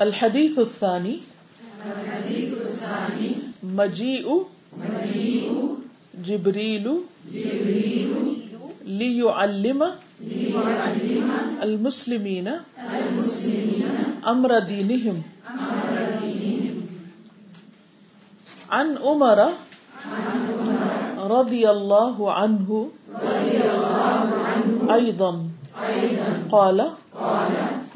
الحديث الثاني مجيء جبريل ليعلم المسلمين امر دينهم عن عمر رضي الله عنه ايضا قال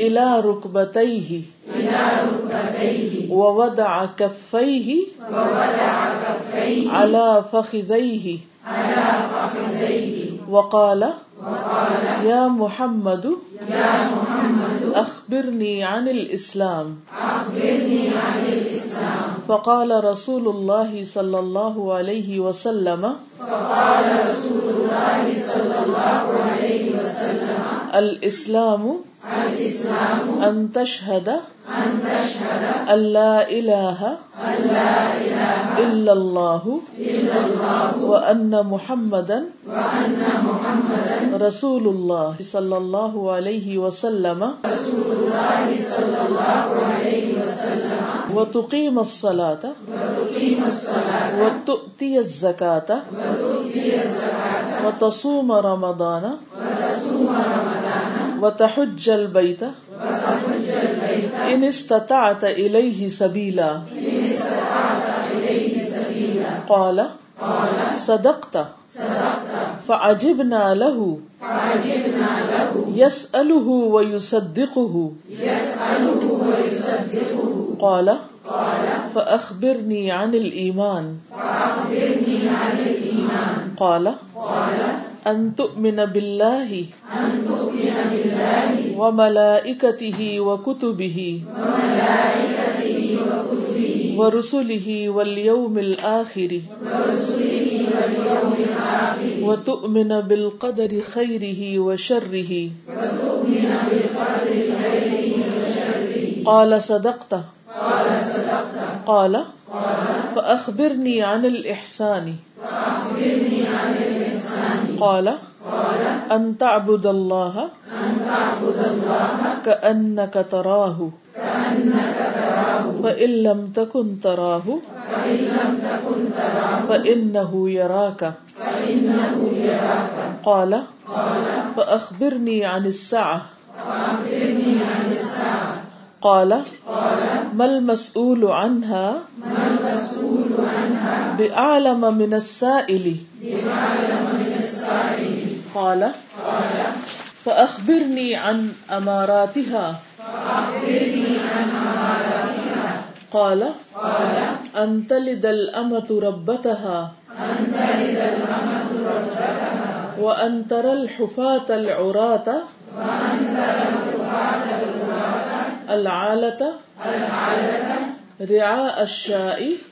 الى ركبتيه. ووضع كفيه على فخذيه. وقال یا محمد اخبرنی عن الاسلام. فقال رسول الله صلى الله عليه وسلم الاسلام أن تشهد أن لا إله إلا الله وأن محمدا رسول الله صلى الله عليه وسلم وتقيم الصلاة وتؤتي الزكاة وتصوم رمضان وتحج البيت ان استطعت اليه سبيلا قال صدقت فعجبنا له يسأله ويصدقه قال فأخبرني عن الإيمان قال أن تؤمن بالله ان تؤمن بالله وملائكته وكتبه وملائكته وكتبه ورسله واليوم الآخر وتؤمن بالقدر خيره وشره وتؤمن بالقدر خيره قال صدقت قال صدقت قال فأخبرني عن الإحسان فأخبرني عن الإحسان قال، أن تعبد الله كأنك تراه، فإن لم تكن تراه، فإنه يراك. قال، فأخبرني عن الساعة. قال، ما المسؤول عنها؟ بأعلم من السائل. بأعلم قال، فأخبرني عن أماراتها. قال أن تلد الأمة ربتها. وأن ترى الحفاة العراة. العالة. رعاء الشاء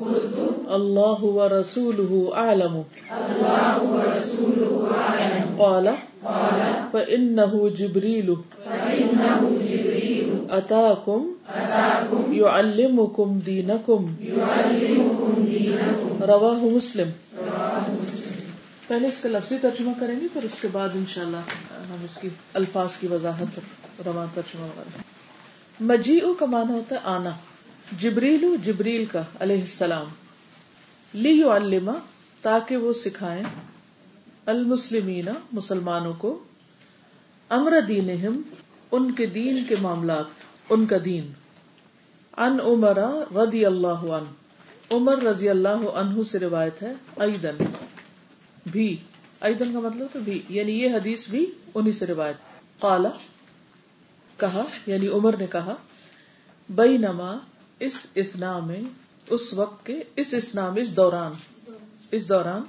اللہ الله ورسوله أعلم قال، فإنه جبريل۔ أتاكم يعلمكم دينكم۔ رواه مسلم۔ پہلے اس کا لفظی ترجمہ کریں گے، پھر اس کے بعد انشاءاللہ ہم اس کی الفاظ کی وضاحت رواں ترجمہ وغیرہ مجی کا مانا ہوتا ہے آنا۔ جبریل جبریل کا علیہ السلام۔ لی علما تاکہ وہ سکھائیں المسلمین مسلمانوں کو امر دین ان کے دین کے معاملات، ان کا دین۔ ان عمر رضی اللہ عنہ۔ عمر رضی اللہ عنہ سے روایت ہے ایدن۔ بھی۔ ایدن کا مطلب تو بھی۔ یعنی یہ حدیث بھی انہی سے روایت۔ قالا۔ کہا یعنی عمر نے کہا بئی نما اس اتنا میں، اس وقت کے، اس اسنا میں، اس دوران اس دوران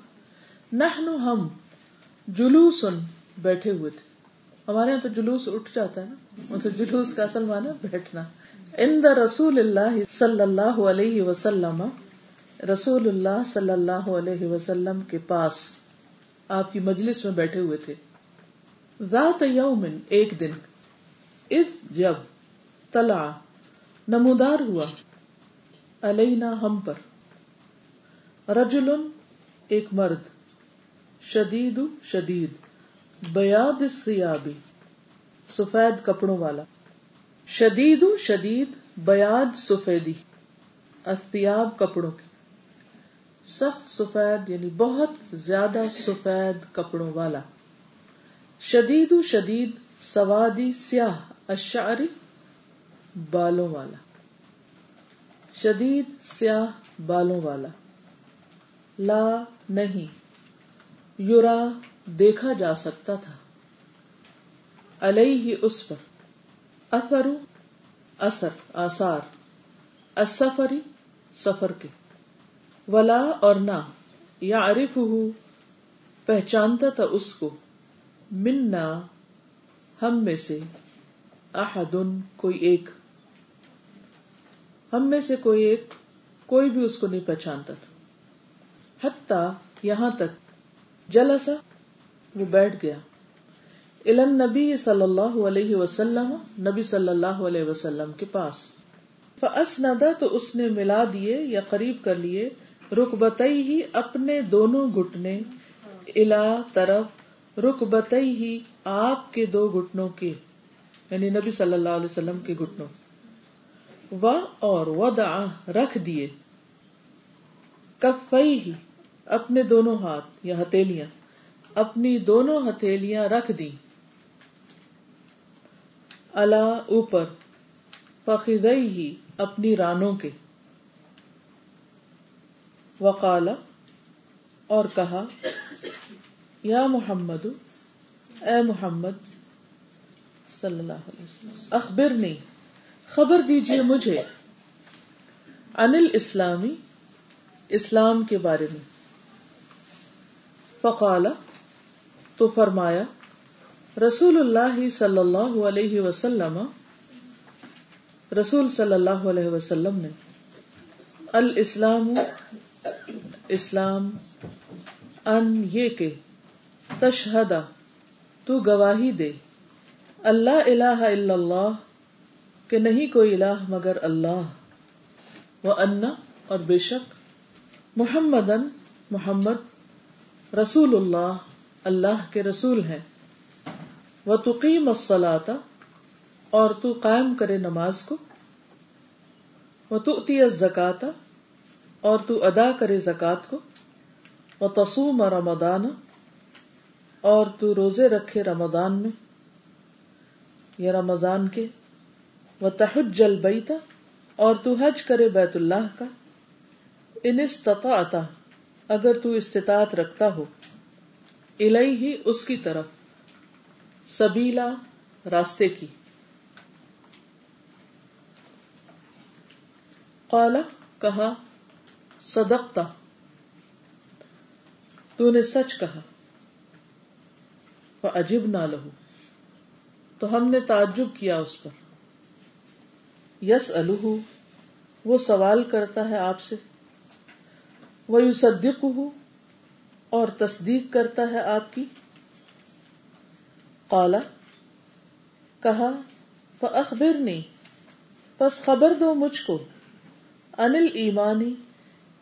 نحن ہم جلوس بیٹھے ہوئے تھے۔ ہمارے یہاں تو جلوس اٹھ جاتا ہے نا۔ مطلب جلوس کا اصل مانا بیٹھنا۔ ان دا رسول اللہ صلی اللہ علیہ وسلم، رسول اللہ صلی اللہ علیہ وسلم کے پاس آپ کی مجلس میں بیٹھے ہوئے تھے۔ ذات یومن، ایک دن۔ اذ جب تلا نمودار ہوا۔ علینا ہم پر۔ رجل ایک مرد۔ شدید شدید۔ بیاد سیابی سفید کپڑوں والا۔ شدید شدید، بیاد سفیدی۔ اتیاب کپڑوں کی سخت سفید یعنی بہت زیادہ سفید کپڑوں والا۔ شدید شدید، سوادی سیاہ۔ اشعری بالوں والا۔ شدید سیاہ بالوں والا۔ لا نہیں۔ یورا دیکھا جا سکتا تھا۔ علیہ اس پر۔ اثر اثر، آثار۔ السفری سفر کے۔ ولا اور نہ یا عرف پہچانتا تھا اس کو۔ منا ہم میں سے۔ احدن، کوئی ایک۔ ہم میں سے کوئی ایک، کوئی بھی اس کو نہیں پہچانتا تھا۔ حتی یہاں تک جلسا وہ بیٹھ گیا۔ الن نبی صلی اللہ علیہ وسلم، نبی صلی اللہ علیہ وسلم کے پاس۔ فاسندا تو اس نے ملا دیے یا قریب کر لیے رکبت ہی اپنے دونوں گٹنے الا طرف رکبت ہی آپ کے دو گٹنوں کے یعنی نبی صلی اللہ علیہ وسلم کے گٹنوں و اور ودا رکھ دیے۔ کفئی ہی اپنے دونوں ہاتھ یا ہتھیلیاں، اپنی دونوں ہتھیلیاں رکھ دی اللہ اوپر فخدئی ہی اپنی رانوں کے۔ وقال، اور کہا، یا محمد، اے محمد، صلی اللہ علیہ وسلم اخبر نہیں خبر دیجیے مجھے انل اسلامی، اسلام کے بارے میں۔ فقال، تو فرمایا، رسول اللہ صلی اللہ علیہ وسلم، رسول صلی اللہ علیہ وسلم نے، الاسلام، اسلام، ان یہ کہ تشہدا تو گواہی دے، اللہ الہ الا اللہ کہ نہیں کوئی الہ مگر اللہ۔ وہ انا اور بے شک محمد محمد رسول اللہ اللہ کے رسول ہے وہ تقیم الصلاۃ اور تو قائم کرے نماز کو۔ وہ تو زکاتا اور تو ادا کرے زکات کو۔ وہ تسوم رمضان، اور تو روزے رکھے رمضان میں۔ یا رمضان کے وہ تحج البیتا اور تو حج کرے بیت اللہ کا۔ ان استطاعتا اگر تو استطاعت رکھتا ہو۔ الہی ہی اس کی طرف۔ سبیلا راستے کی۔ قالا کہا صدقتا تو نے سچ کہا۔ وہ عجیب نہ لہو تو ہم نے تعجب کیا اس پر۔ یس الح وہ سوال کرتا ہے آپ سے۔ وہ یو صدیق اور تصدیق کرتا ہے آپ کی۔ قالا، کہا اخبر نہیں بس خبر دو مجھ کو، انل ایمانی،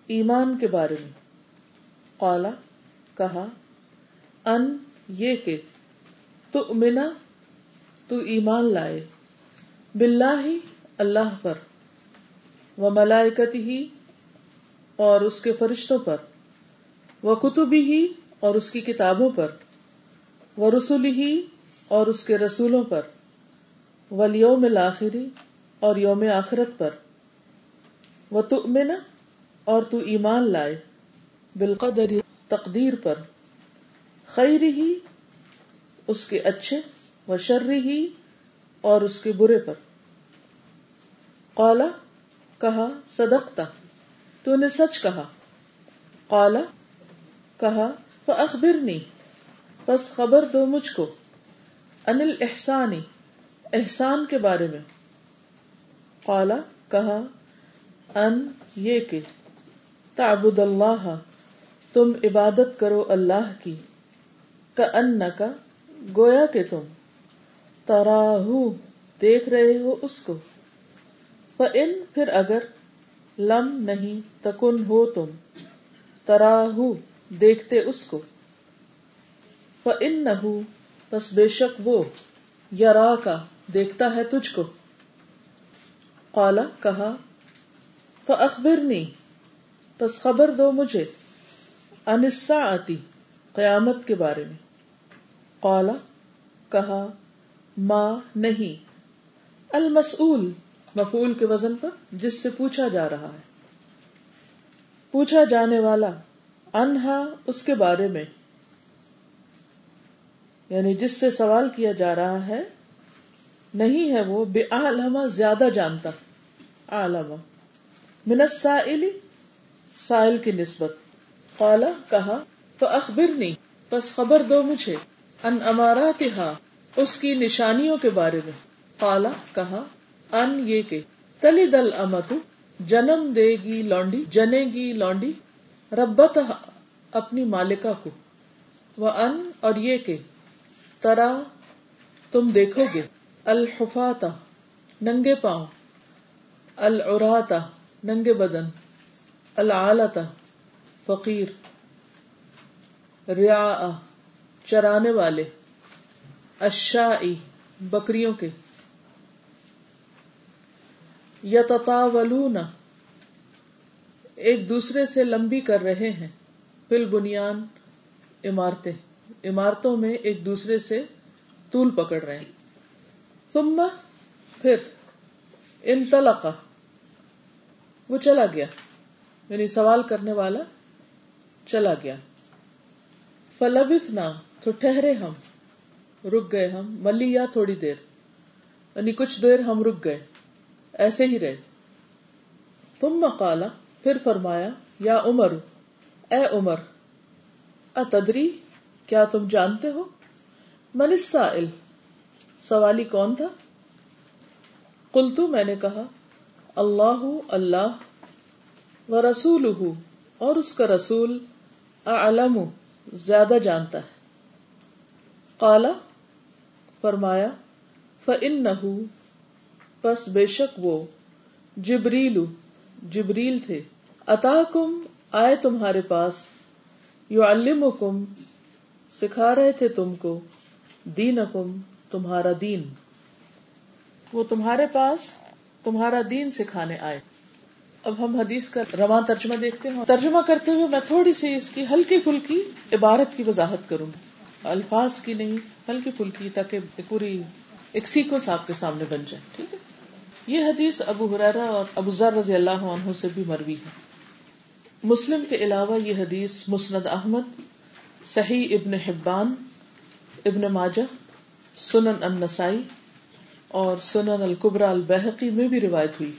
ایمان کے بارے میں۔ قالا، کہا، ان، یہ کہ تو منا تو ایمان لائے۔ باللہ ہی اللہ پر و ملائکت ہی اور اس کے فرشتوں پر وہ کتبی ہی اور اس کی کتابوں پر وہ رسول ہی اور اس کے رسولوں پر ولیوم الآخری اور یوم آخرت پر وہ تؤمن اور تو ایمان لائے بالقدر تقدیر پر خیر ہی اس کے اچھے و شرری ہی اور اس کے برے پر قالا، کہا، صدقتا، تو نے سچ کہا۔ قالا، کہا تو اخبرنی بس خبر دو مجھ کو انل احسانی احسان کے بارے میں۔ قالا، کہا، ان، یہ کہ تعبد اللہ تم عبادت کرو اللہ کی۔ کا ان کا گویا کہ تم تراہ دیکھ رہے ہو اس کو۔ ان پھر اگر لم نہیں تکن ہو تم تراہ دیکھتے اس کو۔ ان نہ بس بے شک وہ یا کا دیکھتا ہے تجھ کو۔ قالا، کہا اخبرنی بس خبر دو مجھے۔ انسا آتی قیامت کے بارے میں۔ قالا، کہا ماں نہیں۔ المسول مفول کے وزن پر جس سے پوچھا جا رہا ہے۔ پوچھا جانے والا انہا اس کے بارے میں۔ یعنی جس سے سوال کیا جا رہا ہے، نہیں ہے وہ، بے علامہ زیادہ جانتا۔ علامہ منسا سائل کی نسبت۔ قالا کہا، تو اخبر نہیں بس خبر دو مجھے۔ ان امارات اس کی نشانیوں کے بارے میں۔ قالا کہا ان یہ کہ تلی دل امت جنم دے گی لونڈی، جنے گی لونڈی ربت اپنی مالکا کو۔ وہ ان، اور یہ کہ ترا تم دیکھو گے، الحفاتا، ننگے پاؤں، العراتا، ننگے بدن، العالتا، فقیر ریا چرانے والے اشائی بکریوں کے۔ یتطاولون۔ ایک دوسرے سے لمبی کر رہے ہیں۔ پل بنیان عمارتیں۔ عمارتوں میں ایک دوسرے سے طول پکڑ رہے ہیں۔ ثم پھر انطلقا وہ چلا گیا۔ یعنی سوال کرنے والا چلا گیا۔ فلبثنا، تو ٹھہرے ہم۔ رک گئے ہم۔ ملی یا تھوڑی دیر۔ یعنی کچھ دیر ہم رک گئے۔ ایسے ہی رہے۔ تم مقالا پھر فرمایا، یا عمر، اے عمر، اتدری، کیا تم جانتے ہو؟ من السائل، سوالی کون تھا؟ کلتو میں نے کہا، اللہ اللہ و رسول اور اس کا رسول علم زیادہ جانتا ہے۔ کالا فرمایا فن نہ بس بے شک وہ جبریل جبریل تھے۔ اتا کم آئے تمہارے پاس۔ یو الم سکھا رہے تھے تم کو۔ دین تمہارا دین۔ وہ تمہارے پاس، تمہارا دین سکھانے آئے۔ اب ہم حدیث کا رواں ترجمہ دیکھتے ہیں۔ ترجمہ کرتے ہوئے میں تھوڑی سی اس کی ہلکی پھلکی عبارت کی وضاحت کروں۔ گی الفاظ کی نہیں، ہلکی پھلکی تاکہ پوری ایک سیکوینس آپ کے سامنے بن جائے، ٹھیک ہے؟ یہ حدیث ابو حرارا اور ابو ذر رضی اللہ عنہ سے بھی مروی ہے۔ مسلم کے علاوہ یہ حدیث مسند احمد، صحیح ابن حبان، ابن ماجہ، سنن النسائی اور سنن القبرا البحقی میں بھی روایت ہوئی۔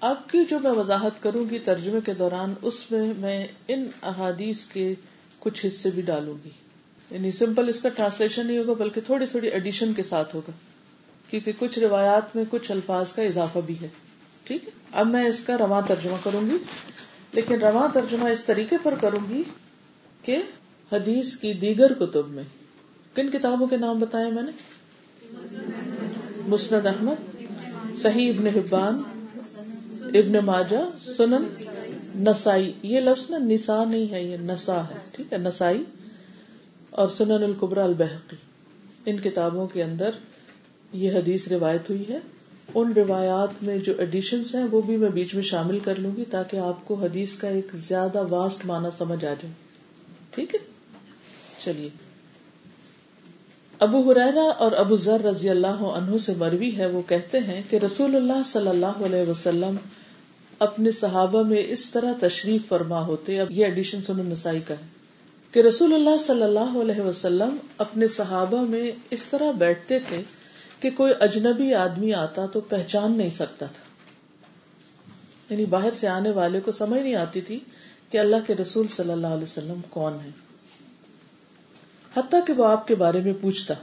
اب کی جو میں وضاحت کروں گی ترجمے کے دوران، اس میں میں ان احادیث کے کچھ حصے بھی ڈالوں گی۔ یعنی سمپل اس کا ٹرانسلیشن نہیں ہوگا، بلکہ تھوڑی تھوڑی ایڈیشن کے ساتھ ہوگا۔ کیونکہ کچھ روایات میں کچھ الفاظ کا اضافہ بھی ہے۔ ٹھیک ہے؟ اب میں اس کا رواں ترجمہ کروں گی۔ لیکن رواں ترجمہ اس طریقے پر کروں گی کہ حدیث کی دیگر کتب میں۔ کن کتابوں کے نام بتائے میں نے؟ مسند احمد، صحیح ابن حبان، ابن ماجا سنن نسائی۔ یہ لفظ نا نسا نہیں ہے، یہ نسا ہے۔ ٹھیک ہے؟ نسائی اور سنن القبرا البحقی۔ ان کتابوں کے اندر یہ حدیث روایت ہوئی ہے۔ ان روایات میں جو ایڈیشنس ہیں، وہ بھی میں بیچ میں شامل کر لوں گی تاکہ آپ کو حدیث کا ایک زیادہ واسٹ معنی سمجھ آ جائے۔ ٹھیک ہے؟ چلیے۔ ابو حریرا اور ابو ذر رضی اللہ عنہ سے مروی ہے۔ وہ کہتے ہیں کہ رسول اللہ صلی اللہ علیہ وسلم اپنے صحابہ میں اس طرح تشریف فرما ہوتے۔ اب یہ ایڈیشن سن نسائی کا ہے۔ کہ رسول اللہ صلی اللہ علیہ وسلم اپنے صحابہ میں اس طرح بیٹھتے تھے کہ کوئی اجنبی آدمی آتا تو پہچان نہیں سکتا تھا۔ یعنی باہر سے آنے والے کو سمجھ نہیں آتی تھی کہ اللہ کے رسول صلی اللہ علیہ وسلم کون ہے حتیٰ کہ وہ آپ کے بارے میں پوچھتا۔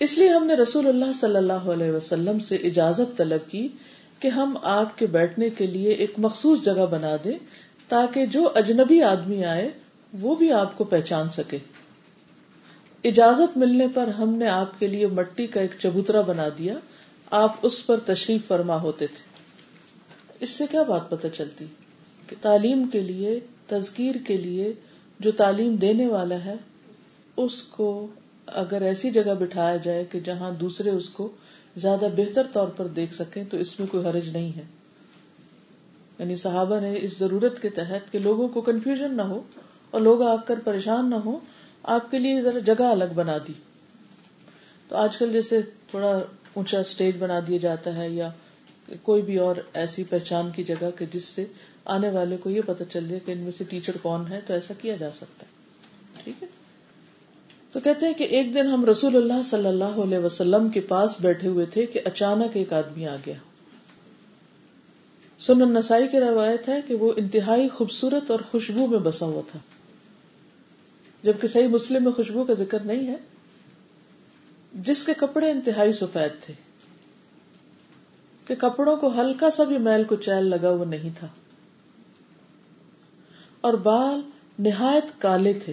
اس لیے ہم نے رسول اللہ صلی اللہ علیہ وسلم سے اجازت طلب کی کہ ہم آپ کے بیٹھنے کے لیے ایک مخصوص جگہ بنا دیں تاکہ جو اجنبی آدمی آئے وہ بھی آپ کو پہچان سکے۔ اجازت ملنے پر ہم نے آپ کے لیے مٹی کا ایک چبوترا بنا دیا۔ آپ اس پر تشریف فرما ہوتے تھے۔ اس سے کیا بات پتہ چلتی کہ تعلیم کے لیے، تذکیر کے لیے جو تعلیم دینے والا ہے، اس کو اگر ایسی جگہ بٹھایا جائے کہ جہاں دوسرے اس کو زیادہ بہتر طور پر دیکھ سکیں، تو اس میں کوئی حرج نہیں ہے۔ یعنی صحابہ نے اس ضرورت کے تحت کہ لوگوں کو کنفیوژن نہ ہو اور لوگ آ کر پریشان نہ ہو آپ کے لیے ذرا جگہ الگ بنا دی۔ تو آج کل جیسے تھوڑا اونچا اسٹیج بنا دیا جاتا ہے یا کوئی بھی اور ایسی پہچان کی جگہ کہ جس سے آنے والے کو یہ پتا چل جائے کہ ان میں سے ٹیچر کون ہے، تو ایسا کیا جا سکتا ہے۔ ٹھیک ہے؟ تو کہتے ہیں کہ ایک دن ہم رسول اللہ صلی اللہ علیہ وسلم کے پاس بیٹھے ہوئے تھے کہ اچانک ایک آدمی آ گیا۔ سنن نسائی کی روایت ہے کہ وہ انتہائی خوبصورت اور خوشبو میں بسا ہوا تھا۔ جبکہ صحیح مسلم میں خوشبو کا ذکر نہیں ہے۔ جس کے کپڑے انتہائی سفید تھے، کہ کپڑوں کو ہلکا سا بھی میل کو چیل لگا وہ نہیں تھا۔ اور بال نہایت کالے تھے۔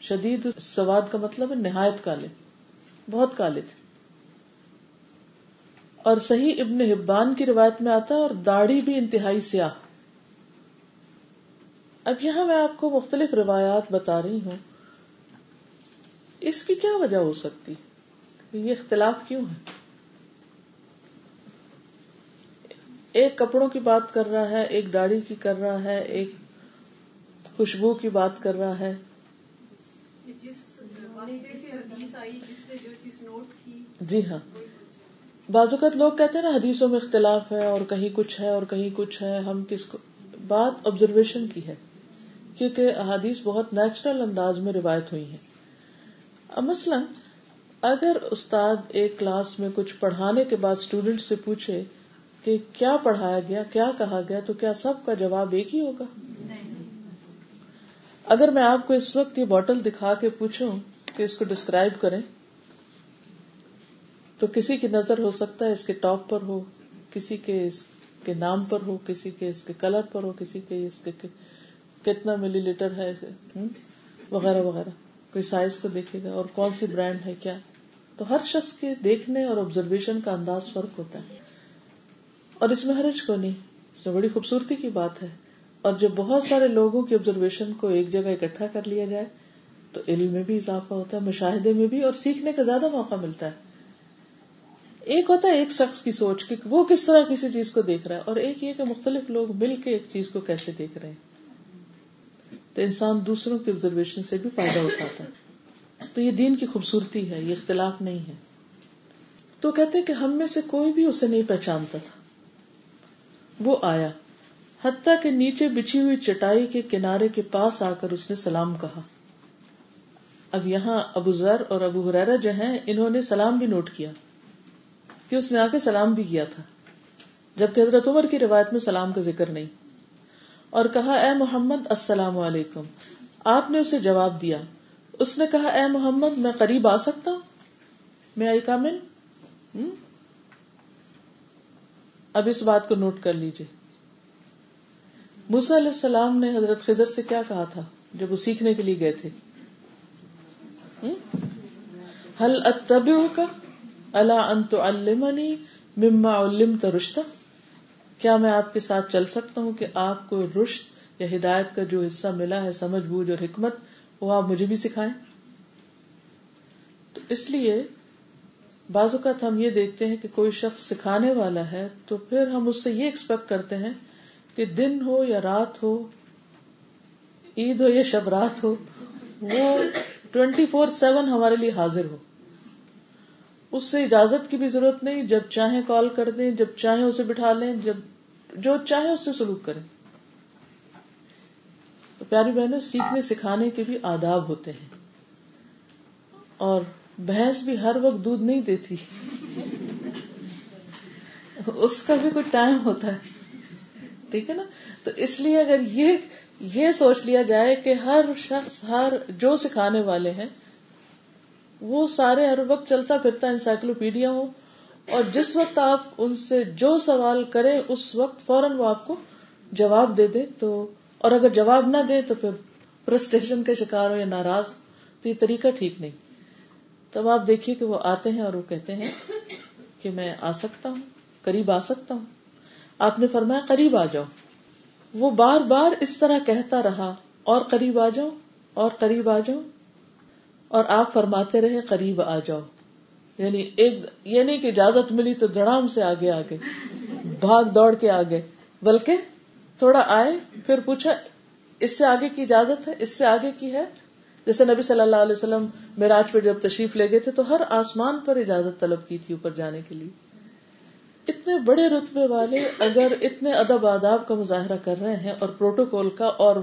شدید سواد کا مطلب ہے نہایت کالے، بہت کالے تھے۔ اور صحیح ابن حبان کی روایت میں آتا ہے اور داڑھی بھی انتہائی سیاہ۔ اب یہاں میں آپ کو مختلف روایات بتا رہی ہوں۔ اس کی کیا وجہ ہو سکتی؟ یہ اختلاف کیوں ہے؟ ایک کپڑوں کی بات کر رہا ہے ایک داڑھی کی کر رہا ہے ایک خوشبو کی بات کر رہا ہے۔ جی ہاں۔ بعض اوقات لوگ کہتے ہیں نا حدیثوں میں اختلاف ہے اور کہیں کچھ ہے اور کہیں کچھ ہے ہم کس کو بات آبزرویشن کی ہے۔ کیونکہ حدیث بہت نیچرل انداز میں روایت ہوئی ہے مثلاً اگر استاد ایک کلاس میں کچھ پڑھانے کے بعد اسٹوڈینٹ سے پوچھے کہ کیا پڑھایا گیا، کیا کہا گیا، تو کیا سب کا جواب ایک ہی ہوگا؟ اگر میں آپ کو اس وقت یہ بوٹل دکھا کے پوچھوں کہ اس کو ڈسکرائب کریں، تو کسی کی نظر ہو سکتا ہے اس کے ٹاپ پر ہو، کسی کے اس کے نام پر ہو، کسی کے اس کے کلر پر ہو، کسی کے اس کے کتنا ملی لیٹر ہے وغیرہ وغیرہ۔ کوئی سائز کو دیکھے گا اور کون سی برانڈ ہے کیا؟ تو ہر شخص کے دیکھنے اور آبزرویشن کا انداز فرق ہوتا ہے۔ اور اس میں حرج کو نہیں بڑی خوبصورتی کی بات ہے۔ اور جب بہت سارے لوگوں کی آبزرویشن کو ایک جگہ اکٹھا کر لیا جائے، تو علم میں بھی اضافہ ہوتا ہے، مشاہدے میں بھی اور سیکھنے کا زیادہ موقع ملتا ہے۔ ایک ہوتا ہے ایک شخص کی سوچ کہ وہ کس طرح کسی چیز کو دیکھ رہا ہے اور ایک یہ کہ مختلف لوگ مل کے ایک چیز کو کیسے دیکھ رہے ہیں۔ تو انسان دوسروں کی آبزرویشن سے بھی فائدہ اٹھاتا ہے۔ تو یہ دین کی خوبصورتی ہے، یہ اختلاف نہیں ہے۔ تو کہتے کہ ہم میں سے کوئی بھی اسے نہیں پہچانتا تھا۔ وہ آیا، حتیٰ کہ نیچے بچھی ہوئی چٹائی کے کنارے کے پاس آ کر اس نے سلام کہا۔ اب یہاں ابو ذر اور ابو حرارا جو ہیں، انہوں نے سلام بھی نوٹ کیا کہ اس نے آ کے سلام بھی کیا تھا۔ جبکہ حضرت عمر کی روایت میں سلام کا ذکر نہیں۔ اور کہا، اے محمد، السلام علیکم۔ آپ نے اسے جواب دیا۔ اس نے کہا، اے محمد، میں قریب آ سکتا ہوں؟ میں آئی کامل اب اس بات کو نوٹ کر لیجیے موسا علیہ السلام نے حضرت خزر سے کیا کہا تھا جب وہ سیکھنے کے لیے گئے تھے؟ حل اتب کا اللہ انت مما علم ترشتہ کیا میں آپ کے ساتھ چل سکتا ہوں کہ آپ کو رشت یا ہدایت کا جو حصہ ملا ہے، سمجھ بوجھ اور حکمت، وہ آپ مجھے بھی سکھائیں؟ تو اس لیے بعض اوقات ہم یہ دیکھتے ہیں کہ کوئی شخص سکھانے والا ہے تو پھر ہم اس سے یہ ایکسپیکٹ کرتے ہیں کہ دن ہو یا رات ہو، عید ہو یا شب رات ہو، وہ ٹوینٹی فور سیون ہمارے لیے حاضر ہو۔ اس سے اجازت کی بھی ضرورت نہیں، جب چاہیں کال کر دیں، جب چاہیں اسے بٹھا لیں، جب جو چاہیں اس سے سلوک کریں تو پیاری بہنوں سیکھنے، سکھانے کے بھی آداب ہوتے ہیں۔ اور بھینس بھی ہر وقت دودھ نہیں دیتی۔ اس کا بھی کوئی ٹائم ہوتا ہے۔ ٹھیک ہے نا؟ تو اس لیے اگر یہ یہ سوچ لیا جائے کہ ہر شخص، ہر جو سکھانے والے ہیں، وہ سارے ہر وقت چلتا پھرتا انسائکلوپیڈیا ہو اور جس وقت آپ ان سے جو سوال کریں، اس وقت فوراً وہ آپ کو جواب دے دے تو، اور اگر جواب نہ دے تو پھر فرسٹریشن کے شکار ہو یا ناراض ہو، تو یہ طریقہ ٹھیک نہیں۔ تب آپ دیکھیے کہ وہ آتے ہیں اور وہ کہتے ہیں کہ میں آ سکتا ہوں، قریب آ سکتا ہوں۔ آپ نے فرمایا، قریب آ جاؤ۔ وہ بار بار اس طرح کہتا رہا، اور قریب آ جاؤ، اور قریب آ جاؤ، اور آپ فرماتے رہے، قریب آ جاؤ۔ یعنی ایک یہ نہیں کہ اجازت ملی تو دڑام سے آگے آگے بھاگ دوڑ کے آگے۔ بلکہ تھوڑا آئے، پھر پوچھا، اس سے آگے کی اجازت ہے؟ اس سے آگے کی ہے؟ جیسے نبی صلی اللہ علیہ وسلم میراج پہ جب تشریف لے گئے تھے تو ہر آسمان پر اجازت طلب کی تھی اوپر جانے کے لیے۔ اتنے بڑے رتبے والے اگر اتنے ادب آداب کا مظاہرہ کر رہے ہیں اور پروٹوکول کا اور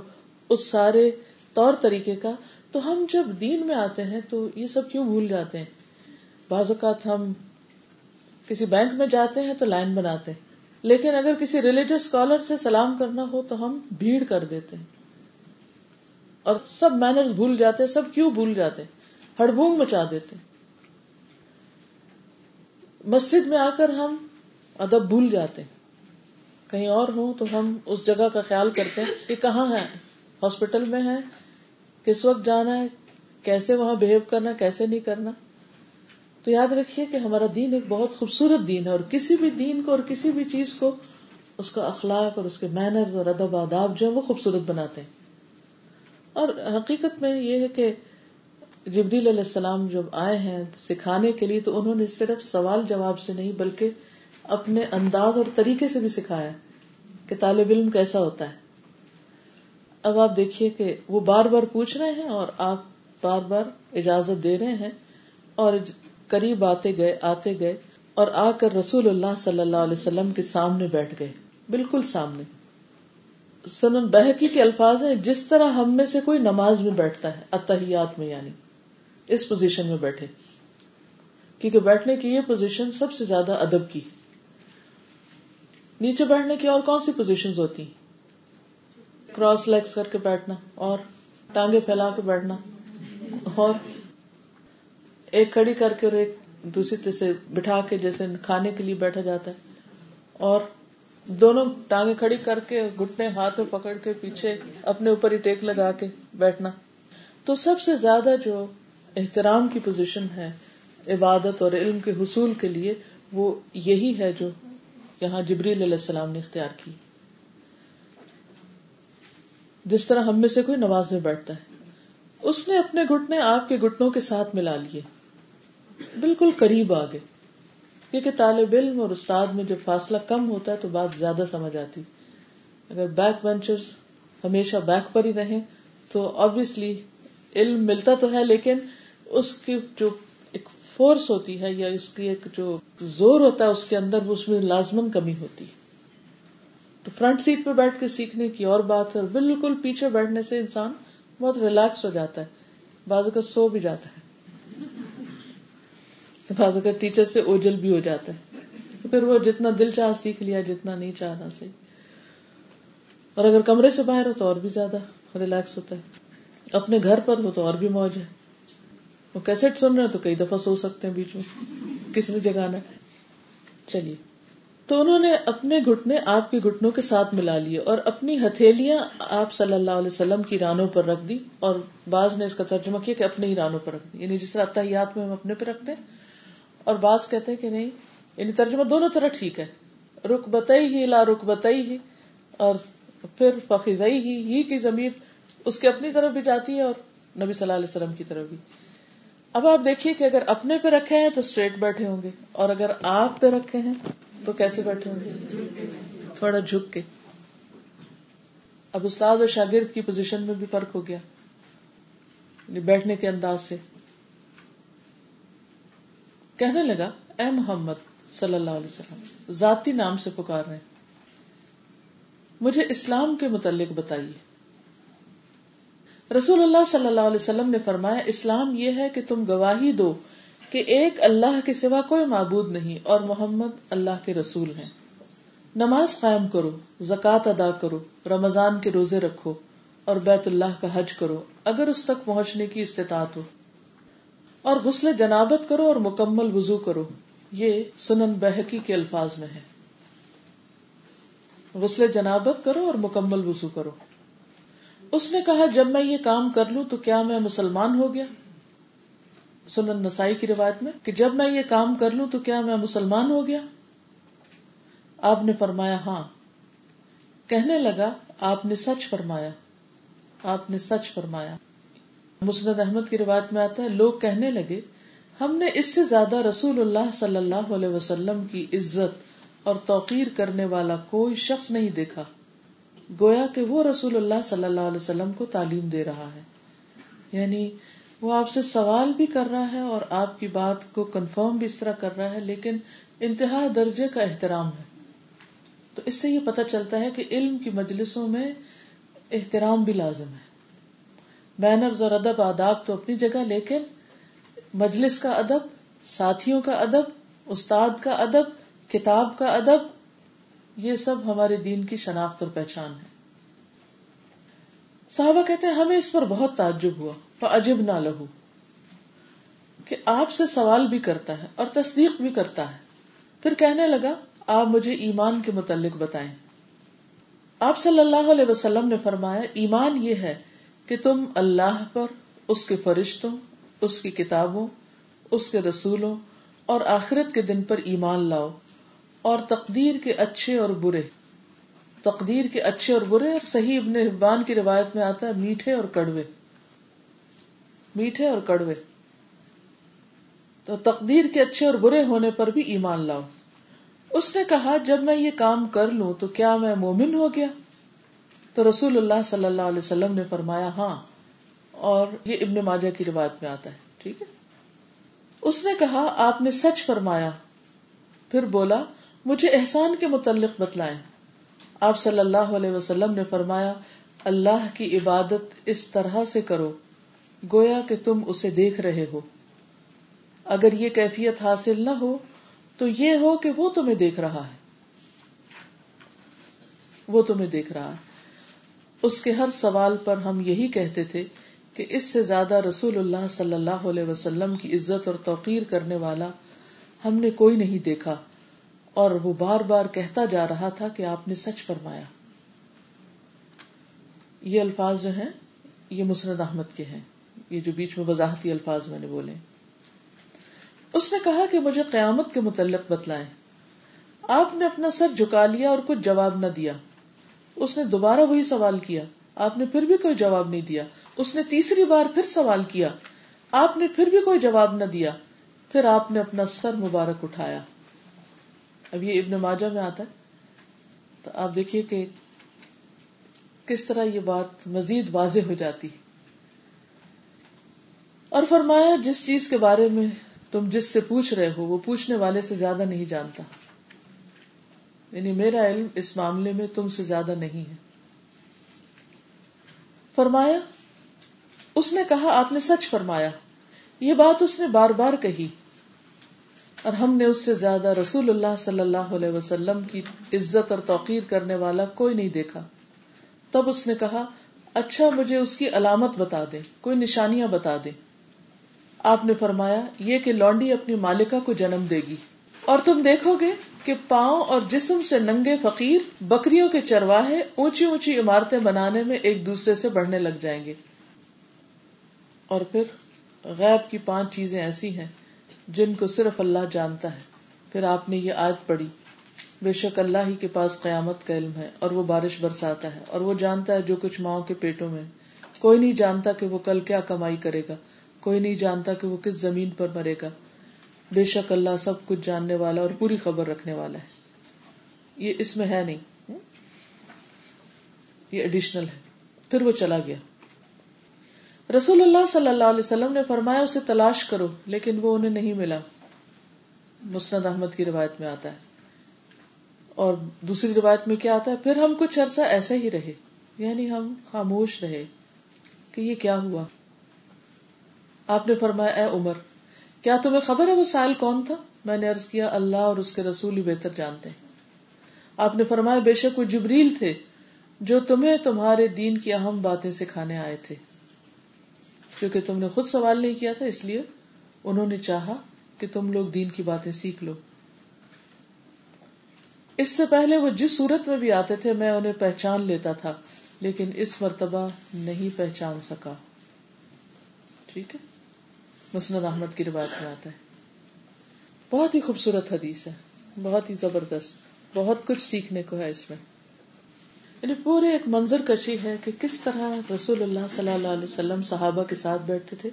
اس سارے طور طریقے کا، تو ہم جب دین میں آتے ہیں تو یہ سب کیوں بھول جاتے ہیں؟ بعض اوقات ہم کسی بینک میں جاتے ہیں تو لائن بناتے ہیں۔ لیکن اگر کسی ریلیجس اسکالر سے سلام کرنا ہو تو ہم بھیڑ کر دیتے ہیں۔ اور سب مینرز بھول جاتے سب کیوں بھول جاتے ہڑبونگ مچا دیتے مسجد میں آ کر ہم ادب بھول جاتے کہیں اور ہوں تو ہم اس جگہ کا خیال کرتے ہیں کہ کہاں ہے ہاسپٹل میں ہے کس وقت جانا ہے، کیسے وہاں بہیو کرنا، کیسے نہیں کرنا؟ تو یاد رکھیے کہ ہمارا دین ایک بہت خوبصورت دین ہے اور کسی بھی دین کو اور کسی بھی چیز کو اس کا اخلاق اور اس کے مینرز اور ادب آداب جو ہے وہ خوبصورت بناتے ہیں۔ اور حقیقت میں یہ ہے کہ جبریل علیہ السلام جب آئے ہیں سکھانے کے لیے تو انہوں نے صرف سوال جواب سے نہیں بلکہ اپنے انداز اور طریقے سے بھی سکھایا کہ طالب علم کیسا ہوتا ہے۔ اب آپ دیکھیے کہ وہ بار بار پوچھ رہے ہیں اور آپ بار بار اجازت دے رہے ہیں اور قریب آتے گئے آتے گئے اور آ کر رسول اللہ صلی اللہ علیہ وسلم کے سامنے بیٹھ گئے۔ بالکل سامنے۔ سنن بحقی کے الفاظ ہیں، جس طرح ہم میں سے کوئی نماز میں بیٹھتا ہے، اتحیات میں یعنی اس پوزیشن میں بیٹھے۔ کیونکہ بیٹھنے کی یہ پوزیشن سب سے زیادہ ادب کی۔ نیچے بیٹھنے کی اور کون سی پوزیشن ہوتی؟ کراس لیگس کر کے بیٹھنا اور ٹانگے پھیلا کے بیٹھنا اور ایک کڑی کر کے اور ایک دوسری سے بٹھا کے جیسے کھانے کے لیے بیٹھا جاتا ہے اور دونوں ٹانگیں کھڑی کر کے گٹنے ہاتھ میں پکڑ کے پیچھے اپنے اوپر ہی ٹیک لگا کے بیٹھنا۔ تو سب سے زیادہ جو احترام کی پوزیشن ہے، عبادت اور علم کے حصول کے لیے، وہ یہی ہے جو یہاں جبریل علیہ السلام نے اختیار کی۔ جس طرح ہم میں سے کوئی نماز میں بیٹھتا ہے، اس نے اپنے گھٹنے آپ کے گٹنوں کے ساتھ ملا لیے۔ بالکل قریب آ گئے کیونکہ طالب علم اور استاد میں جب فاصلہ کم ہوتا ہے تو بات زیادہ سمجھ آتی۔ اگر بیک بینچر ہمیشہ بیک پر ہی رہے تو آبیسلی علم ملتا تو ہے، لیکن اس کی جو ایک فورس ہوتی ہے یا اس کی ایک جو زور ہوتا ہے، اس کے اندر اس میں لازمن کمی ہوتی تو فرنٹ سیٹ پہ بیٹھ کے سیکھنے کی اور بات ہے بالکل پیچھے بیٹھنے سے انسان بہت ریلیکس ہو جاتا ہے۔ بازو کا سو بھی جاتا ہے۔ بازو کا ٹیچر سے اوجل بھی ہو جاتا ہے، تو پھر وہ جتنا دل چاہ سیکھ لیا، جتنا نہیں چاہنا صحیح۔ اور اگر کمرے سے باہر ہو تو اور بھی زیادہ ریلیکس ہوتا ہے۔ اپنے گھر پر ہو تو اور بھی موج ہے۔ وہ کیسٹ سن رہے تو کئی دفعہ سو سکتے ہیں بیچ میں۔ کس نے جگانا چلیے۔ تو انہوں نے اپنے گھٹنے آپ کے گھٹنوں کے ساتھ ملا لیے اور اپنی ہتھیلیاں آپ صلی اللہ علیہ وسلم کی رانوں پر رکھ دی اور بعض نے اس کا ترجمہ کیا کہ اپنے ہی رانوں پر رکھ دی۔ یعنی جس طرح اتحیات میں ہم اپنے پہ رکھتے ہیں اور بعض کہتے ہیں کہ نہیں یعنی ترجمہ دونوں طرح ٹھیک ہے۔ رک بتائی ہی لا رک بتائی ہی اور پھر فخر ہی ہی کی ضمیر اس کے اپنی طرف بھی جاتی ہے اور نبی صلی اللہ علیہ وسلم کی طرف بھی۔ اب آپ دیکھیے کہ اگر اپنے پہ رکھے ہیں تو اسٹریٹ بیٹھے ہوں گے، اور اگر آپ پہ رکھے ہیں تو کیسے بیٹھے ہوں گے؟ تھوڑا جھک کے۔ اب استاد اور شاگرد کی پوزیشن میں بھی فرق ہو گیا یعنی بیٹھنے کے انداز سے۔ کہنے لگا، اے محمد صلی اللہ علیہ وسلم، ذاتی نام سے پکار رہے مجھے اسلام کے متعلق بتائیے۔ رسول اللہ صلی اللہ علیہ وسلم نے فرمایا، اسلام یہ ہے کہ تم گواہی دو کہ ایک اللہ کے سوا کوئی معبود نہیں اور محمد اللہ کے رسول ہیں۔ نماز قائم کرو، زکوٰۃ ادا کرو، رمضان کے روزے رکھو اور بیت اللہ کا حج کرو۔ اگر اس تک پہنچنے کی استطاعت ہو اور غسل جنابت کرو اور مکمل وضو کرو۔ یہ سنن بحقی کے الفاظ میں ہے۔ غسل جنابت کرو اور مکمل وضو کرو۔ اس نے کہا، جب میں یہ کام کر لوں تو کیا میں مسلمان ہو گیا؟ سنن نسائی کی روایت میں، کہ جب میں یہ کام کر لوں تو کیا میں مسلمان ہو گیا؟ آپ نے فرمایا ہاں۔ کہنے لگا، آپ نے سچ فرمایا۔ آپ نے سچ فرمایا۔ مسند احمد کی روایت میں آتا ہے، لوگ کہنے لگے، ہم نے اس سے زیادہ رسول اللہ صلی اللہ علیہ وسلم کی عزت اور توقیر کرنے والا کوئی شخص نہیں دیکھا۔ گویا کہ وہ رسول اللہ صلی اللہ علیہ وسلم کو تعلیم دے رہا ہے۔ یعنی وہ آپ سے سوال بھی کر رہا ہے اور آپ کی بات کو کنفرم بھی اس طرح کر رہا ہے، لیکن انتہا درجے کا احترام ہے۔ تو اس سے یہ پتہ چلتا ہے کہ علم کی مجلسوں میں احترام بھی لازم ہے۔ بینرز اور ادب، آداب تو اپنی جگہ، لیکن مجلس کا ادب، ساتھیوں کا ادب، استاد کا ادب، کتاب کا ادب، یہ سب ہمارے دین کی شناخت اور پہچان ہے صحابہ کہتے ہیں، ہمیں اس پر بہت تعجب ہوا۔ عجب نہ لہو۔ کہ آپ سے سوال بھی کرتا ہے اور تصدیق بھی کرتا ہے۔ پھر کہنے لگا، آپ مجھے ایمان کے متعلق بتائیں۔ آپ صلی اللہ علیہ وسلم نے فرمایا، ایمان یہ ہے کہ تم اللہ پر، اس کے فرشتوں، اس کی کتابوں، اس کے رسولوں اور آخرت کے دن پر ایمان لاؤ اور تقدیر کے اچھے اور برے۔ تقدیر کے اچھے اور برے، اور صحیح ابن حبان کی روایت میں آتا ہے، میٹھے اور کڑوے۔ میٹھے اور کڑوے۔ تو تقدیر کے اچھے اور برے ہونے پر بھی ایمان لاؤ۔ اس نے کہا، جب میں یہ کام کر لوں تو کیا میں مومن ہو گیا؟ تو رسول اللہ صلی اللہ علیہ وسلم نے فرمایا ہاں اور یہ ابن ماجہ کی روایت میں آتا ہے، ٹھیک ہے؟ اس نے کہا، آپ نے سچ فرمایا۔ پھر بولا، مجھے احسان کے متعلق بتلائیں۔ آپ صلی اللہ علیہ وسلم نے فرمایا، اللہ کی عبادت اس طرح سے کرو، گویا کہ تم اسے دیکھ رہے ہو۔ اگر یہ کیفیت حاصل نہ ہو، تو یہ ہو کہ وہ تمہیں دیکھ رہا ہے۔ وہ تمہیں دیکھ رہا ہے۔ اس کے ہر سوال پر ہم یہی کہتے تھے کہ اس سے زیادہ رسول اللہ صلی اللہ علیہ وسلم کی عزت اور توقیر کرنے والا ہم نے کوئی نہیں دیکھا اور وہ بار بار کہتا جا رہا تھا کہ آپ نے سچ فرمایا۔ یہ الفاظ جو ہیں، یہ مسند احمد کے ہیں۔ یہ جو بیچ میں وضاحتی الفاظ میں نے بولے۔ اس نے کہا کہ مجھے قیامت کے متعلق بتلائیں۔ آپ نے اپنا سر جھکا لیا اور کچھ جواب نہ دیا۔ اس نے دوبارہ وہی سوال کیا۔ آپ نے پھر بھی کوئی جواب نہیں دیا۔ اس نے تیسری بار پھر سوال کیا۔ آپ نے پھر بھی کوئی جواب نہ دیا۔ پھر آپ نے اپنا سر مبارک اٹھایا۔ اب یہ ابن ماجہ میں آتا ہے۔ تو آپ دیکھیے کہ کس طرح یہ بات مزید واضح ہو جاتی۔ اور فرمایا، جس چیز کے بارے میں تم جس سے پوچھ رہے ہو، وہ پوچھنے والے سے زیادہ نہیں جانتا۔ یعنی میرا علم اس معاملے میں تم سے زیادہ نہیں ہے۔ فرمایا، اس نے کہا، آپ نے سچ فرمایا۔ یہ بات اس نے بار بار کہی۔ اور ہم نے اس سے زیادہ رسول اللہ صلی اللہ علیہ وسلم کی عزت اور توقیر کرنے والا کوئی نہیں دیکھا۔ تب اس نے کہا اچھا مجھے اس کی علامت بتا دے، کوئی نشانیاں بتا دے۔ آپ نے فرمایا، یہ کہ لونڈی اپنی مالکا کو جنم دے گی۔ اور تم دیکھو گے کہ پاؤں اور جسم سے ننگے فقیر بکریوں کے چرواہے اونچی اونچی عمارتیں بنانے میں ایک دوسرے سے بڑھنے لگ جائیں گے۔ اور پھر غیب کی پانچ چیزیں ایسی ہیں جن کو صرف اللہ جانتا ہے۔ پھر آپ نے یہ آیت پڑھی، بے شک اللہ ہی کے پاس قیامت کا علم ہے اور وہ بارش برساتا ہے اور وہ جانتا ہے جو کچھ ماؤں کے پیٹوں میں کوئی نہیں جانتا کہ وہ کل کیا کمائی کرے گا، کوئی نہیں جانتا کہ وہ کس زمین پر مرے گا۔ بے شک اللہ سب کچھ جاننے والا اور پوری خبر رکھنے والا ہے۔ یہ اس میں ہے نہیں۔ یہ ایڈیشنل ہے۔ پھر وہ چلا گیا۔ رسول اللہ صلی اللہ علیہ وسلم نے فرمایا، اسے تلاش کرو، لیکن وہ انہیں نہیں ملا۔ مسند احمد کی روایت میں آتا ہے۔ اور دوسری روایت میں کیا آتا ہے؟ پھر ہم کچھ عرصہ ایسے ہی رہے۔ یعنی ہم خاموش رہے کہ یہ کیا ہوا۔ آپ نے فرمایا، اے عمر کیا تمہیں خبر ہے وہ سائل کون تھا؟ میں نے کیا، اللہ اور اس کے رسول ہی بہتر جانتے ہیں۔ آپ نے فرمایا، بے شک وہ جبریل تھے جو تمہیں تمہارے دین کی اہم باتیں سکھانے آئے تھے۔ کیونکہ تم نے خود سوال نہیں کیا تھا، اس لیے انہوں نے چاہا کہ تم لوگ دین کی باتیں سیکھ لو۔ اس سے پہلے وہ جس صورت میں بھی آتے تھے، میں انہیں پہچان لیتا تھا، لیکن اس مرتبہ نہیں پہچان سکا۔ ٹھیک ہے؟ مسند احمد کی روایت میں آتا ہے۔ بہت ہی خوبصورت حدیث ہے۔ بہت ہی زبردست۔ بہت کچھ سیکھنے کو ہے اس میں۔ یعنی پورے ایک منظر کشی ہے کہ کس طرح رسول اللہ صلی اللہ علیہ وسلم صحابہ کے ساتھ بیٹھتے تھے۔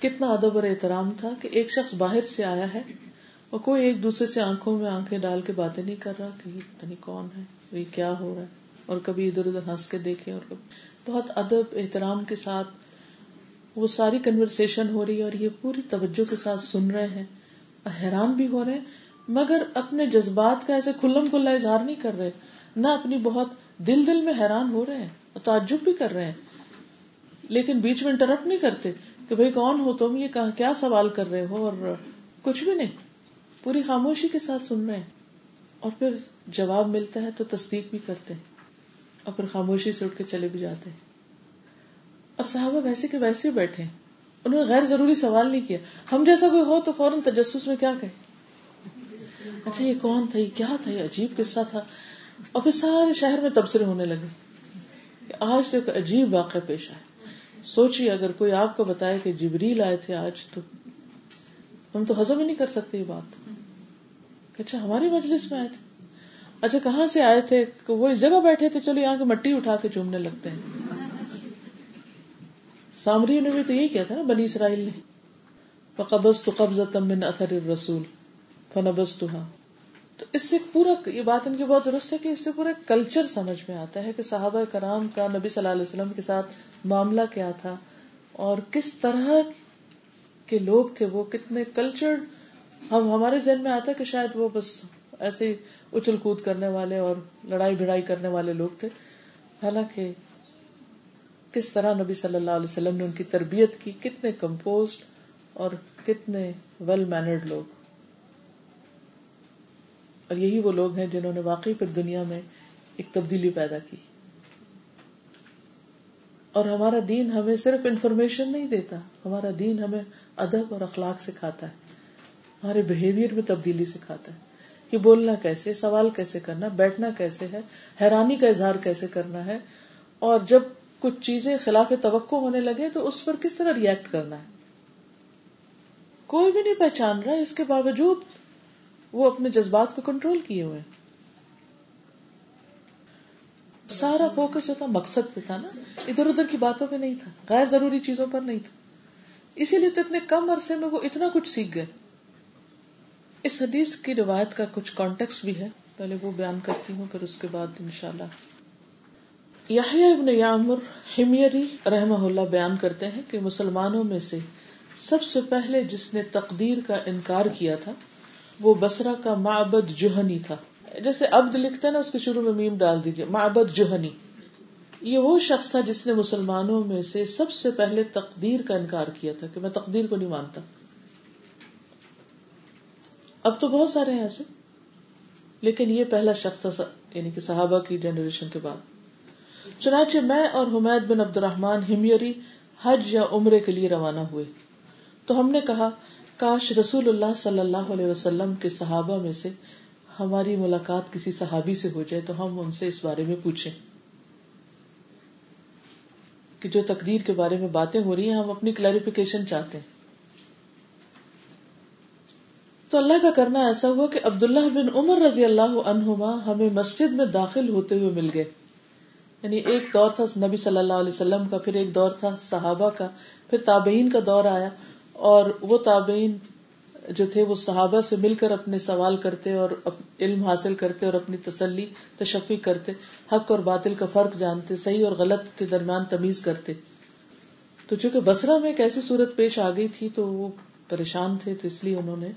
کتنا ادب اور احترام تھا کہ ایک شخص باہر سے آیا ہے اور کوئی ایک دوسرے سے آنکھوں میں آنکھیں ڈال کے باتیں نہیں کر رہا کہ یہ کون ہے، یہ کیا ہو رہا ہے۔ اور کبھی ادھر ادھر ہنس کے دیکھے اور کبھی۔ بہت ادب، احترام کے ساتھ وہ ساری کنورسن ہو رہی ہے اور یہ پوری توجہ کے ساتھ سن رہے ہیں۔ اور حیران بھی ہو رہے ہیں، مگر اپنے جذبات کا ایسے کھلم کھلا اظہار نہیں کر رہے۔ نہ اپنی بہت دل دل میں حیران ہو رہے ہیں، اور تعجب بھی کر رہے ہیں۔ لیکن بیچ میں انٹرپٹ نہیں کرتے کہ بھائی کون ہو تم؟ یہ کیا سوال کر رہے ہو؟ اور کچھ بھی نہیں۔ پوری خاموشی کے ساتھ سن رہے ہیں۔ اور پھر جواب ملتا ہے تو تصدیق بھی کرتے ہیں۔ اور پھر خاموشی سے اٹھ کے چلے بھی جاتے ہیں۔ اور صحابہ ویسے کے ویسے بیٹھے انہوں نے غیر ضروری سوال نہیں کیا۔ ہم جیسا کوئی ہو تو فوراً تجسس میں کیا کہ اچھا یہ کون تھا؟ یہ کیا تھا؟ یہ عجیب قصہ تھا۔ اور پھر سارے شہر میں تبصرے ہونے لگے۔ آج تو ایک عجیب واقع پیش آئے سوچیے، اگر کوئی آپ کو بتائے کہ جبریل آئے تھے آج تو ہم تو ہزم ہی نہیں کر سکتے یہ بات۔ اچھا ہماری مجلس میں آئے تھے۔ اچھا کہاں سے آئے تھے؟ وہ اس جگہ بیٹھے تھے چلو یہاں کی مٹی اٹھا کے چومنے لگتے ہیں۔ سامری نے بھی تو یہی کیا تھا نا، بنی اسرائیل نے۔ قبض تو قبض من اثر رسول فنبس تو تو اس سے پورا، یہ بات ان کی بہت درست ہے کہ اس سے پورا کلچر سمجھ میں آتا ہے کہ صحابہ کرام کا نبی صلی اللہ علیہ وسلم کے ساتھ معاملہ کیا تھا اور کس طرح کے لوگ تھے وہ، کتنے کلچر ہم، ہمارے ذہن میں آتا ہے کہ شاید وہ بس ایسے ہی اچھل کود کرنے والے اور لڑائی بھڑائی کرنے والے لوگ تھے۔ حالانکہ کس طرح نبی صلی اللہ علیہ وسلم نے ان کی تربیت کی؟ کتنے کمپوز اور کتنے ویل مینرڈ لوگ. اور یہی وہ لوگ ہیں جنہوں نے واقعی پھر دنیا میں ایک تبدیلی پیدا کی. اور ہمارا دین ہمیں صرف انفارمیشن نہیں دیتا، ہمارا دین ہمیں ادب اور اخلاق سکھاتا ہے، ہمارے بہیویئر میں تبدیلی سکھاتا ہے. کہ بولنا کیسے، سوال کیسے کرنا، بیٹھنا کیسے ہے، حیرانی کا اظہار کیسے کرنا ہے؟ اور جب کچھ چیزیں خلاف توقع ہونے لگے تو اس پر کس طرح ریئیکٹ کرنا ہے؟ کوئی بھی نہیں پہچان رہا اس کے باوجود وہ اپنے جذبات کو کنٹرول کیے ہوئے سارا فوکس جو تھا، مقصد پہ تھا نا، ادھر ادھر کی باتوں پہ نہیں تھا، غیر ضروری چیزوں پر نہیں تھا۔ اسی لیے تو اتنے کم عرصے میں وہ اتنا کچھ سیکھ گئے۔ اس حدیث کی روایت کا کچھ کانٹیکس بھی ہے، پہلے وہ بیان کرتی ہوں، پھر اس کے بعد ان شاء ابن یامر ہمیری رحمہ اللہ بیان کرتے ہیں کہ مسلمانوں میں سے سب سے پہلے جس نے تقدیر کا انکار کیا تھا، وہ بسرا کا معبد جوہنی تھا۔ جیسے ابد لکھتے ہیں نا، اس کے شروع میں میم ڈال دیجیے معبد جوہنی۔ یہ وہ شخص تھا جس نے مسلمانوں میں سے سب سے پہلے تقدیر کا انکار کیا تھا، کہ میں تقدیر کو نہیں مانتا۔ اب تو بہت سارے ہیں ایسے، لیکن یہ پہلا شخص تھا یعنی کہ صحابہ کی جنریشن کے بعد۔ چنانچہ میں اور حمید بن عبد الرحمان ہمیری حج یا عمرے کے لیے روانہ ہوئے۔ تو ہم نے کہا، کاش رسول اللہ صلی اللہ علیہ وسلم کے صحابہ میں سے ہماری ملاقات کسی صحابی سے ہو جائے تو ہم ان سے اس بارے میں پوچھیں۔ کہ جو تقدیر کے بارے میں باتیں ہو رہی ہیں، ہم اپنی کلیریفیکیشن چاہتے ہیں۔ تو اللہ کا کرنا ایسا ہوا کہ عبداللہ بن عمر رضی اللہ عنہما ہمیں مسجد میں داخل ہوتے ہوئے مل گئے۔ یعنی ایک دور تھا نبی صلی اللہ علیہ وسلم کا، پھر ایک دور تھا صحابہ کا، پھر تابعین کا دور آیا اور وہ تابعین جو تھے وہ صحابہ سے مل کر اپنے سوال کرتے اور علم حاصل کرتے اور اپنی تسلی، تشفی کرتے۔ حق اور باطل کا فرق جانتے، صحیح اور غلط کے درمیان تمیز کرتے۔ تو چونکہ بسرا میں ایک ایسی صورت پیش آ گئی تھی تو وہ پریشان تھے، تو اس لیے انہوں نے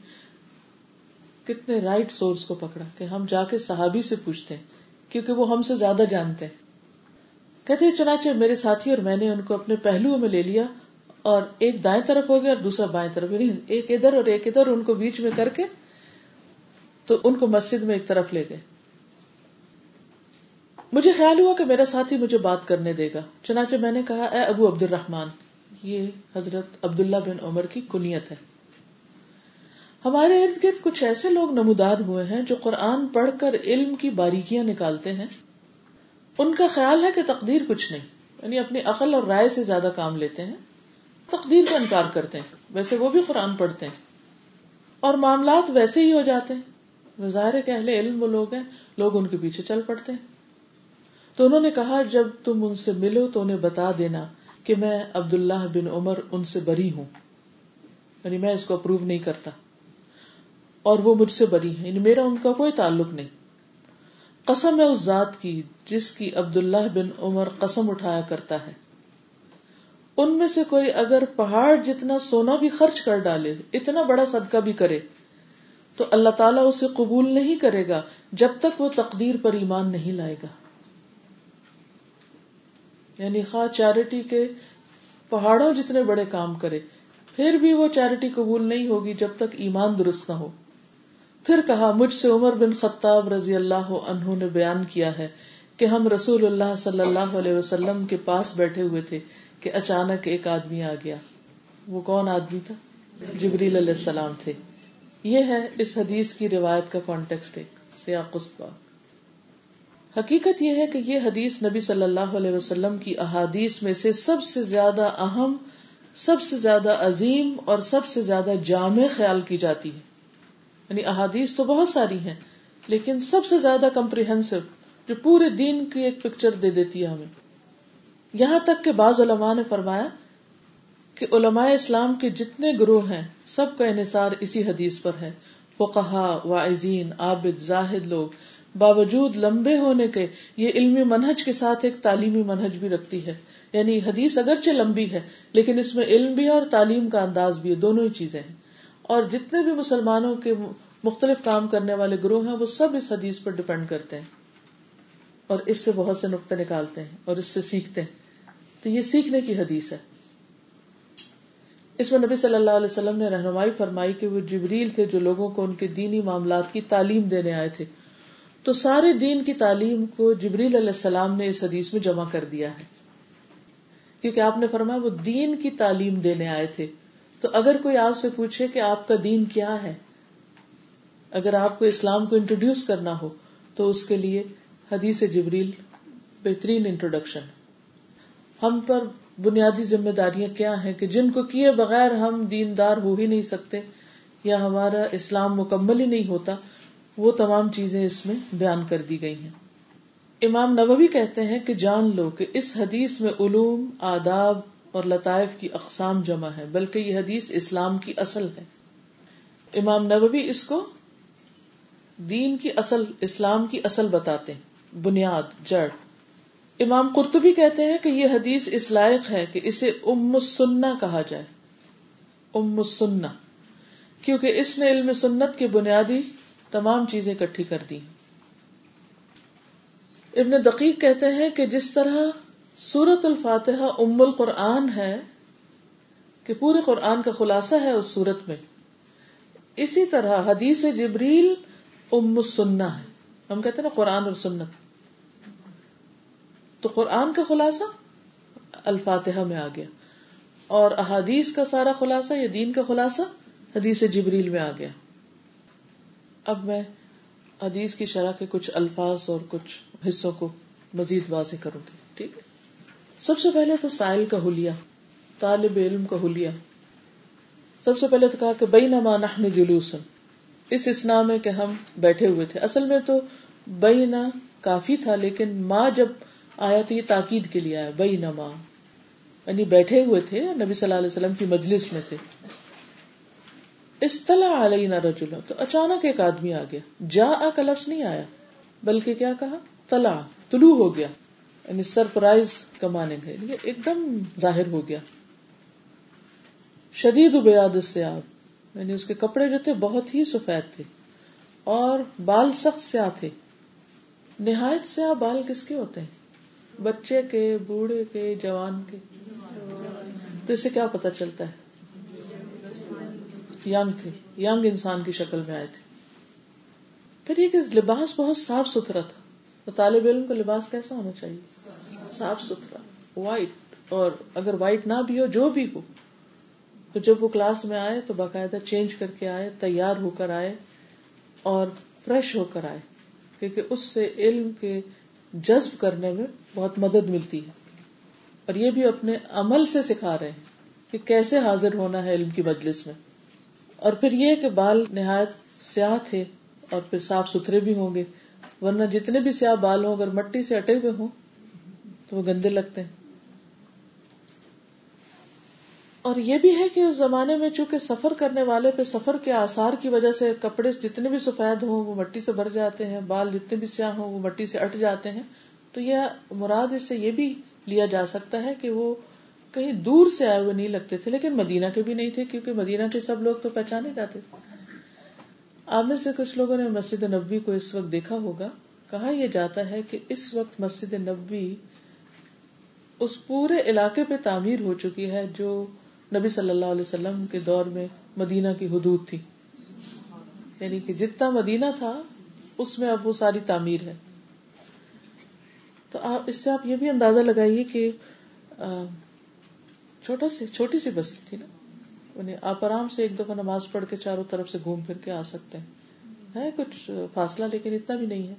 کتنے رائٹ سورس کو پکڑا کہ ہم جا کے صحابی سے پوچھتے ہیں کیونکہ وہ ہم سے زیادہ جانتے۔ ہیں کہتے چنانچہ میرے ساتھی اور میں نے ان کو اپنے پہلو میں لے لیا اور ایک دائیں طرف ہو گیا اور دوسرا بائیں طرف یعنی ایک ادھر اور ایک ادھر ان کو بیچ میں کر کے تو ان کو مسجد میں ایک طرف لے گئے۔ مجھے خیال ہوا کہ میرا ساتھی مجھے بات کرنے دے گا۔ چنانچہ میں نے کہا، اے ابو عبد الرحمان یہ حضرت عبداللہ بن عمر کی کنیت ہے۔ ہمارے ارد گرد کچھ ایسے لوگ نمودار ہوئے ہیں جو قرآن پڑھ کر علم کی باریکیاں نکالتے ہیں۔ ان کا خیال ہے کہ تقدیر کچھ نہیں یعنی اپنی عقل اور رائے سے زیادہ کام لیتے ہیں، تقدیر کا انکار کرتے ہیں، ویسے وہ بھی قرآن پڑھتے ہیں۔ اور معاملات ویسے ہی ہو جاتے ہیں۔ ظاہر کہ اہل علم وہ لوگ ہیں، لوگ ان کے پیچھے چل پڑتے ہیں۔ تو انہوں نے کہا، جب تم ان سے ملو تو انہیں بتا دینا کہ میں عبد اللہ بن عمر ان سے بری ہوں۔ یعنی میں اس کو اپروو نہیں کرتا۔ اور وہ مجھ سے بری ہے یعنی میرا ان کا کوئی تعلق نہیں۔ قسم ہے اس ذات کی جس کی عبد اللہ بن عمر قسم اٹھایا کرتا ہے۔ ان میں سے کوئی اگر پہاڑ جتنا سونا بھی خرچ کر ڈالے، اتنا بڑا صدقہ بھی کرے، تو اللہ تعالیٰ اسے قبول نہیں کرے گا جب تک وہ تقدیر پر ایمان نہیں لائے گا۔ یعنی خواہ چیریٹی کے پہاڑوں جتنے بڑے کام کرے، پھر بھی وہ چیریٹی قبول نہیں ہوگی جب تک ایمان درست نہ ہو۔ پھر کہا، مجھ سے عمر بن خطاب رضی اللہ عنہ نے بیان کیا ہے کہ ہم رسول اللہ صلی اللہ علیہ وسلم کے پاس بیٹھے ہوئے تھے کہ اچانک ایک آدمی آ گیا۔ وہ کون آدمی تھا؟ جبریل علیہ السلام تھے۔ یہ ہے، اس حدیث کی روایت کا کانٹیکسٹ ایک حقیقت یہ ہے کہ یہ حدیث نبی صلی اللہ علیہ وسلم کی احادیث میں سے سب سے زیادہ اہم، سب سے زیادہ عظیم اور سب سے زیادہ جامع خیال کی جاتی ہے۔ یعنی احادیث تو بہت ساری ہیں، لیکن سب سے زیادہ کمپریہنسو جو پورے دین کی ایک پکچر دے دیتی ہے ہمیں۔ یہاں تک کہ بعض علماء نے فرمایا کہ علماء اسلام کے جتنے گروہ ہیں، سب کا انحصار اسی حدیث پر ہے۔ فقہا، واعظین، عابد، زاہد لوگ۔ باوجود لمبے ہونے کے یہ علمی منہج کے ساتھ ایک تعلیمی منہج بھی رکھتی ہے۔ یعنی حدیث اگرچہ لمبی ہے، لیکن اس میں علم بھی ہے اور تعلیم کا انداز بھی ہے، دونوں ہی چیزیں ہیں۔ اور جتنے بھی مسلمانوں کے مختلف کام کرنے والے گروہ ہیں، وہ سب اس حدیث پر ڈپینڈ کرتے ہیں اور اس سے بہت سے نقطے نکالتے ہیں اور اس سے سیکھتے ہیں۔ تو یہ سیکھنے کی حدیث ہے۔ اس میں نبی صلی اللہ علیہ وسلم نے رہنمائی فرمائی کہ وہ جبریل تھے جو لوگوں کو ان کے دینی معاملات کی تعلیم دینے آئے تھے۔ تو سارے دین کی تعلیم کو جبریل علیہ السلام نے اس حدیث میں جمع کر دیا ہے۔ کیونکہ آپ نے فرمایا وہ دین کی تعلیم دینے آئے تھے۔ تو اگر کوئی آپ سے پوچھے کہ آپ کا دین کیا ہے اگر آپ کو اسلام کو انٹروڈیوس کرنا ہو، تو اس کے لیے حدیث جبریل بہترین انٹروڈکشن ہم پر بنیادی ذمہ داریاں کیا ہیں کہ جن کو کیے بغیر ہم دیندار ہو ہی نہیں سکتے یا ہمارا اسلام مکمل ہی نہیں ہوتا، وہ تمام چیزیں اس میں بیان کر دی گئی ہیں۔ امام نووی کہتے ہیں کہ جان لو کہ اس حدیث میں علوم، آداب اور لطائف کی اقسام جمع ہے بلکہ یہ حدیث اسلام کی اصل ہے۔ امام نبوی اس کو دین کی اصل، اسلام کی اصل بتاتے ہیں، بنیاد، جڑ۔ امام قرطبی کہتے ہیں کہ یہ حدیث اس لائق ہے کہ اسے ام سننا کہا جائے۔ ام سننا کیونکہ اس نے علم سنت کی بنیادی تمام چیزیں اکٹھی کر دی۔ ابن دقیق کہتے ہیں کہ جس طرح سورت الفاتحہ ام القرآن ہے، کہ پورے قرآن کا خلاصہ ہے اس سورت میں۔ اسی طرح حدیث جبریل ام سننا ہے۔ ہم کہتے ہیں نا قرآن اور سنت۔ تو قرآن کا خلاصہ الفاتحہ میں آ گیا۔ اور احادیث کا سارا خلاصہ یا دین کا خلاصہ حدیث جبریل میں آ گیا۔ اب میں حدیث کی شرح کے کچھ الفاظ اور کچھ حصوں کو مزید واضح کروں گی۔ ٹھیک ہے۔ سب سے پہلے تو سائل کا ہولیا طالب علم کا ہولیا سب سے پہلے تو کہا کہ بئی نما نہ اس اسنا کہ ہم بیٹھے ہوئے تھے۔ اصل میں تو بئی نہ کافی تھا، لیکن ماں جب آیا تو یہ تاکید کے لیے آیا بئی نما یعنی بیٹھے ہوئے تھے، نبی صلی اللہ علیہ وسلم کی مجلس میں تھے۔ علینا رجل تو اچانک ایک آدمی آ گیا۔ جا کا لفظ نہیں آیا، بلکہ کیا کہا؟ تلا طلوع ہو گیا۔ یعنی سرپرائز کمانے گئے یعنی ایک دم ظاہر ہو گیا۔ شدید بیاد سے آپ یعنی اس کے کپڑے جو تھے بہت ہی سفید تھے اور بال سخت سیاہ تھے۔ نہایت سیاہ بال کس کے ہوتے ہیں؟ بچے کے، بوڑھے کے، جوان کے۔ تو اسے کیا پتا چلتا ہے؟ ینگ تھے۔ ینگ انسان کی شکل میں آئے تھے۔ پھر یہ کہ لباس بہت صاف ستھرا تھا۔ تو طالب علم کا لباس کیسا ہونا چاہیے؟ صاف ستھرا۔ وائٹ اور اگر وائٹ نہ بھی ہو، جو بھی ہو تو جب وہ کلاس میں آئے تو باقاعدہ چینج کر کے آئے، تیار ہو کر آئے اور فریش ہو کر آئے، کیونکہ اس سے علم کے جذب کرنے میں بہت مدد ملتی ہے۔ اور یہ بھی اپنے عمل سے سکھا رہے ہیں کہ کیسے حاضر ہونا ہے علم کی مجلس میں۔ اور پھر یہ کہ بال نہایت سیاہ تھے اور پھر صاف ستھرے بھی ہوں گے، ورنہ جتنے بھی سیاہ بال ہوں، اگر مٹی سے اٹے ہوئے ہوں تو وہ گندے لگتے ہیں۔ اور یہ بھی ہے کہ اس زمانے میں چونکہ سفر کرنے والے پہ سفر کے آسار کی وجہ سے کپڑے جتنے بھی سفید ہوں وہ مٹی سے بھر جاتے ہیں، بال جتنے بھی سیاہ ہوں وہ مٹی سے اٹ جاتے ہیں۔ تو یہ مراد اس سے یہ بھی لیا جا سکتا ہے کہ وہ کہیں دور سے آئے ہوئے نہیں لگتے تھے، لیکن مدینہ کے بھی نہیں تھے، کیونکہ مدینہ کے سب لوگ تو پہچانے جاتے۔ تھے آپ میں سے کچھ لوگوں نے مسجد نبوی کو اس وقت دیکھا ہوگا۔ کہا یہ جاتا ہے کہ اس وقت مسجد نبوی اس پورے علاقے پہ تعمیر ہو چکی ہے جو نبی صلی اللہ علیہ وسلم کے دور میں مدینہ کی حدود تھی۔ یعنی کہ جتنا مدینہ تھا، اس میں اب وہ ساری تعمیر ہے۔ تو آپ اس سے آپ یہ بھی اندازہ لگائیے کہ چھوٹا سی چھوٹی سی بستی تھی نا۔ یعنی آپ آرام سے ایک دفعہ نماز پڑھ کے چاروں طرف سے گھوم پھر کے آ سکتے ہیں۔ ہے، کچھ فاصلہ، لیکن اتنا بھی نہیں ہے۔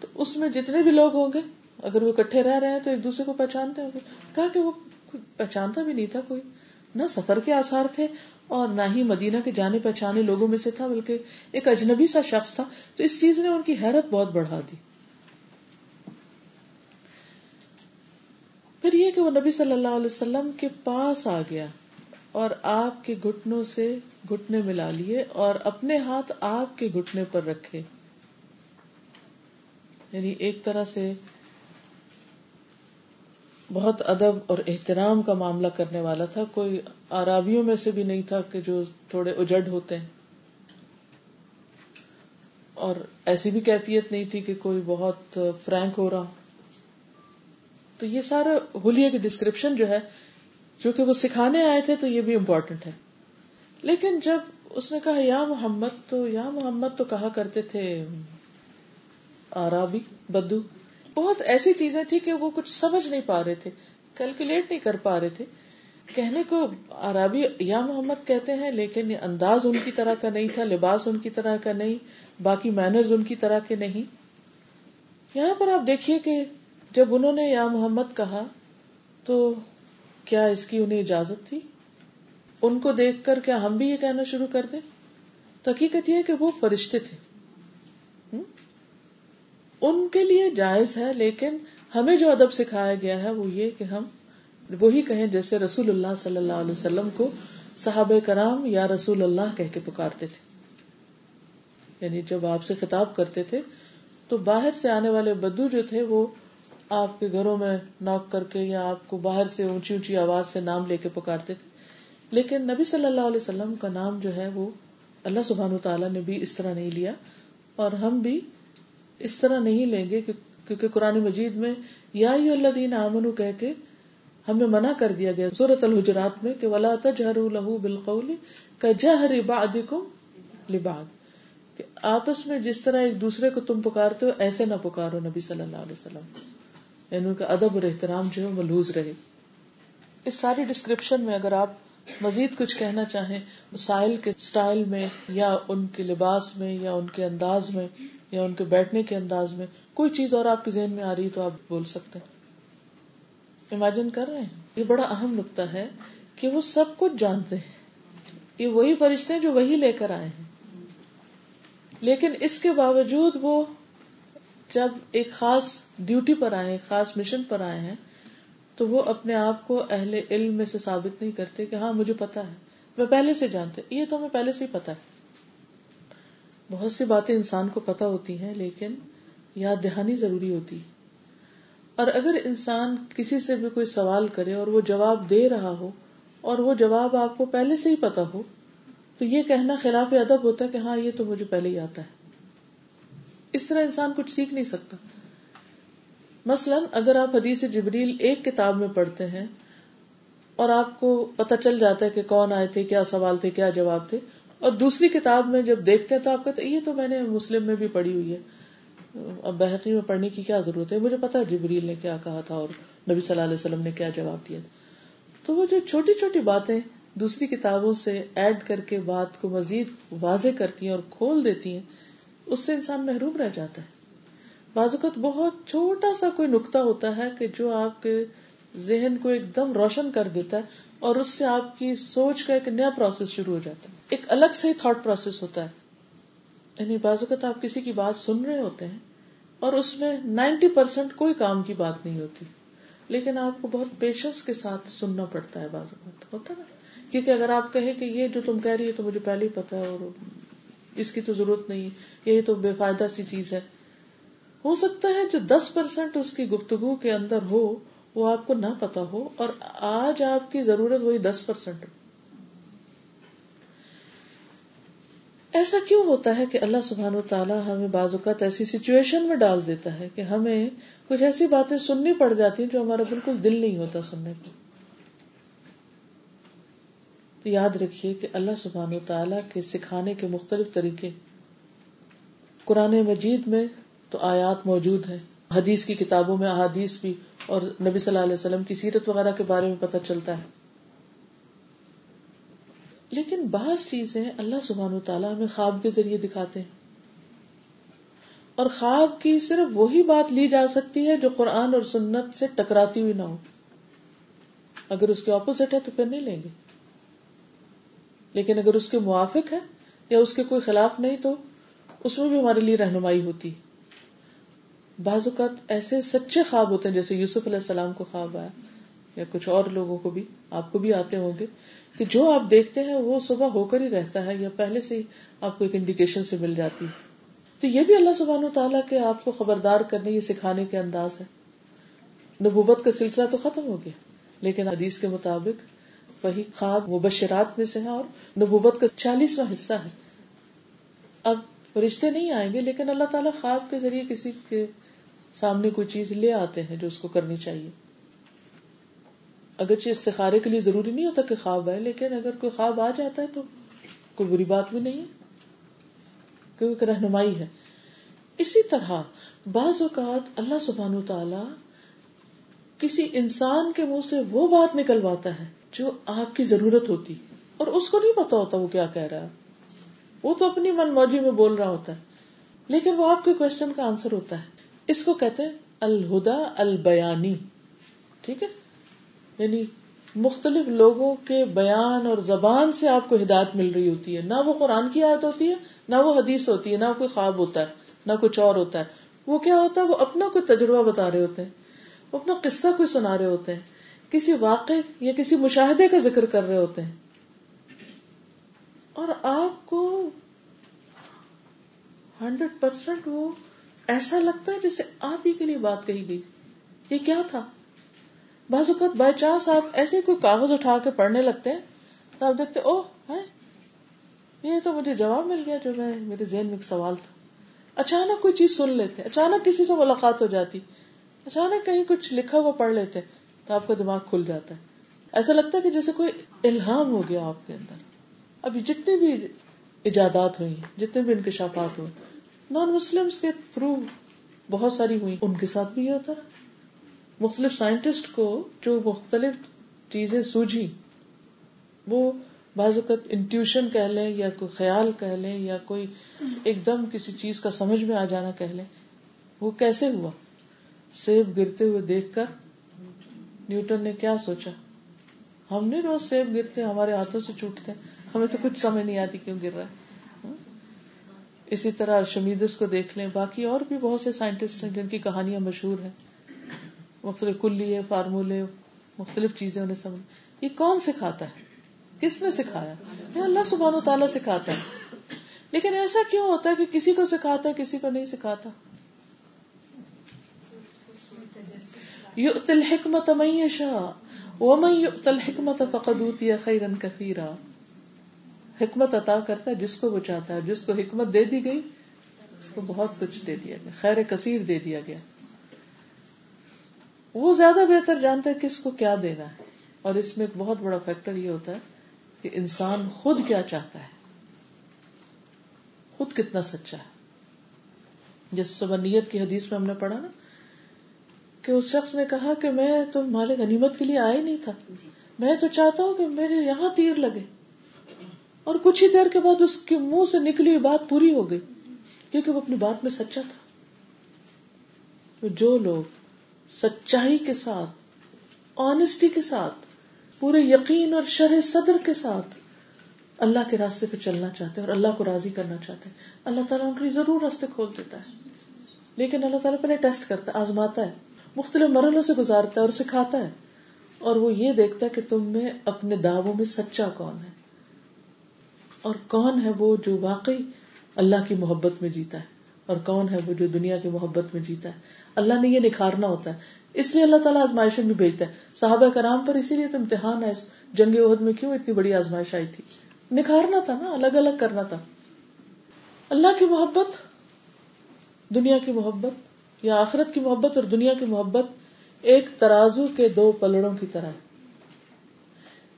تو اس میں جتنے بھی لوگ ہوں گے، اگر وہ اکٹھے رہ رہے ہیں تو ایک دوسرے کو پہچانتے ہوں گے۔ کہا کہ وہ پہچانتا بھی نہیں تھا کوئی۔ نہ سفر کے آسار تھے اور نہ ہی مدینہ کے جانے پہچانے لوگوں میں سے تھا، بلکہ ایک اجنبی سا شخص تھا۔ تو اس چیز نے ان کی حیرت بہت بڑھا دی۔ پھر یہ کہ وہ نبی صلی اللہ علیہ وسلم کے پاس آ گیا اور آپ کے گھٹنوں سے گھٹنے ملا لیے اور اپنے ہاتھ آپ کے گھٹنے پر رکھے۔ یعنی ایک طرح سے بہت ادب اور احترام کا معاملہ کرنے والا تھا۔ کوئی آرابیوں میں سے بھی نہیں تھا کہ جو تھوڑے اجڑ ہوتے ہیں۔ اور ایسی بھی کیفیت نہیں تھی کہ کوئی بہت فرینک ہو رہا تو یہ سارا ہولیے کی ڈسکرپشن جو ہے، جو کہ وہ سکھانے آئے تھے تو یہ بھی امپورٹنٹ ہے۔ لیکن جب اس نے کہا، یا محمد، تو یا محمد تو کہا کرتے تھے، آرابی، بدو بہت ایسی چیزیں تھی کہ وہ کچھ سمجھ نہیں پا رہے تھے کیلکولیٹ نہیں کر پا رہے تھے۔ کہنے کو عربی یا محمد کہتے ہیں، لیکن انداز ان کی طرح کا نہیں تھا، لباس ان کی طرح کا نہیں، باقی مینرز ان کی طرح کے نہیں۔ یہاں پر آپ دیکھیے کہ جب انہوں نے یا محمد کہا، تو کیا اس کی انہیں اجازت تھی؟ ان کو دیکھ کر کیا ہم بھی یہ کہنا شروع کر دیں؟ حقیقت یہ کہ وہ فرشتے تھے۔ ان کے لیے جائز ہے، لیکن ہمیں جو ادب سکھایا گیا ہے وہ یہ کہ ہم وہی کہیں جیسے رسول اللہ صلی اللہ علیہ وسلم کو صحاب کرام یا رسول اللہ کہہ کے پکارتے تھے۔ یعنی جب آپ سے خطاب کرتے تھے، تو باہر سے آنے والے بدو جو تھے، وہ آپ کے گھروں میں نوک کر کے یا آپ کو باہر سے اونچی اونچی آواز سے نام لے کے پکارتے تھے۔ لیکن نبی صلی اللہ علیہ وسلم کا نام جو ہے، وہ اللہ سبحان تعالیٰ نے بھی اس طرح نہیں لیا اور ہم بھی اس طرح نہیں لیں گے کیونکہ قرآن مجید میں یا اللہ دین امن کہہ کے ہمیں منع کر دیا گیا سورت الحجرات میں کہ ولا تجہر لہو بالقول کجہر بعضکم لبعض کہ آپس میں جس طرح ایک دوسرے کو تم پکارتے ہو، ایسے نہ پکارو نبی صلی اللہ علیہ وسلم۔ یعنی ان کا ادب اور احترام جو ہے ملحوظ رہے۔ اس ساری ڈسکرپشن میں اگر آپ مزید کچھ کہنا چاہیں ساحل کے سٹائل میں یا ان کے لباس میں یا ان کے انداز میں یا ان کے بیٹھنے کے انداز میں کوئی چیز اور آپ کے ذہن میں آ رہی تو آپ بول سکتے ہیں۔ امیجن کر رہے ہیں۔ یہ بڑا اہم نقطہ ہے کہ وہ سب کچھ جانتے ہیں۔ یہ وہی فرشتے ہیں جو وہی لے کر آئے ہیں۔ لیکن اس کے باوجود وہ جب ایک خاص ڈیوٹی پر آئے خاص مشن پر آئے ہیں تو وہ اپنے آپ کو اہل علم میں سے ثابت نہیں کرتے کہ ہاں مجھے پتا ہے۔ میں پہلے سے جانتے یہ تو ہمیں پہلے سے ہی پتا ہے۔ بہت سی باتیں انسان کو پتا ہوتی ہیں، لیکن یاد دہانی ضروری ہوتی ہے۔ اور اگر انسان کسی سے بھی کوئی سوال کرے اور وہ جواب دے رہا ہو اور وہ جواب آپ کو پہلے سے ہی پتا ہو، تو یہ کہنا خلاف ادب ہوتا ہے کہ ہاں یہ تو مجھے پہلے ہی آتا ہے۔ اس طرح انسان کچھ سیکھ نہیں سکتا۔ مثلاً اگر آپ حدیث جبریل ایک کتاب میں پڑھتے ہیں اور آپ کو پتا چل جاتا ہے کہ کون آئے تھے، کیا سوال تھے، کیا جواب تھے، اور دوسری کتاب میں جب دیکھتے ہیں تو آپ کہتے یہ تو میں نے مسلم میں بھی پڑھی ہوئی ہے۔ اب بحقی میں پڑھنے کی کیا ضرورت ہے؟ مجھے پتا جبریل نے کیا کہا تھا اور نبی صلی اللہ علیہ وسلم نے کیا جواب دیا تو وہ جو چھوٹی چھوٹی باتیں دوسری کتابوں سے ایڈ کر کے بات کو مزید واضح کرتی ہیں اور کھول دیتی ہیں، اس سے انسان محروم رہ جاتا ہے۔ اوقات بہت چھوٹا سا کوئی نقطہ ہوتا ہے کہ جو آپ کے ذہن کو ایک دم روشن کر دیتا ہے اور اس سے آپ کی سوچ کا ایک نیا پروسیس شروع ہو جاتا ہے۔ ایک الگ سے تھاٹ پروسیس ہوتا ہے۔ یعنی بعض اوقات آپ کسی کی بات سن رہے ہوتے ہیں اور اس میں نائنٹی پرسینٹ کوئی کام کی بات نہیں ہوتی۔ لیکن آپ کو بہت پیشنس کے ساتھ سننا پڑتا ہے بعض اوقات، ہوتا نا؟ کیونکہ اگر آپ کہیں کہ یہ جو تم کہہ رہی ہے تو مجھے پہلے ہی پتا ہے اور اس کی تو ضرورت نہیں، یہی تو بے فائدہ سی چیز ہے۔ ہو سکتا ہے جو دس پرسینٹ اس کی گفتگو کے اندر ہو، وہ آپ کو نہ پتا ہو، اور آج آپ کی ضرورت وہی دس پرسینٹ ہو۔ ایسا کیوں ہوتا ہے کہ اللہ سبحان و تعالیٰ ہمیں بعض اوقات ایسی سچویشن میں ڈال دیتا ہے کہ ہمیں کچھ ایسی باتیں سننی پڑ جاتی ہیں جو ہمارا بالکل دل نہیں ہوتا سننے کو۔ تو یاد رکھیے کہ اللہ سبحان و تعالیٰ کے سکھانے کے مختلف طریقے، قرآن مجید میں تو آیات موجود ہیں۔ حدیث کی کتابوں میں، احادیث بھی، اور نبی صلی اللہ علیہ وسلم کی سیرت وغیرہ کے بارے میں پتہ چلتا ہے۔ لیکن بعض چیزیں اللہ سبحان و تعالیٰ ہمیں خواب کے ذریعے دکھاتے ہیں۔ اور خواب کی صرف وہی بات لی جا سکتی ہے جو قرآن اور سنت سے ٹکراتی ہوئی نہ ہو۔ اگر اس کے اپوزٹ ہے تو پھر نہیں لیں گے۔ لیکن اگر اس کے موافق ہے یا اس کے کوئی خلاف نہیں تو اس میں بھی ہمارے لیے رہنمائی ہوتی۔ ہے بعض اوقات ایسے سچے خواب ہوتے ہیں جیسے یوسف علیہ السلام کو خواب آیا، یا کچھ اور لوگوں کو بھی، آپ کو بھی آتے ہوں گے، کہ جو آپ دیکھتے ہیں وہ صبح ہو کر ہی رہتا ہے، یا پہلے سے ہی آپ کو ایک انڈیکیشن سے مل جاتی ہے۔ تو یہ بھی اللہ سبحان و تعالیٰ کے آپ کو خبردار کرنے، یہ سکھانے کے انداز ہے۔ نبوت کا سلسلہ تو ختم ہو گیا، لیکن حدیث کے مطابق وہی خواب مبشرات میں سے ہے اور نبوت کا چالیسواں حصہ ہے۔ اب رشتے نہیں آئیں گے، لیکن اللہ تعالیٰ خواب کے ذریعے کسی کے سامنے کوئی چیز لے آتے ہیں جو اس کو کرنی چاہیے۔ اگرچہ استخارے کے لیے ضروری نہیں ہوتا کہ خواب آئے، لیکن اگر کوئی خواب آ جاتا ہے تو کوئی بری بات بھی نہیں ہے۔ کیونکہ رہنمائی ہے۔ اسی طرح بعض اوقات اللہ سبحان تعالی کسی انسان کے منہ سے وہ بات نکلواتا ہے جو آپ کی ضرورت ہوتی، اور اس کو نہیں پتا ہوتا وہ کیا کہہ رہا ہے۔ وہ تو اپنی من موجی میں بول رہا ہوتا ہے، لیکن وہ آپ کے کوشچن کا آنسر ہوتا ہے۔ اس کو کہتے ہیں الہدا البیانی، ٹھیک ہے؟ یعنی مختلف لوگوں کے بیان اور زبان سے آپ کو ہدایت مل رہی ہوتی ہے۔ نہ وہ قرآن کی آیت ہوتی ہے، نہ وہ حدیث ہوتی ہے، نہ کوئی خواب ہوتا ہے، نہ کچھ اور ہوتا ہے۔ وہ کیا ہوتا ہے؟ وہ اپنا کوئی تجربہ بتا رہے ہوتے ہیں، وہ اپنا قصہ کوئی سنا رہے ہوتے ہیں، کسی واقع یا کسی مشاہدے کا ذکر کر رہے ہوتے ہیں۔ اور آپ کو ہنڈریڈ پرسینٹ وہ ایسا لگتا ہے جیسے آپ ہی کے لیے بات کہی گئی۔ یہ کیا تھا؟ بعض اوقات بائی چانس آپ ایسے کوئی کاغذ اٹھا کے پڑھنے لگتے ہیں تو آپ دیکھتے او ہے؟ یہ تو مجھے جواب مل گیا جو میں، میرے ذہن میں ایک سوال تھا۔ اچانک کوئی چیز سن لیتے اچانک کسی سے ملاقات ہو جاتی۔ اچانک کہیں کچھ لکھا ہوا پڑھ لیتے تو آپ کا دماغ کھل جاتا ہے۔ ایسا لگتا ہے کہ جیسے کوئی الہام ہو گیا آپ کے اندر۔ ابھی جتنی بھی ایجادات ہوئی جتنے بھی انکشافات ہوئے نان مسلم کے تھرو بہت ساری ہوئی۔ ان کے ساتھ بھی یہ ہوتا مختلف سائنٹسٹ کو جو مختلف چیزیں سوجھی وہ بعض اوقات انٹیوشن کہہ لیں یا کوئی خیال کہہ لیں یا کوئی ایک دم کسی چیز کا سمجھ میں آ جانا کہہ لیں۔ وہ کیسے ہوا؟ سیب گرتے ہوئے دیکھ کر نیوٹن نے کیا سوچا؟ ہم نہیں روز سیب گرتے، ہمارے ہاتھوں سے چوٹتے۔ ہمیں تو کچھ سمجھ نہیں آتی کیوں گر رہا ہے۔ اسی طرح شمیدس کو دیکھ لیں، باقی اور بھی بہت سے سائنٹسٹ ہیں جن کی کہانیاں مشہور ہیں۔ مختلف کلیے فارمولے، مختلف چیزیں انہیں سمجھ۔ یہ کون سکھاتا ہے؟ کس نے سکھایا؟ یہ اللہ سبحانہ تعالیٰ سکھاتا ہے۔ لیکن ایسا کیوں ہوتا ہے کہ کسی کو سکھاتا ہے، کسی کو نہیں سکھاتا؟ یؤت الحکمت من یشاء، ومن یؤت الحکمت فقد اوتی خیرا کثیرا۔ حکمت عطا کرتا ہے جس کو وہ چاہتا ہے جس کو حکمت دے دی گئی اس کو بہت کچھ دے دیا گیا خیر کثیر دے دیا گیا۔ وہ زیادہ بہتر جانتا ہے کس کو کیا دینا ہے۔ اور اس میں ایک بہت بڑا فیکٹر یہ ہوتا ہے کہ انسان خود کیا چاہتا ہے۔ خود کتنا سچا ہے۔ جس سبنیت کی حدیث میں ہم نے پڑھا نا کہ اس شخص نے کہا کہ میں تو مالک غنیمت کے لیے آیا نہیں تھا۔ میں تو چاہتا ہوں کہ میرے یہاں تیر لگے۔ اور کچھ ہی دیر کے بعد اس کے منہ سے نکلی ہوئی بات پوری ہو گئی، کیونکہ وہ اپنی بات میں سچا تھا۔ جو لوگ سچائی کے ساتھ آنےسٹی کے ساتھ، پورے یقین اور شرح صدر کے ساتھ اللہ کے راستے پہ چلنا چاہتے ہیں اور اللہ کو راضی کرنا چاہتے ہیں۔ اللہ تعالیٰ ان کے لیے ضرور راستے کھول دیتا ہے۔ لیکن اللہ تعالیٰ پہلے ٹیسٹ کرتا ہے، آزماتا ہے، مختلف مرحلوں سے گزارتا ہے اور سکھاتا ہے۔ اور وہ یہ دیکھتا ہے کہ تم میں اپنے دعووں میں سچا کون ہے۔ اور کون ہے وہ جو واقعی اللہ کی محبت میں جیتا ہے؟ اور کون ہے وہ جو دنیا کی محبت میں جیتا ہے؟ اللہ نے یہ نکھارنا ہوتا ہے۔ اس لیے اللہ تعالیٰ آزمائش بھی بھیجتا ہے۔ صحابہ کرام پر اسی لیے تو امتحان ہے۔ جنگ عہد میں کیوں اتنی بڑی آزمائش آئی تھی؟ نکھارنا تھا نا، الگ الگ کرنا تھا۔ اللہ کی محبت، دنیا کی محبت یا آخرت کی محبت اور دنیا کی محبت ایک ترازو کے دو پلڑوں کی طرح ہے۔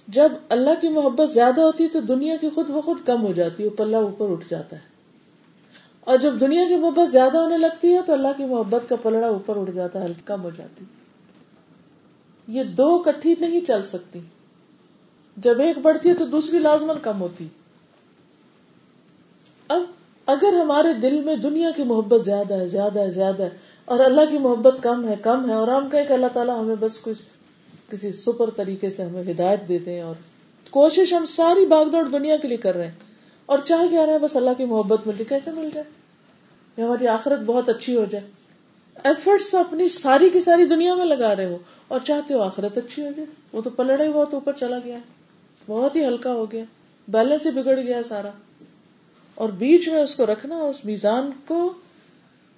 جب اللہ کی محبت زیادہ ہوتی ہے تو دنیا کی خود بخود کم ہو جاتی ہے پلہ اوپر اٹھ جاتا ہے۔ اور جب دنیا کی محبت زیادہ ہونے لگتی ہے تو اللہ کی محبت کا پلڑا اوپر اٹھ جاتا ہے کم ہو جاتی یہ دو کٹھی نہیں چل سکتی۔ جب ایک بڑھتی ہے تو دوسری لازمن کم ہوتی۔ اب اگر ہمارے دل میں دنیا کی محبت زیادہ ہے زیادہ ہے زیادہ ہے اور اللہ کی محبت کم ہے کم ہے اور ہم کہیں کہ اللہ تعالیٰ ہمیں بس کچھ کسی سپر طریقے سے ہمیں ہدایت دے دیں اور کوشش ہم ساری باغ دوڑ دنیا کے لیے کر رہے ہیں اور چاہ کیا رہے ہیں بس اللہ کی محبت مل جائے، کیسے مل جائے؟ یا ہماری آخرت بہت اچھی ہو جائے۔ ایفرٹس تو اپنی ساری کی ساری دنیا میں لگا رہے ہو اور چاہتے ہو آخرت اچھی ہو جائے۔ وہ تو پلڑا ہی بہت اوپر چلا گیا بہت ہی ہلکا ہو گیا۔ بیلنس ہی بگڑ گیا سارا۔ اور بیچ میں اس کو رکھنا، اس میزان کو،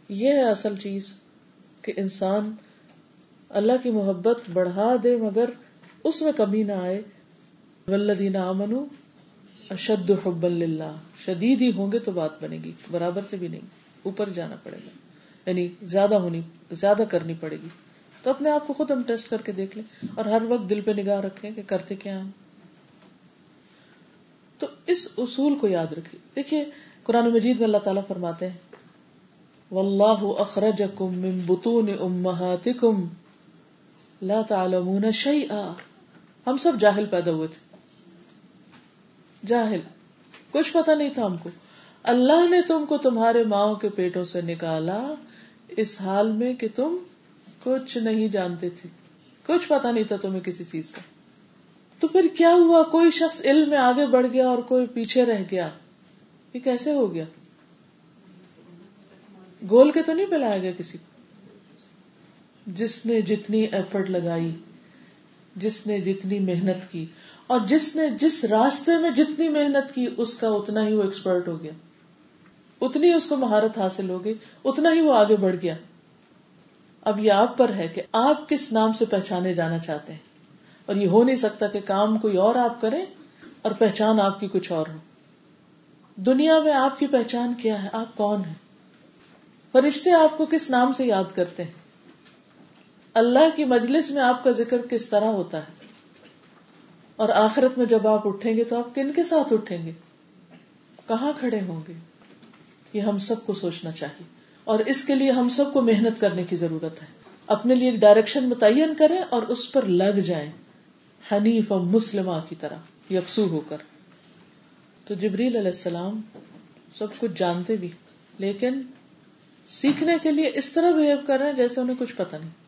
یہ ہے اصل چیز کہ انسان اللہ کی محبت بڑھا دے مگر اس میں کمی نہ آئے۔ ولدین امن اشد حب اللہ شدید ہی ہوں گے تو بات بنے گی، برابر سے بھی نہیں، اوپر جانا پڑے گا۔ یعنی زیادہ ہونی، زیادہ کرنی پڑے گی۔ تو اپنے آپ کو خود ہم ٹیسٹ کر کے دیکھ لیں۔ اور ہر وقت دل پہ نگاہ رکھیں کہ کرتے کیا ہم۔ تو اس اصول کو یاد رکھیے دیکھیے، قرآن مجید میں اللہ تعالیٰ فرماتے ہیں واللہ اخرجکم من بطون امہاتکم لا تعلمون شیئا۔ ہم سب جاہل پیدا ہوئے تھے۔ جاہل۔ کچھ پتا نہیں تھا ہم کو۔ اللہ نے تم کو تمہارے ماؤں کے پیٹوں سے نکالا اس حال میں کہ تم کچھ نہیں جانتے تھے۔ کچھ پتا نہیں تھا تمہیں کسی چیز کا۔ تو پھر کیا ہوا؟ کوئی شخص علم میں آگے بڑھ گیا اور کوئی پیچھے رہ گیا۔ یہ کیسے ہو گیا؟ گول کے تو نہیں پلایا گیا کسی کو؟ جس نے جتنی ایفرٹ لگائی، جس نے جتنی محنت کی، اور جس نے جس راستے میں جتنی محنت کی، اس کا اتنا ہی وہ ایکسپرٹ ہو گیا۔ اتنی اس کو مہارت حاصل ہو گئی، اتنا ہی وہ آگے بڑھ گیا۔ اب یہ آپ پر ہے کہ آپ کس نام سے پہچانے جانا چاہتے ہیں۔ اور یہ ہو نہیں سکتا کہ کام کوئی اور آپ کریں اور پہچان آپ کی کچھ اور ہو۔ دنیا میں آپ کی پہچان کیا ہے؟ آپ کون ہیں؟ فرشتے آپ کو کس نام سے یاد کرتے ہیں؟ اللہ کی مجلس میں آپ کا ذکر کس طرح ہوتا ہے؟ اور آخرت میں جب آپ اٹھیں گے تو آپ کن کے ساتھ اٹھیں گے؟ کہاں کھڑے ہوں گے؟ یہ ہم سب کو سوچنا چاہیے۔ اور اس کے لیے ہم سب کو محنت کرنے کی ضرورت ہے۔ اپنے لیے ایک ڈائریکشن متعین کریں اور اس پر لگ جائیں۔ حنیف اور مسلمہ کی طرح، یکسو ہو کر۔ تو جبریل علیہ السلام سب کچھ جانتے بھی لیکن سیکھنے کے لیے اس طرح بہیو کر رہے ہیں جیسے انہیں کچھ پتا نہیں۔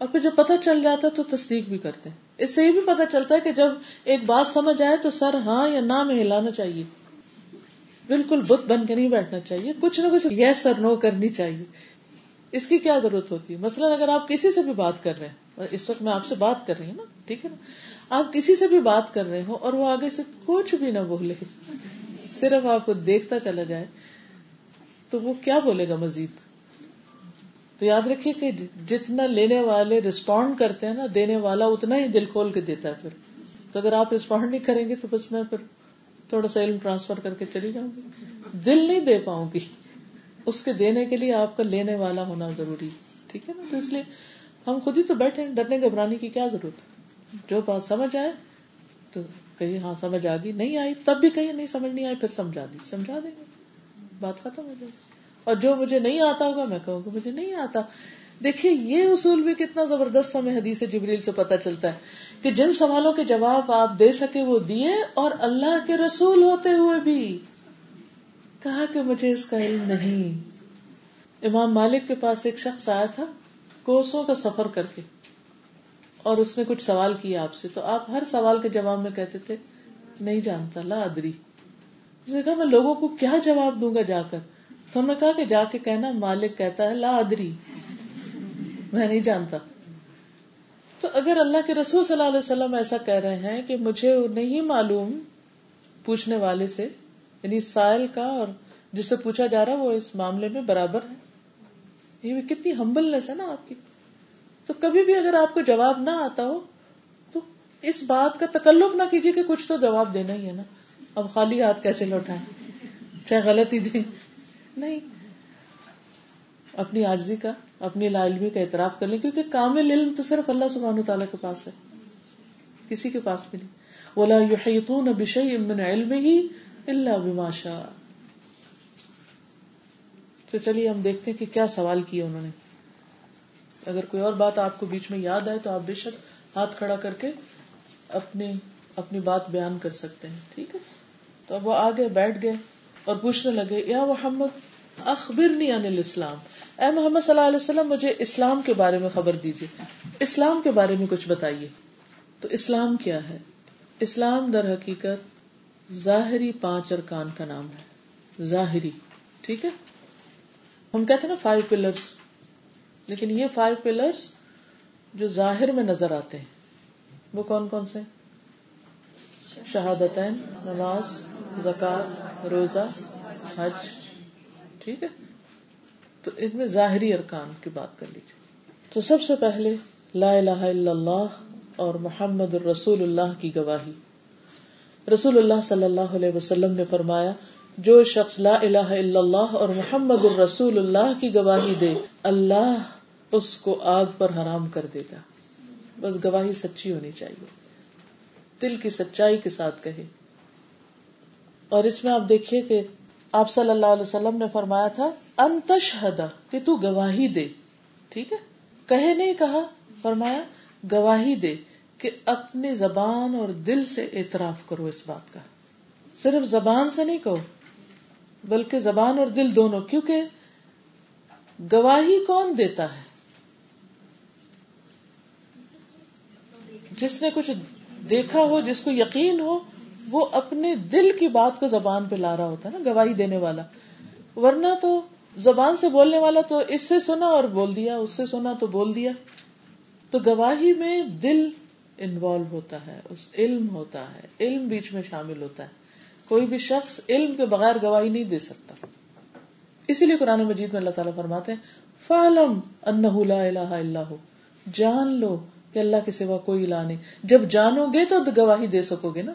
اور پھر جب پتہ چل جاتا ہے تو تصدیق بھی کرتے ہیں۔ اس سے یہ بھی پتا چلتا ہے کہ جب ایک بات سمجھ آئے تو سر ہاں یا نہ میں ہلانا چاہیے۔ بالکل بت بن کے نہیں بیٹھنا چاہیے۔ کچھ نہ کچھ یس اور نو کرنی چاہیے۔ اس کی کیا ضرورت ہوتی ہے؟ مثلاً اگر آپ کسی سے بھی بات کر رہے ہیں اس وقت میں آپ سے بات کر رہی ہوں نا، ٹھیک ہے نا؟ آپ کسی سے بھی بات کر رہے ہو اور وہ آگے سے کچھ بھی نہ بولے، صرف آپ کو دیکھتا چلا جائے، تو وہ کیا بولے گا مزید؟ تو یاد رکھیے کہ جتنا لینے والے رسپونڈ کرتے ہیں نا، دینے والا اتنا ہی دل کھول کے دیتا ہے پھر۔ تو اگر آپ رسپونڈ نہیں کریں گے تو بس میں پھر تھوڑا سا علم ٹرانسفر کر کے چلی جاؤں گی۔ دل نہیں دے پاؤں گی۔ اس کے دینے کے لیے آپ کا لینے والا ہونا ضروری ٹھیک ہے نا؟ تو اس لیے ہم خود ہی تو بیٹھے ڈرنے گھبرانے کی کیا ضرورت جو بات سمجھ آئے تو کہیں ہاں سمجھ آ گئی، نہیں آئی، تب بھی کہیں نہیں، سمجھ نہیں آئی، پھر سمجھا دی۔ سمجھا دیں گے۔ بات ختم ہو جائے۔ اور جو مجھے نہیں آتا ہوگا میں کہوں گا مجھے نہیں آتا۔ دیکھیے، یہ اصول بھی کتنا زبردست ہمیں حدیث جبریل سے پتا چلتا ہے کہ جن سوالوں کے جواب آپ دے سکے وہ دیے اور اللہ کے رسول ہوتے ہوئے بھی۔ کہا کہ مجھے اس کا علم نہیں۔ امام مالک کے پاس ایک شخص آیا تھا کوسوں کا سفر کر کے اور اس نے کچھ سوال کیا آپ سے۔ تو آپ ہر سوال کے جواب میں کہتے تھے، نہیں جانتا، لا ادری۔ اس نے کہا، میں لوگوں کو کیا جواب دوں گا جا کر؟ تو نے کہا کہ جا کے کہنا، مالک کہتا ہے، لا ادری۔ میں نہیں جانتا۔ تو اگر اللہ کے رسول صلی اللہ علیہ وسلم ایسا کہہ رہے ہیں کہ مجھے نہیں معلوم پوچھنے والے سے یعنی سائل کا اور جس سے پوچھا جا رہا وہ اس معاملے میں برابر ہے۔ یہ بھی کتنی ہمبلنس ہے نا آپ کی۔ تو کبھی بھی اگر آپ کو جواب نہ آتا ہو، تو اس بات کا تکلف نہ کیجیے کہ کچھ تو جواب دینا ہی ہے نا۔ اب خالی ہاتھ کیسے لوٹائیں؟ چاہے غلط ہی دیں۔ نہیں۔ اپنی آجزی کا، اپنی لا علمی کا اعتراف کر لیں، کیونکہ کامل علم تو صرف اللہ سبحانہ تعالیٰ کے پاس ہے۔ کسی کے پاس بھی نہیں۔ ولا يحيطون بشيء من علمه الا بما شاء۔ تو چلیے، ہم دیکھتے ہیں کہ کیا سوال کیا انہوں نے۔ اگر کوئی اور بات آپ کو بیچ میں یاد آئے تو آپ بے شک ہاتھ کھڑا کر کے اپنی اپنی بات بیان کر سکتے ہیں۔ ٹھیک ہے؟ تو اب وہ آگے بیٹھ گئے۔ اور پوچھنے لگے، یا محمد، اخبرنی عن الاسلام. اے محمد صلی اللہ علیہ وسلم، مجھے اسلام کے بارے میں خبر دیجیے اسلام کے بارے میں کچھ بتائیے۔ تو اسلام کیا ہے؟ اسلام در حقیقت ظاہری پانچ ارکان کا نام ہے۔ ظاہری، ٹھیک ہے؟ ہم کہتے ہیں نا فائیو پلرس لیکن یہ فائیو پلرس جو ظاہر میں نظر آتے ہیں، وہ کون کون سے شہادتین، نماز زکات، روزہ، حج، ٹھیک ہے؟ تو ان میں ظاہری ارکان کی بات کر لیجیے تو سب سے پہلے لا الہ الا اللہ اور محمد الرسول اللہ کی گواہی۔ رسول اللہ صلی اللہ علیہ وسلم نے فرمایا، جو شخص لا الہ الا اللہ اور محمد الرسول اللہ کی گواہی دے، اللہ اس کو آگ پر حرام کر دے گا۔ بس گواہی سچی ہونی چاہیے۔ دل کی سچائی کے ساتھ کہے۔ اور اس میں آپ دیکھیے کہ آپ صلی اللہ علیہ وسلم نے فرمایا تھا انتشہدا کہ تو گواہی دے، ٹھیک ہے؟ کہے نہیں کہا، فرمایا گواہی دے کہ اپنی زبان اور دل سے اعتراف کرو اس بات کا۔ صرف زبان سے نہیں کہو، بلکہ زبان اور دل دونوں، کیونکہ گواہی کون دیتا ہے؟ جس نے کچھ دیکھا ہو، جس کو یقین ہو وہ اپنے دل کی بات کو زبان پہ لا رہا ہوتا ہے نا، گواہی دینے والا۔ ورنہ تو زبان سے بولنے والا تو اس سے سنا اور بول دیا، اس سے سنا تو بول دیا۔ تو گواہی میں دل انوالو ہوتا ہے، اس علم ہوتا ہے، علم بیچ میں شامل ہوتا ہے۔ کوئی بھی شخص علم کے بغیر گواہی نہیں دے سکتا۔ اسی لیے قرآن مجید میں اللہ تعالیٰ فرماتے ہیں فالم اللہ جان لو کہ اللہ کے سوا کوئی الہ نہیں۔ جب جانو گے تو گواہی دے سکو گے نا۔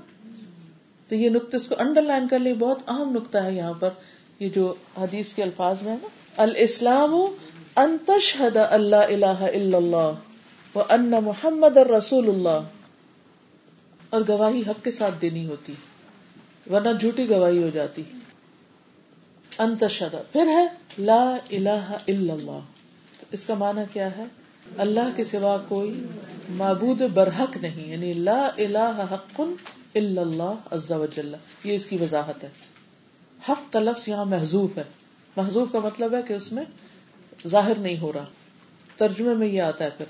تو یہ نقطہ اس کو انڈر لائن کر لی بہت اہم نقطہ ہے یہاں پر۔ یہ جو حدیث کے الفاظ میں ہے نا۔ الاسلام انتشہد اللہ الہ الا اللہ ان محمد رسول اللہ۔ اور گواہی حق کے ساتھ دینی ہوتی، ورنہ جھوٹی گواہی ہو جاتی۔ انتشد پھر ہے لا الہ الا اللہ۔ اس کا معنی کیا ہے؟ اللہ کے سوا کوئی معبود برحق نہیں یعنی لا الہ حق اللہ عز و جل۔ یہ اس کی وضاحت ہے۔ حق کا لفظ یہاں محضوف ہے۔ محضوف کا مطلب ہے کہ اس میں ظاہر نہیں ہو رہا۔ ترجمے میں یہ آتا ہے پھر۔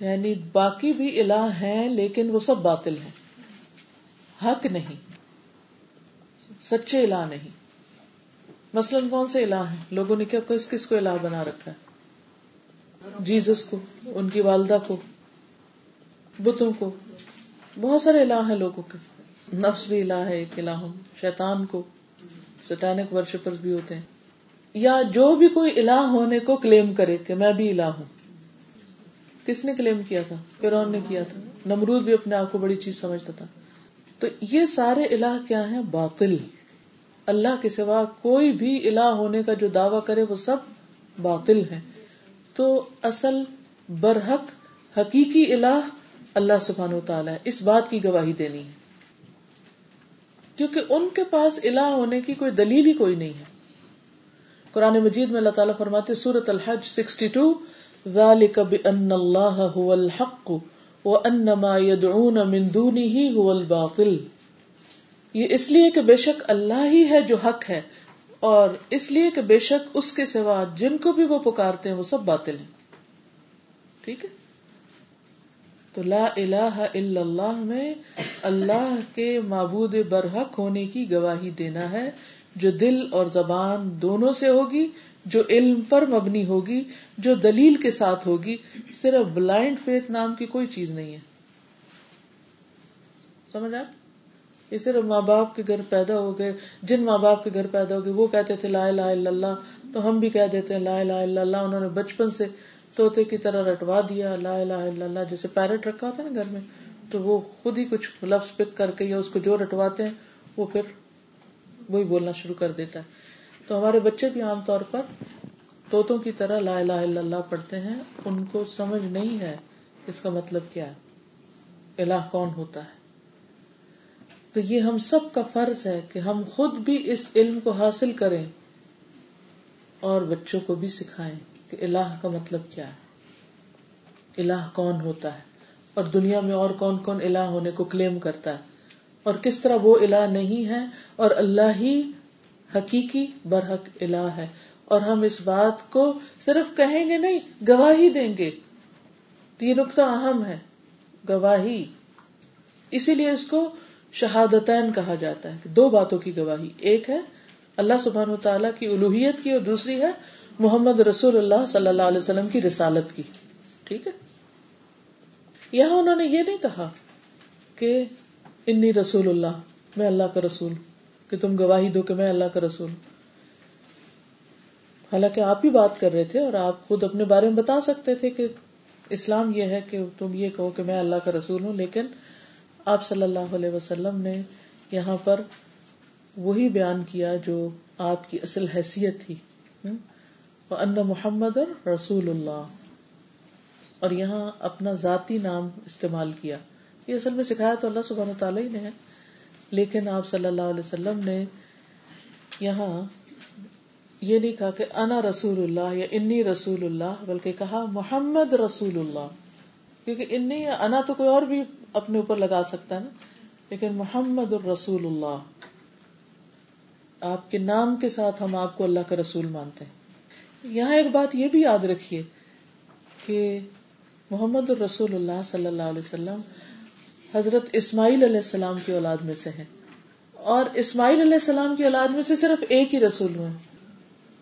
یعنی باقی بھی الہ ہیں لیکن وہ سب باطل ہیں۔ حق نہیں۔ سچے الہ نہیں۔ مثلاً کون سے الہ ہیں؟ لوگوں نے کیا کس کس کو الہ بنا رکھا ہے؟ جیزس کو ان کی والدہ کو بتوں کو۔ بہت سارے الہ ہیں لوگوں کے۔ نفس بھی الہ ہے ایک الہ شیطان کو، شیطانک ورشپرز بھی ہوتے ہیں۔ یا جو بھی کوئی الہ ہونے کو کلیم کرے کہ میں بھی الہ ہوں۔ کس نے کلیم کیا تھا؟ فرون نے کیا تھا۔ نمرود بھی اپنے آپ کو بڑی چیز سمجھتا تھا۔ تو یہ سارے الہ کیا ہیں؟ باطل۔ اللہ کے سوا کوئی بھی الہ ہونے کا جو دعوی کرے وہ سب باطل ہے تو اصل برحق حقیقی الہ اللہ سبحان و تعالیٰ ہے اس بات کی گواہی دینی ہے۔ کیونکہ ان کے پاس الہ ہونے کی کوئی دلیل ہی کوئی نہیں ہے۔ قرآن مجید میں اللہ تعالیٰ فرماتے سورت الحج سکسٹی ٹو بأن اللہ هو الحق وان ما يدعون من دونه هو الباطل۔ یہ اس لیے کہ بے شک اللہ ہی ہے جو حق ہے، اور اس لیے کہ بے شک اس کے سوا جن کو بھی وہ پکارتے ہیں وہ سب باطل ہیں۔ ٹھیک ہے؟ تو لا الہ الا اللہ میں اللہ کے معبود برحق ہونے کی گواہی دینا ہے، جو دل اور زبان دونوں سے ہوگی، جو علم پر مبنی ہوگی، جو دلیل کے ساتھ ہوگی، صرف بلائنڈ فیتھ نام کی کوئی چیز نہیں ہے۔ سمجھ آپ؟ یہ صرف ماں باپ کے گھر پیدا ہو گئے، جن ماں باپ کے گھر پیدا ہو گئے، وہ کہتے تھے لا الہ الا اللہ، تو ہم بھی کہہ دیتے ہیں لا الہ الا اللہ، انہوں نے بچپن سے طوطے کی طرح رٹوا دیا، لا الہ الا اللہ جیسے پیرٹ رکھا ہوتا ہے نا گھر میں، تو وہ خود ہی کچھ لفظ پک کر کے یا اس کو جو رٹواتے ہیں، وہ پھر وہی بولنا شروع کر دیتا ہے۔ تو ہمارے بچے بھی عام طور پر طوطوں کی طرح لا الہ الا اللہ پڑھتے ہیں، ان کو سمجھ نہیں ہے اس کا مطلب کیا ہے۔ الہ کون ہوتا ہے؟ تو یہ ہم سب کا فرض ہے کہ ہم خود بھی اس علم کو حاصل کریں اور بچوں کو بھی سکھائیں۔ کہ الہ کا مطلب کیا ہے؟ الہ کون ہوتا ہے؟ اور دنیا میں اور کون کون الہ ہونے کو کلیم کرتا ہے؟ اور کس طرح وہ الہ نہیں ہے؟ اور اللہ ہی حقیقی برحق الہ ہے۔ اور ہم اس بات کو صرف کہیں گے نہیں، گواہی دیں گے۔ یہ نقطہ اہم ہے، گواہی۔ اسی لیے اس کو شہادتین کہا جاتا ہے دو باتوں کی گواہی، ایک ہے اللہ سبحان و تعالیٰ کی الوحیت کی اور دوسری ہے محمد رسول اللہ صلی اللہ علیہ وسلم کی رسالت کی۔ ٹھیک ہے؟ یہاں انہوں نے یہ نہیں کہا کہ انی رسول اللہ، میں اللہ کا رسول کہ تم گواہی دو کہ میں اللہ کا رسول حالانکہ آپ ہی بات کر رہے تھے اور آپ خود اپنے بارے میں بتا سکتے تھے کہ اسلام یہ ہے کہ تم یہ کہو کہ میں اللہ کا رسول ہوں، لیکن آپ صلی اللہ علیہ وسلم نے یہاں پر وہی بیان کیا جو آپ کی اصل حیثیت تھی۔ ان محمد رسول اللہ اور یہاں اپنا ذاتی نام استعمال کیا۔ یہ اصل میں سکھایا تو اللہ سبحانہ تعالیٰ ہی نے۔ ہے لیکن آپ صلی اللہ علیہ وسلم نے یہاں یہ نہیں کہا کہ انا رسول اللہ یا انی رسول اللہ، بلکہ کہا محمد رسول اللہ۔ کیونکہ انی یا انا تو کوئی اور بھی اپنے اوپر لگا سکتا ہے نا۔ لیکن محمد الرسول اللہ۔ آپ کے نام کے ساتھ ہم آپ کو اللہ کا رسول مانتے ہیں۔ یہاں ایک بات یہ بھی یاد رکھیے کہ محمد الرسول اللہ صلی اللہ علیہ وسلم حضرت اسماعیل علیہ السلام کی اولاد میں سے ہے اور اسماعیل علیہ السلام کی اولاد میں سے صرف ایک ہی رسول ہوئے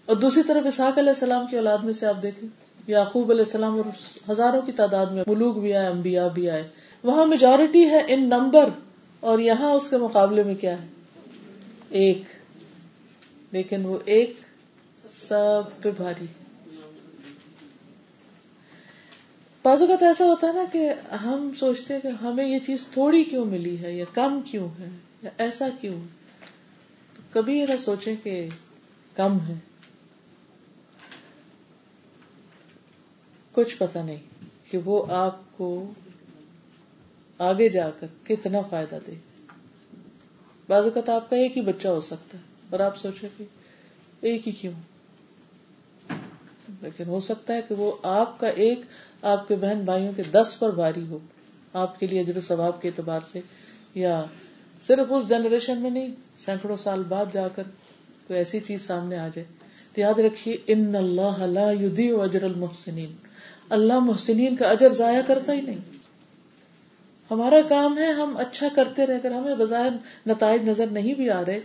اور دوسری طرف اسحاق علیہ السلام کی اولاد میں سے آپ دیکھیں، یعقوب علیہ السلام اور ہزاروں کی تعداد میں ملوک بھی آئے، انبیاء بھی آئے۔ وہاں میجورٹی ہے ان نمبر اور یہاں اس کے مقابلے میں کیا ہے؟ ایک۔ لیکن وہ ایک سب پہ بھاری۔ بعض اوقات ایسا ہوتا ہے نا کہ ہم سوچتے ہیں کہ ہمیں یہ چیز تھوڑی کیوں ملی ہے یا کم کیوں ہے یا ایسا کیوں تو کبھی یہ نہ سوچیں کہ کم ہے۔ کچھ پتا نہیں کہ وہ آپ کو آگے جا کر کتنا فائدہ دے۔ بعض اوقات آپ کا ایک ہی بچہ ہو سکتا ہے اور آپ سوچے کہ ایک ہی کیوں؟ لیکن ہو سکتا ہے کہ وہ آپ کا ایک آپ کے بہن بھائیوں کے دس پر بھاری ہو آپ کے لیے اجر ثواب کے اعتبار سے، یا صرف اس جنریشن میں نہیں، سینکڑوں سال بعد جا کر کوئی ایسی چیز سامنے آ جائے۔ تو یاد رکھیے، ان اللہ لا اجر المحسنین۔ اللہ محسنین کا اجر ضائع کرتا ہی نہیں۔ ہمارا کام ہے ہم اچھا کرتے رہ کر ہمیں بظاہر نتائج نظر نہیں بھی آ رہے،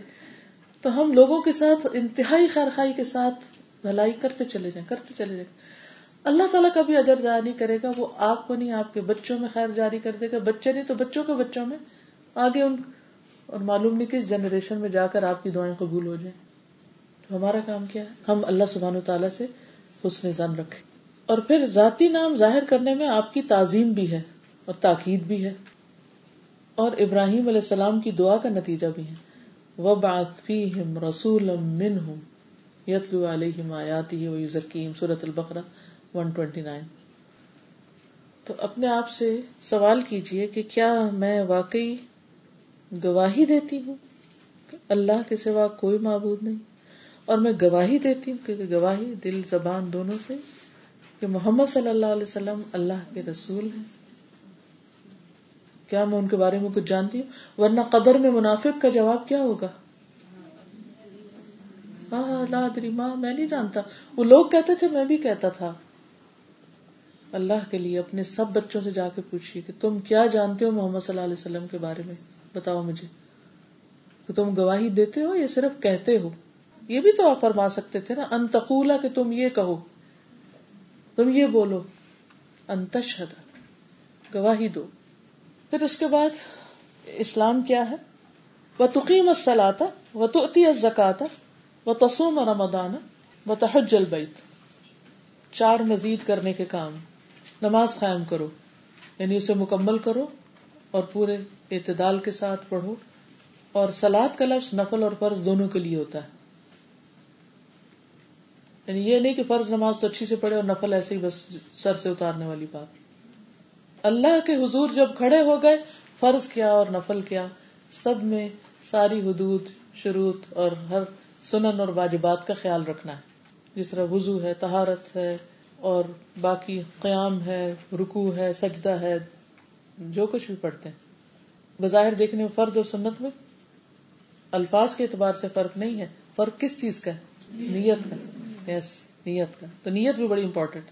تو ہم لوگوں کے ساتھ، انتہائی خیر خائی کے ساتھ بھلائی کرتے چلے جائیں، کرتے چلے جائیں۔ اللہ تعالیٰ کا بھی اجر ضائع نہیں کرے گا، وہ آپ کو نہیں، آپ کے بچوں میں خیر جاری کر دے گا۔ بچے نہیں تو بچوں کے بچوں میں آگے ان، اور معلوم نہیں کس جنریشن میں جا کر آپ کی دعائیں قبول ہو جائیں۔ تو ہمارا کام کیا ہے؟ ہم اللہ سبحان و تعالیٰ سے حسن زن رکھیں۔ اور پھر ذاتی نام ظاہر کرنے میں آپ کی تعظیم بھی ہے اور تاکید بھی ہے۔ اور ابراہیم علیہ السلام کی دعا کا نتیجہ بھی ہے۔ وہ بات فیم رسول یتلو علیہم آیاتی و یزکیم سورت البقرہ 129 تو اپنے آپ سے سوال کیجیے کہ کیا میں واقعی گواہی دیتی ہوں کہ اللہ کے سوا کوئی معبود نہیں؟ اور میں گواہی دیتی ہوں کیونکہ گواہی دل زبان دونوں سے کہ محمد صلی اللہ علیہ وسلم اللہ کے رسول ہیں۔ کیا میں ان کے بارے میں کچھ جانتی ہوں؟ ورنہ قبر میں منافق کا جواب کیا ہوگا؟ ہاں لادری، ماں، میں نہیں جانتا۔ وہ لوگ کہتے تھے، میں بھی کہتا تھا۔ اللہ کے لیے اپنے سب بچوں سے جا کے پوچھیے کہ تم کیا جانتے ہو محمد صلی اللہ علیہ وسلم کے بارے میں؟ بتاؤ مجھے۔ کہ تم گواہی دیتے ہو یا صرف کہتے ہو؟ یہ بھی تو آپ فرما سکتے تھے نا انتقولا کہ تم یہ کہو۔ تم یہ بولو۔ انتشہد گواہی دو۔ پھر اس کے بعد اسلام کیا ہے؟ وہ تقیم السلاتا و تو زکاتا و تسوم رمدان و تحج البیت چار مزید کرنے کے کام. نماز قائم کرو. یعنی اسے مکمل کرو اور پورے اعتدال کے ساتھ پڑھو. اور سلاد کا لفظ نفل اور فرض دونوں کے لیے ہوتا ہے. یعنی یہ نہیں کہ فرض نماز تو اچھی سے پڑھے اور نفل ایسے ہی بس سر سے اتارنے والی بات. اللہ کے حضور جب کھڑے ہو گئے، فرض کیا اور نفل کیا، سب میں ساری حدود، شروط اور ہر سنن اور واجبات کا خیال رکھنا ہے۔ جس طرح وضو ہے تہارت ہے اور باقی قیام ہے رکو ہے، سجدہ ہے، جو کچھ بھی پڑھتے ہیں۔ بظاہر دیکھنے میں فرض اور سنت میں الفاظ کے اعتبار سے فرق نہیں ہے۔ فرق کس چیز کا ہے؟ نیت کا۔ یس نیت کا۔ تو نیت بھی بڑی امپورٹینٹ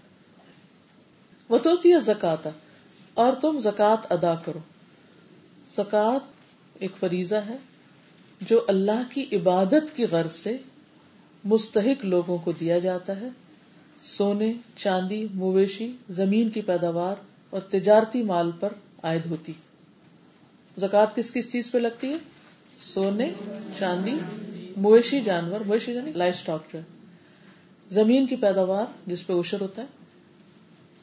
وہ تو ہوتی ہے زکات اور تم زکات ادا کرو۔ زکات ایک فریضہ ہے۔ جو اللہ کی عبادت کی غرض سے مستحق لوگوں کو دیا جاتا ہے۔ سونے، چاندی، مویشی، زمین کی پیداوار اور تجارتی مال پر عائد ہوتی۔ زکات کس کس چیز پہ لگتی ہے؟ سونے، چاندی، مویشی جانور۔ مویشی یعنی لائف اسٹاک جو ہے۔ زمین کی پیداوار جس پہ اوشر ہوتا ہے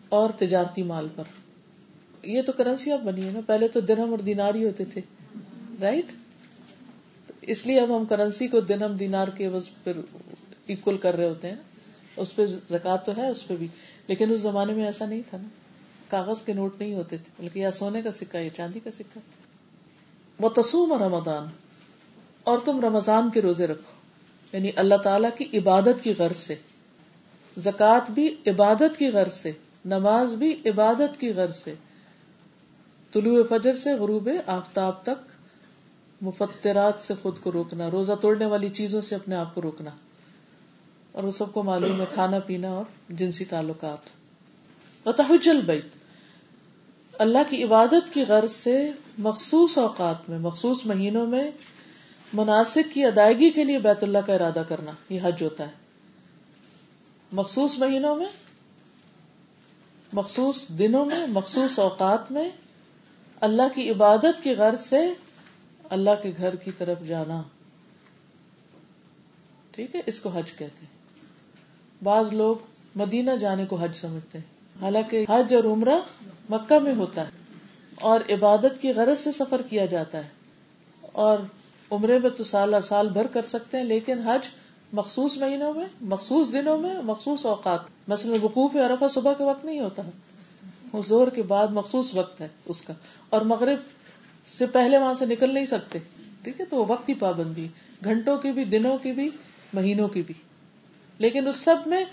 اور تجارتی مال پر۔ یہ تو کرنسی اب بنی ہے نا۔ پہلے تو درہم اور دینار ہی ہوتے تھے۔ رائٹ اس لیے اب ہم کرنسی کو دنم دینار کے پھر اکول کر رہے ہوتے ہیں۔ اس پہ زکات تو ہے، اس پہ بھی۔ لیکن اس زمانے میں ایسا نہیں تھا نا۔ کاغذ کے نوٹ نہیں ہوتے تھے، بلکہ یا سونے کا سکہ یا چاندی کا سکہ۔ وہ تسوم رمضان۔ اور تم رمضان کے روزے رکھو۔ یعنی اللہ تعالی کی عبادت کی غرض سے۔ زکات بھی عبادت کی غرض سے۔ نماز بھی عبادت کی غرض سے۔ طلوع فجر سے غروب آفتاب تک مفترات سے خود کو روکنا، روزہ توڑنے والی چیزوں سے اپنے آپ کو روکنا، اور وہ سب کو معلوم ہے، کھانا پینا اور جنسی تعلقات۔ تحج البیت، اللہ کی عبادت کی غرض سے مخصوص اوقات میں، مخصوص مہینوں میں مناسب کی ادائیگی کے لیے بیت اللہ کا ارادہ کرنا، یہ حج ہوتا ہے۔ مخصوص مہینوں میں، مخصوص دنوں میں، مخصوص اوقات میں اللہ کی عبادت کی غرض سے اللہ کے گھر کی طرف جانا۔ ٹھیک ہے، اس کو حج کہتے ہیں۔ بعض لوگ مدینہ جانے کو حج سمجھتے ہیں۔ حالانکہ حج اور عمرہ مکہ میں ہوتا ہے اور عبادت کی غرض سے سفر کیا جاتا ہے۔ اور عمرے میں تو سال سال بھر کر سکتے ہیں، لیکن حج مخصوص مہینوں میں، مخصوص دنوں میں، مخصوص اوقات۔ مثلاً وقوف عرفہ صبح کے وقت نہیں ہوتا۔ ہے زور کے بعد مخصوص وقت ہے اس کا۔ اور مغرب سے پہلے وہاں سے نکل نہیں سکتے۔ ٹھیک ہے، تو وہ وقت کی پابندی گھنٹوں کی بھی، دنوں کی بھی، مہینوں کی بھی۔ لیکن اس سب میں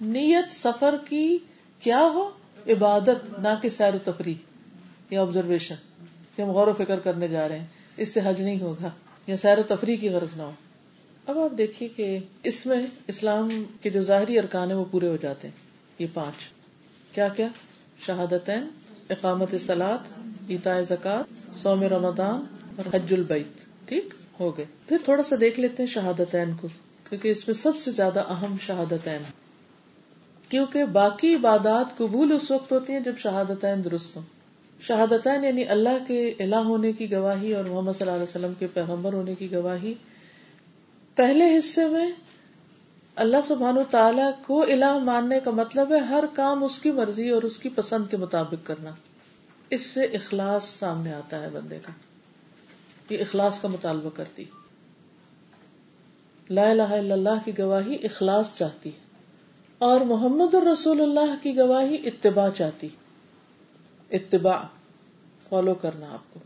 نیت سفر کی کیا ہو؟ عبادت، نہ کہ سیر و تفریح یا آبزرویشن کہ ہم غور و فکر کرنے جا رہے ہیں۔ اس سے حج نہیں ہوگا یا سیر و تفریح کی غرض نہ ہو۔ اب آپ دیکھیے کہ اس میں اسلام کے جو ظاہری ارکان ہیں وہ پورے ہو جاتے ہیں۔ یہ پانچ۔ کیا کیا؟ شہادت اقامت سلاد اتا زکات، سوم رمضان اور حج البیت، ٹھیک؟ ہو گئے۔ پھر تھوڑا سا دیکھ لیتے ہیں شہادتین کو، کیونکہ اس میں سب سے زیادہ اہم شہادتین کیونکہ باقی عبادات قبول اس وقت ہوتی ہیں جب شہادتین درست ہوں۔ شہادتین یعنی اللہ کے الہ ہونے کی گواہی اور محمد صلی اللہ علیہ وسلم کے پیغمبر ہونے کی گواہی۔ پہلے حصے میں اللہ سبحان و تعالی کو الہ ماننے کا مطلب ہے ہر کام اس کی مرضی اور اس کی پسند کے مطابق کرنا۔ اس سے اخلاص سامنے آتا ہے بندے کا۔ یہ اخلاص کا مطالبہ کرتی لا الہ الا اللہ کی گواہی اخلاص چاہتی اور محمد الرسول اللہ کی گواہی اتباع چاہتی اتباع، فالو کرنا آپ کو۔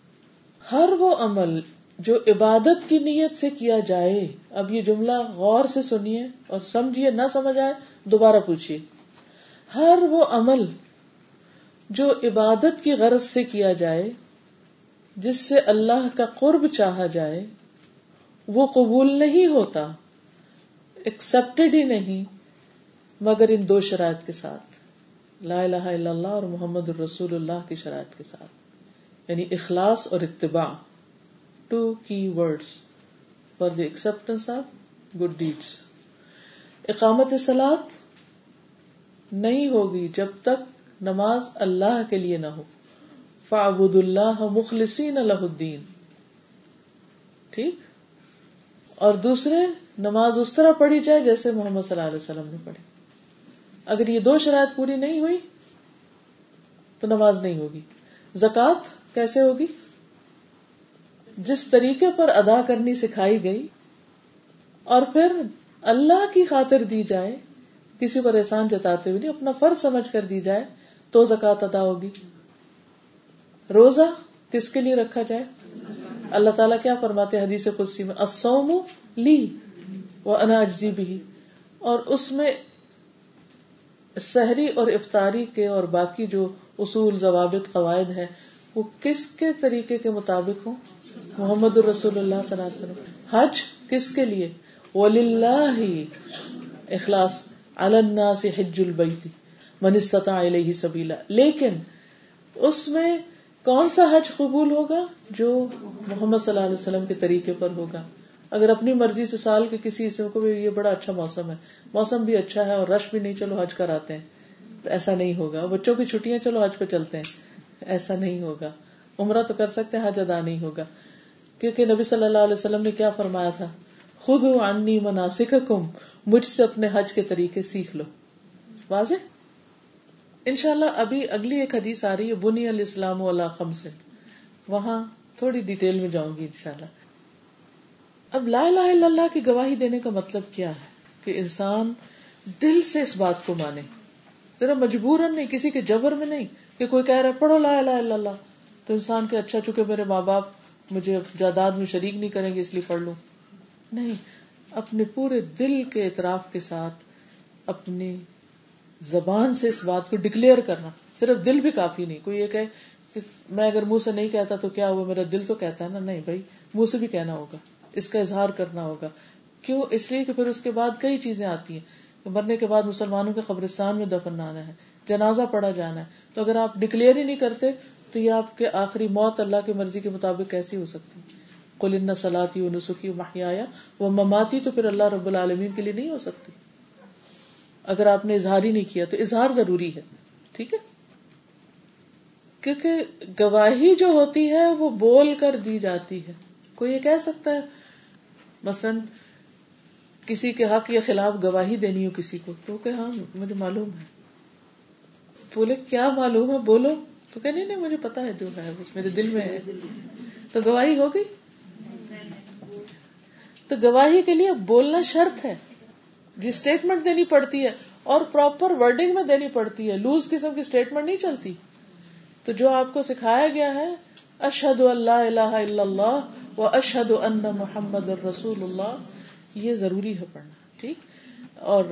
ہر وہ عمل جو عبادت کی نیت سے کیا جائے، اب یہ جملہ غور سے سنیے اور سمجھیے، نہ سمجھ آئے، دوبارہ پوچھیے۔ ہر وہ عمل جو عبادت کی غرض سے کیا جائے، جس سے اللہ کا قرب چاہا جائے، وہ قبول نہیں ہوتا ایکسپٹیڈ ہی نہیں، مگر ان دو شرائط کے ساتھ۔ لا الہ الا اللہ اور محمد الرسول اللہ کی شرائط کے ساتھ۔ یعنی اخلاص اور اتباع۔ ٹو کی words for the acceptance of good deeds اقامت سلاد نہیں ہوگی جب تک نماز اللہ کے لیے نہ ہو۔ فعبد اللہ مخلصین الہ الدین۔ ٹھیک؟ اور دوسرے، نماز اس طرح پڑھی جائے جیسے محمد صلی اللہ علیہ وسلم نے پڑھی۔ اگر یہ دو شرائط پوری نہیں ہوئی، تو نماز نہیں ہوگی۔ زکات کیسے ہوگی؟ جس طریقے پر ادا کرنی سکھائی گئی، اور پھر اللہ کی خاطر دی جائے، کسی پر احسان جتاتے ہوئے نہیں، اپنا فرض سمجھ کر دی جائے تو زکات ادا ہوگی۔ روزہ کس کے لیے رکھا جائے؟ اللہ تعالیٰ کیا فرماتے حدیث قدسی میں؟ اسوم لی وہ اناجی بھی اور اس میں سحری اور افطاری کے اور باقی جو اصول، ضوابط، قواعد ہیں، وہ کس کے طریقے کے مطابق ہوں؟ محمد الرسول اللہ صلی اللہ علیہ وسلم۔ حج کس کے لیے؟ وللہ اخلاص۔ الناس حج البیت من استطاع سبیلا۔ لیکن اس میں کون سا حج قبول ہوگا جو محمد صلی اللہ علیہ وسلم کے طریقے پر ہوگا؟ اگر اپنی مرضی سے سال کے کسی حصے کو بھی یہ بڑا اچھا موسم ہے۔ موسم بھی اچھا ہے اور رش بھی نہیں، چلو حج کراتے ہیں۔ ایسا نہیں ہوگا۔ بچوں کی چھٹیاں چلو حج پہ چلتے ہیں۔ ایسا نہیں ہوگا۔ عمرہ تو کر سکتے ہیں، حج ادا نہیں ہوگا۔ کیونکہ نبی صلی اللہ علیہ وسلم نے کیا فرمایا تھا؟ خود عنی مناسک مجھ سے اپنے حج کے طریقے سیکھ لو۔ واضح؟ ان شاء اللہ ابھی اگلی ایک حدیث آ رہی ہے، بنی الاسلام اللہ خمسن وہاں تھوڑی ڈیٹیل میں جاؤں گی ان شاء اللہ اب لا الہ الا اللہ کی گواہی دینے کا مطلب کیا ہے؟ کہ انسان دل سے اس بات کو مانے. ذرا مجبور نہیں، کسی کے جبر میں نہیں کہ کوئی کہہ رہا ہے، پڑھو لا الہ الا اللہ. تو انسان کے اچھا چکے میرے ماں باپ مجھے جائیداد میں شریک نہیں کریں گے، اس لیے پڑھ لوں. نہیں، اپنے پورے دل کے اعتراف کے ساتھ، اپنی زبان سے اس بات کو ڈکلیئر کرنا۔ صرف دل بھی کافی نہیں۔ کوئی یہ کہ میں اگر منہ سے نہیں کہتا تو کیا ہوا؟ میرا دل تو کہتا ہے نا۔ نہیں بھائی، منہ سے بھی کہنا ہوگا۔ اس کا اظہار کرنا ہوگا۔ کیوں؟ اس لیے کہ پھر اس کے بعد کئی چیزیں آتی ہیں۔ مرنے کے بعد مسلمانوں کے قبرستان میں دفن آنا ہے، جنازہ پڑا جانا ہے۔ تو اگر آپ ڈکلیئر ہی نہیں کرتے تو یہ آپ کے آخری موت اللہ کی مرضی کے مطابق کیسی ہو سکتی کل ان سلاتی و نسخی محیا وہ مماتی تو پھر اللہ رب العالمین کے لیے نہیں ہو سکتی۔ اگر آپ نے اظہار ہی نہیں کیا تو اظہار ضروری ہے، ٹھیک ہے؟ کیونکہ گواہی جو ہوتی ہے وہ بول کر دی جاتی ہے۔ کوئی یہ کہہ سکتا ہے؟ مثلاً کسی کے حق یا خلاف گواہی دینی ہو کسی کو، تو کہ ہاں مجھے معلوم ہے۔ بولے، کیا معلوم ہے؟ بولو۔ تو کہ نہیں نہیں، مجھے پتا ہے جو ہے میرے دل میں ہے۔ تو گواہی ہو گئی تو گواہی کے لیے بولنا شرط ہے۔ جی اسٹیٹمنٹ دینی پڑتی ہے اور پراپر ورڈنگ میں دینی پڑتی ہے۔ لوز قسم کی اسٹیٹمنٹ نہیں چلتی۔ تو جو آپ کو سکھایا گیا ہے اشد اللہ اللہ اللہ و اشد ان محمد رسول اللہ یہ ضروری ہے پڑھنا، ٹھیک؟ اور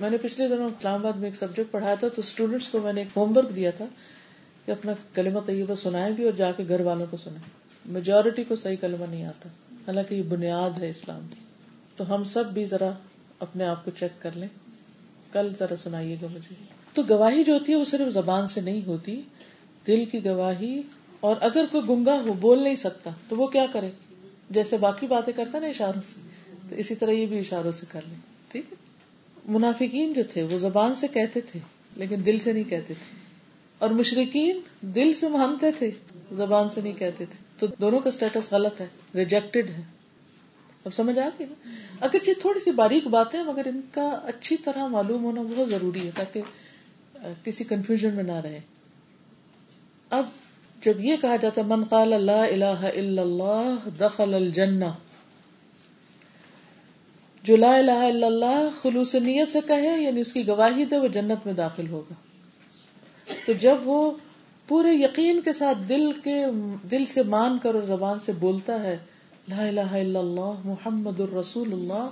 میں نے پچھلے دنوں اسلام آباد میں ایک سبجیکٹ پڑھایا تھا، تو اسٹوڈینٹس کو میں نے ایک ہوم ورک دیا تھا کہ اپنا کلمہ طیبہ سنائے بھی اور جا کے گھر والوں کو سنائے میجورٹی کو صحیح کلمہ نہیں آتا، حالانکہ یہ بنیاد ہے اسلام کی۔ تو ہم سب بھی ذرا اپنے آپ کو چیک کر لیں۔ کل ذرا سنائیے گا مجھے۔ تو گواہی جو ہوتی ہے وہ صرف زبان سے نہیں ہوتی، دل کی گواہی۔ اور اگر کوئی گنگا ہو، بول نہیں سکتا، تو وہ کیا کرے؟ جیسے باقی باتیں کرتا نا اشاروں سے، تو اسی طرح یہ بھی اشاروں سے کر لیں۔ ٹھیک ہے؟ منافقین جو تھے، وہ زبان سے کہتے تھے، لیکن دل سے نہیں کہتے تھے۔ اور مشرقین دل سے مانتے تھے، زبان سے نہیں کہتے تھے۔ تو دونوں کا اسٹیٹس غلط ہے ریجیکٹڈ ہے۔ اب سمجھ آ گئی نا؟ اگرچہ تھوڑی سی باریک باتیں مگر ان کا اچھی طرح معلوم ہونا بہت ضروری ہے تاکہ کسی کنفیوژن میں نہ رہے۔ اب جب یہ کہا جاتا من قال اللہ الہ الا اللہ، دخل الجنہ جو لا الہ الا اللہ خلوص نیت سے کہے یعنی اس کی گواہی دے، وہ جنت میں داخل ہوگا۔ تو جب وہ پورے یقین کے ساتھ دل کے، دل سے مان کر اور زبان سے بولتا ہے لا الہ الا اللہ، محمد الرسول اللہ۔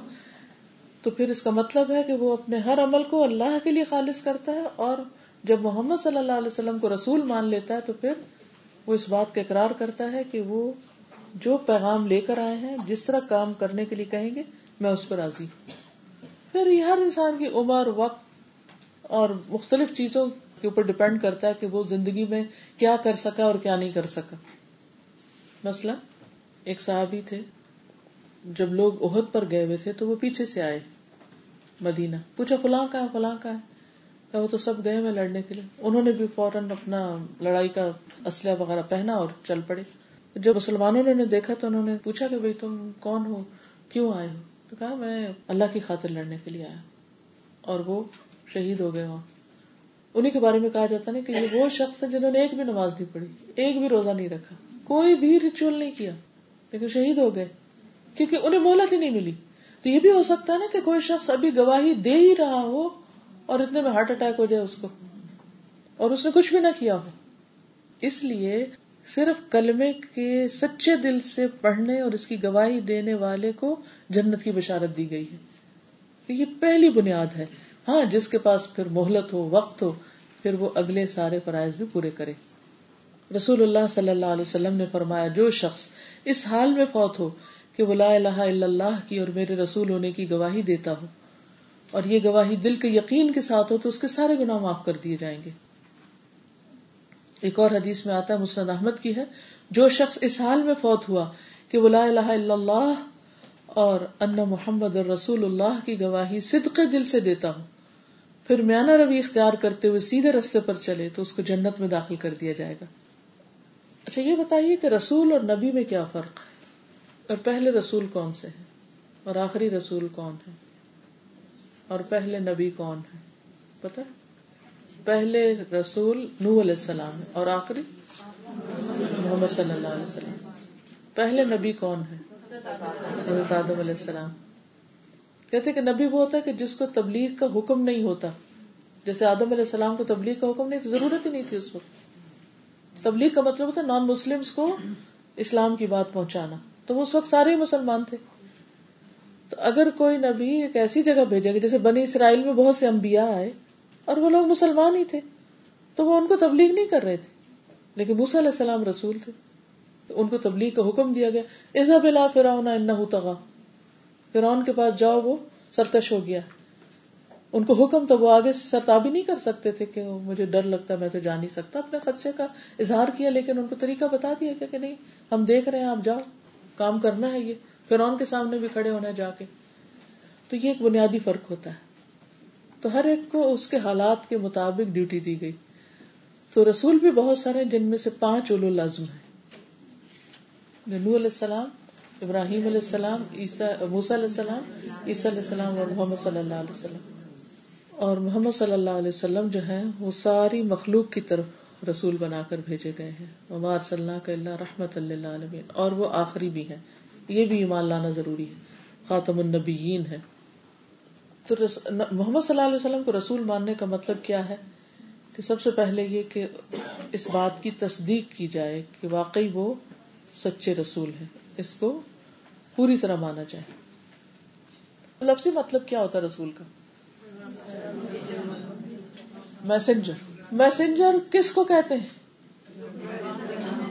تو پھر اس کا مطلب ہے کہ وہ اپنے ہر عمل کو اللہ کے لیے خالص کرتا ہے اور جب محمد صلی اللہ علیہ وسلم کو رسول مان لیتا ہے تو پھر وہ اس بات کا اقرار کرتا ہے کہ وہ جو پیغام لے کر آئے ہیں، جس طرح کام کرنے کے لیے کہیں گے، میں اس پر راضی پھر یہ ہر انسان کی عمر، وقت اور مختلف چیزوں کے اوپر ڈپینڈ کرتا ہے کہ وہ زندگی میں کیا کر سکا اور کیا نہیں کر سکا۔ مسئلہ ایک صحابی تھے، جب لوگ عہد پر گئے ہوئے تھے تو وہ پیچھے سے آئے مدینہ، پوچھا فلاں کا ہے، فلاں کا ہے؟ وہ تو سب گئے میں لڑنے کے لیے۔ انہوں نے بھی فوراً اپنا لڑائی کا اسلحہ وغیرہ پہنا اور چل پڑے۔ جب مسلمانوں نے دیکھا تو انہوں نے پوچھا کہ بھائی تم کون ہو؟ کیوں آئے ہو؟ تو کہا میں اللہ کی خاطر لڑنے کے لیے آیا اور وہ شہید ہو گئے وہاں انہیں کے بارے میں کہا جاتا نا کہ یہ وہ شخص ہے جنہوں نے ایک بھی نماز نہیں پڑھی، ایک بھی روزہ نہیں رکھا، کوئی بھی ریچول نہیں کیا۔ لیکن شہید ہو گئے کیونکہ انہیں مہلت ہی نہیں ملی۔ تو یہ بھی ہو سکتا ہے نا کہ کوئی شخص ابھی گواہی دے ہی رہا ہو اور اتنے میں ہارٹ اٹیک ہو جائے اس کو اور اس نے کچھ بھی نہ کیا ہو۔ اس لیے صرف کلمے کے سچے دل سے پڑھنے اور اس کی گواہی دینے والے کو جنت کی بشارت دی گئی ہے۔ یہ پہلی بنیاد ہے۔ ہاں جس کے پاس پھر مہلت ہو، وقت ہو، پھر وہ اگلے سارے فرائض بھی پورے کرے۔ رسول اللہ صلی اللہ علیہ وسلم نے فرمایا، جو شخص اس حال میں فوت ہو کہ وہ لا الہ الا اللہ کی اور میرے رسول ہونے کی گواہی دیتا ہو، اور یہ گواہی دل کے یقین کے ساتھ ہو تو اس کے سارے گناہ معاف کر دیے جائیں گے۔ ایک اور حدیث میں آتا ہے، مسند احمد کی ہے، جو شخص اس حال میں فوت ہوا کہ وہ لا الہ الا اللہ اور ان محمد رسول اللہ کی گواہی صدق دل سے دیتا ہوں پھر میانہ روی اختیار کرتے ہوئے سیدھے رستے پر چلے تو اس کو جنت میں داخل کر دیا جائے گا۔ اچھا یہ بتائیے کہ رسول اور نبی میں کیا فرق ہے؟ اور پہلے رسول کون سے ہیں؟ اور آخری رسول کون ہے اور پہلے نبی کون ہے؟ پتا پہلے رسول نو علیہ السلام اور آخری محمد صلی اللہ علیہ وسلم۔ پہلے نبی کون ہے حضرت آدم علیہ السلام۔ کہتے کہ نبی وہ ہوتا ہے کہ جس کو تبلیغ کا حکم نہیں ہوتا۔ جیسے آدم علیہ السلام کو تبلیغ کا حکم نہیں ضرورت ہی نہیں تھی اس وقت۔ تبلیغ کا مطلب ہوتا نان مسلم کو اسلام کی بات پہنچانا۔ تو وہ اس وقت سارے ہی مسلمان تھے۔ تو اگر کوئی نبی ایک ایسی جگہ بھیجے گا جیسے بنی اسرائیل میں بہت سے انبیاء آئے اور وہ لوگ مسلمان ہی تھے، تو وہ ان کو تبلیغ نہیں کر رہے تھے۔ لیکن موسیٰ علیہ السلام رسول تھے۔ تو ان کو تبلیغ کا حکم دیا گیا۔ اذا بلا فراؤن انہو تغا فرعون کے پاس جاؤ، وہ سرکش ہو گیا۔ ان کو حکم تو وہ آگے سے سرتابی نہیں کر سکتے تھے کہ مجھے ڈر لگتا میں تو جا نہیں سکتا اپنے خدشے کا اظہار کیا، لیکن ان کو طریقہ بتا دیا کہ نہیں، ہم دیکھ رہے ہیں، آپ جاؤ، کام کرنا ہے یہ۔ فرون کے سامنے بھی کھڑے ہونا جا کے۔ تو یہ ایک بنیادی فرق ہوتا ہے۔ تو ہر ایک کو اس کے حالات کے مطابق ڈیوٹی دی گئی۔ تو رسول بھی بہت سارے جن میں سے پانچ اولو لازم ہے نو علیہ السلام، ابراہیم علیہ السلام موسا علیہ السلام، عیسیٰ علیہ السلام اور محمد صلی اللہ علیہ وسلم۔ اور محمد صلی اللہ علیہ وسلم جو ہے وہ ساری مخلوق کی طرف رسول بنا کر بھیجے گئے ہیں۔ عمار صلی اللہ کا اللہ رحمت اللہ علیہ اور وہ آخری بھی ہیں۔ یہ بھی ایمان لانا ضروری ہے۔ خاتم النبیین ہے تو محمد صلی اللہ علیہ وسلم کو رسول ماننے کا مطلب کیا ہے؟ کہ سب سے پہلے یہ کہ اس بات کی تصدیق کی جائے کہ واقعی وہ سچے رسول ہے اس کو پوری طرح مانا جائے۔ لفظی مطلب کیا ہوتا ہے رسول کا؟ میسنجر میسنجر کس کو کہتے ہیں؟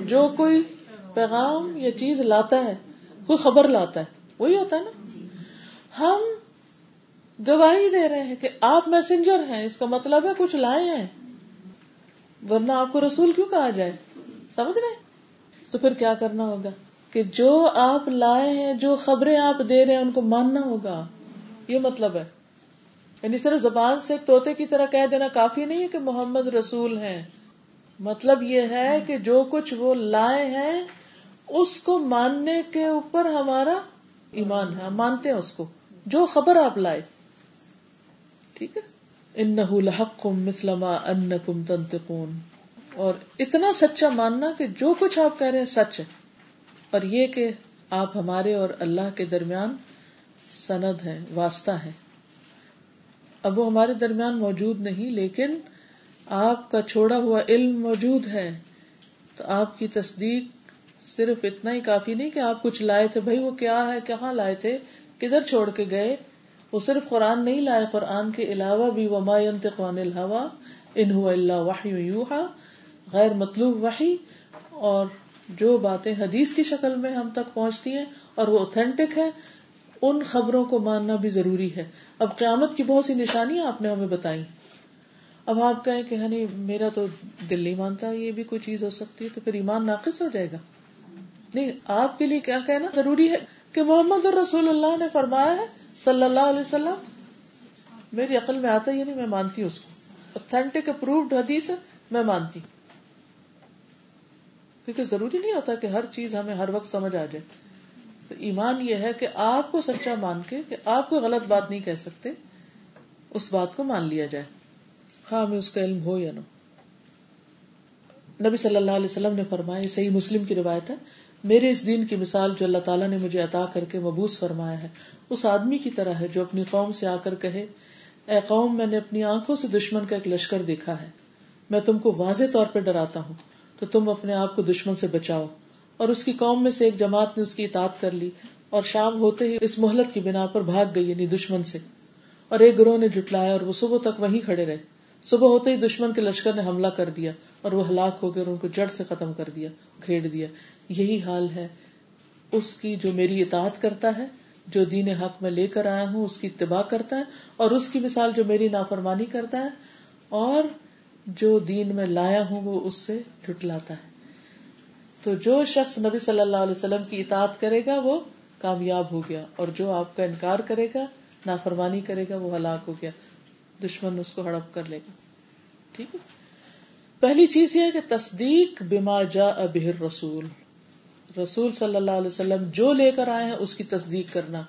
جو کوئی پیغام یا چیز لاتا ہے، کوئی خبر لاتا ہے، وہی ہوتا ہے نا؟ ہم گواہی دے رہے ہیں کہ آپ میسنجر ہیں، اس کا مطلب ہے کچھ لائے ہیں۔ ورنہ آپ کو رسول کیوں کہا جائے؟ سمجھ رہے تو پھر کیا کرنا ہوگا؟ کہ جو آپ لائے ہیں، جو خبریں آپ دے رہے ہیں، ان کو ماننا ہوگا۔ یہ مطلب ہے۔ یعنی صرف زبان سے توتے کی طرح کہہ دینا کافی نہیں ہے کہ محمد رسول ہیں۔ مطلب یہ ہے کہ جو کچھ وہ لائے ہیں، اس کو ماننے کے اوپر ہمارا ایمان ہے۔ ہم مانتے ہیں اس کو۔ جو خبر آپ لائے۔ ٹھیک ہے؟ ان لحق مثلما ان کم تنتقون اور اتنا سچا ماننا کہ جو کچھ آپ کہہ رہے ہیں سچ ہے۔ اور یہ کہ آپ ہمارے اور اللہ کے درمیان سند ہے، واسطہ ہے۔ اب وہ ہمارے درمیان موجود نہیں، لیکن آپ کا چھوڑا ہوا علم موجود ہے۔ تو آپ کی تصدیق صرف اتنا ہی کافی نہیں کہ آپ کچھ لائے تھے۔ بھائی، وہ کیا ہے؟ کہاں لائے تھے؟ کدھر چھوڑ کے گئے؟ وہ صرف قرآن نہیں لائے، قرآن کے علاوہ بھی وما ينطق عن الهوى ان هو الا غیر مطلوب وحی۔ اور جو باتیں حدیث کی شکل میں ہم تک پہنچتی ہیں اور وہ اوتھینٹک ہے۔ ان خبروں کو ماننا بھی ضروری ہے۔ اب قیامت کی بہت سی نشانیاں آپ نے ہمیں بتائی اب آپ کہیں کہ ہنی، میرا تو دل نہیں مانتا، یہ بھی کوئی چیز ہو سکتی ہے تو پھر ایمان ناقص ہو جائے گا۔ نہیں، آپ کے لیے کیا کہنا ضروری ہے کہ محمد رسول اللہ نے فرمایا ہے صلی اللہ علیہ وسلم، میری عقل میں آتا ہی نہیں، میں مانتی ہوں اس کو۔ اوتھینٹک اپروڈ حدیث ہے، میں مانتی۔ کیونکہ ضروری نہیں ہوتا کہ ہر چیز ہمیں ہر وقت سمجھ آ جائے۔ تو ایمان یہ ہے کہ آپ کو سچا مان کے کہ آپ کو غلط بات نہیں کہہ سکتے، اس بات کو مان لیا جائے۔ ہاں ہمیں اس کا علم ہو یا نہ نبی صلی اللہ علیہ وسلم نے فرمایا صحیح مسلم کی روایت ہے، میرے اس دین کی مثال جو اللہ تعالیٰ نے مجھے عطا کر کے مبوس فرمایا ہے، اس آدمی کی طرح ہے جو اپنی قوم سے آ کر کہے، اے قوم، میں نے اپنی آنکھوں سے دشمن کا ایک لشکر دیکھا ہے، میں تم کو واضح طور پہ ڈراتا ہوں، تو تم اپنے آپ کو دشمن سے بچاؤ۔ اور اس کی قوم میں سے ایک جماعت نے اس کی اطاعت کر لی اور شام ہوتے ہی اس محلت کی بنا پر بھاگ گئی یعنی دشمن سے۔ اور ایک گروہ نے جٹلایا اور وہ صبح تک وہیں کھڑے رہے۔ صبح ہوتے ہی دشمن کے لشکر نے حملہ کر دیا اور وہ ہلاک ہو گئے اور ان کو جڑ سے ختم کر دیا کھیڑ دیا۔ یہی حال ہے۔ اس کی جو میری اطاعت کرتا ہے، جو دین حق میں لے کر آیا ہوں، اس کی اتباع کرتا ہے اور اس کی مثال جو میری نافرمانی کرتا ہے اور جو دین میں لایا ہوں، وہ اس سے جٹلاتا ہے۔ تو جو شخص نبی صلی اللہ علیہ وسلم کی اطاعت کرے گا وہ کامیاب ہو گیا اور جو آپ کا انکار کرے گا، نافرمانی کرے گا، وہ ہلاک ہو گیا۔ دشمن اس کو ہڑپ کر لے گا۔ ٹھیک ہے؟ پہلی چیز یہ ہے کہ تصدیق بما جا ابہر رسول رسول صلی اللہ علیہ وسلم جو لے کر آئے ہیں، اس کی تصدیق کرنا۔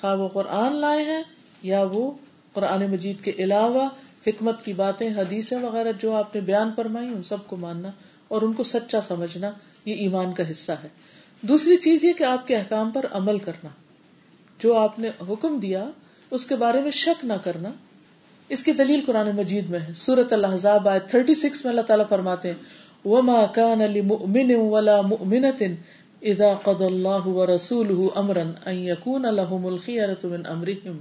خواہ وہ قرآن لائے ہیں یا وہ قرآن مجید کے علاوہ حکمت کی باتیں، حدیثیں وغیرہ جو آپ نے بیان فرمائی، ان سب کو ماننا۔ اور ان کو سچا سمجھنا یہ ایمان کا حصہ ہے۔ دوسری چیز یہ کہ آپ کے احکام پر عمل کرنا۔ جو آپ نے حکم دیا، اس کے بارے میں شک نہ کرنا۔ اس کی دلیل قرآن مجید میں ہے۔ سورت الحضاب آئے تھرٹی سکس میں اللہ تعالیٰ فرماتے ہیں، وما كان لمؤمن ولا مؤمنة اذا قضى الله ورسوله امرا ان يكون لهم الخيرة من امرهم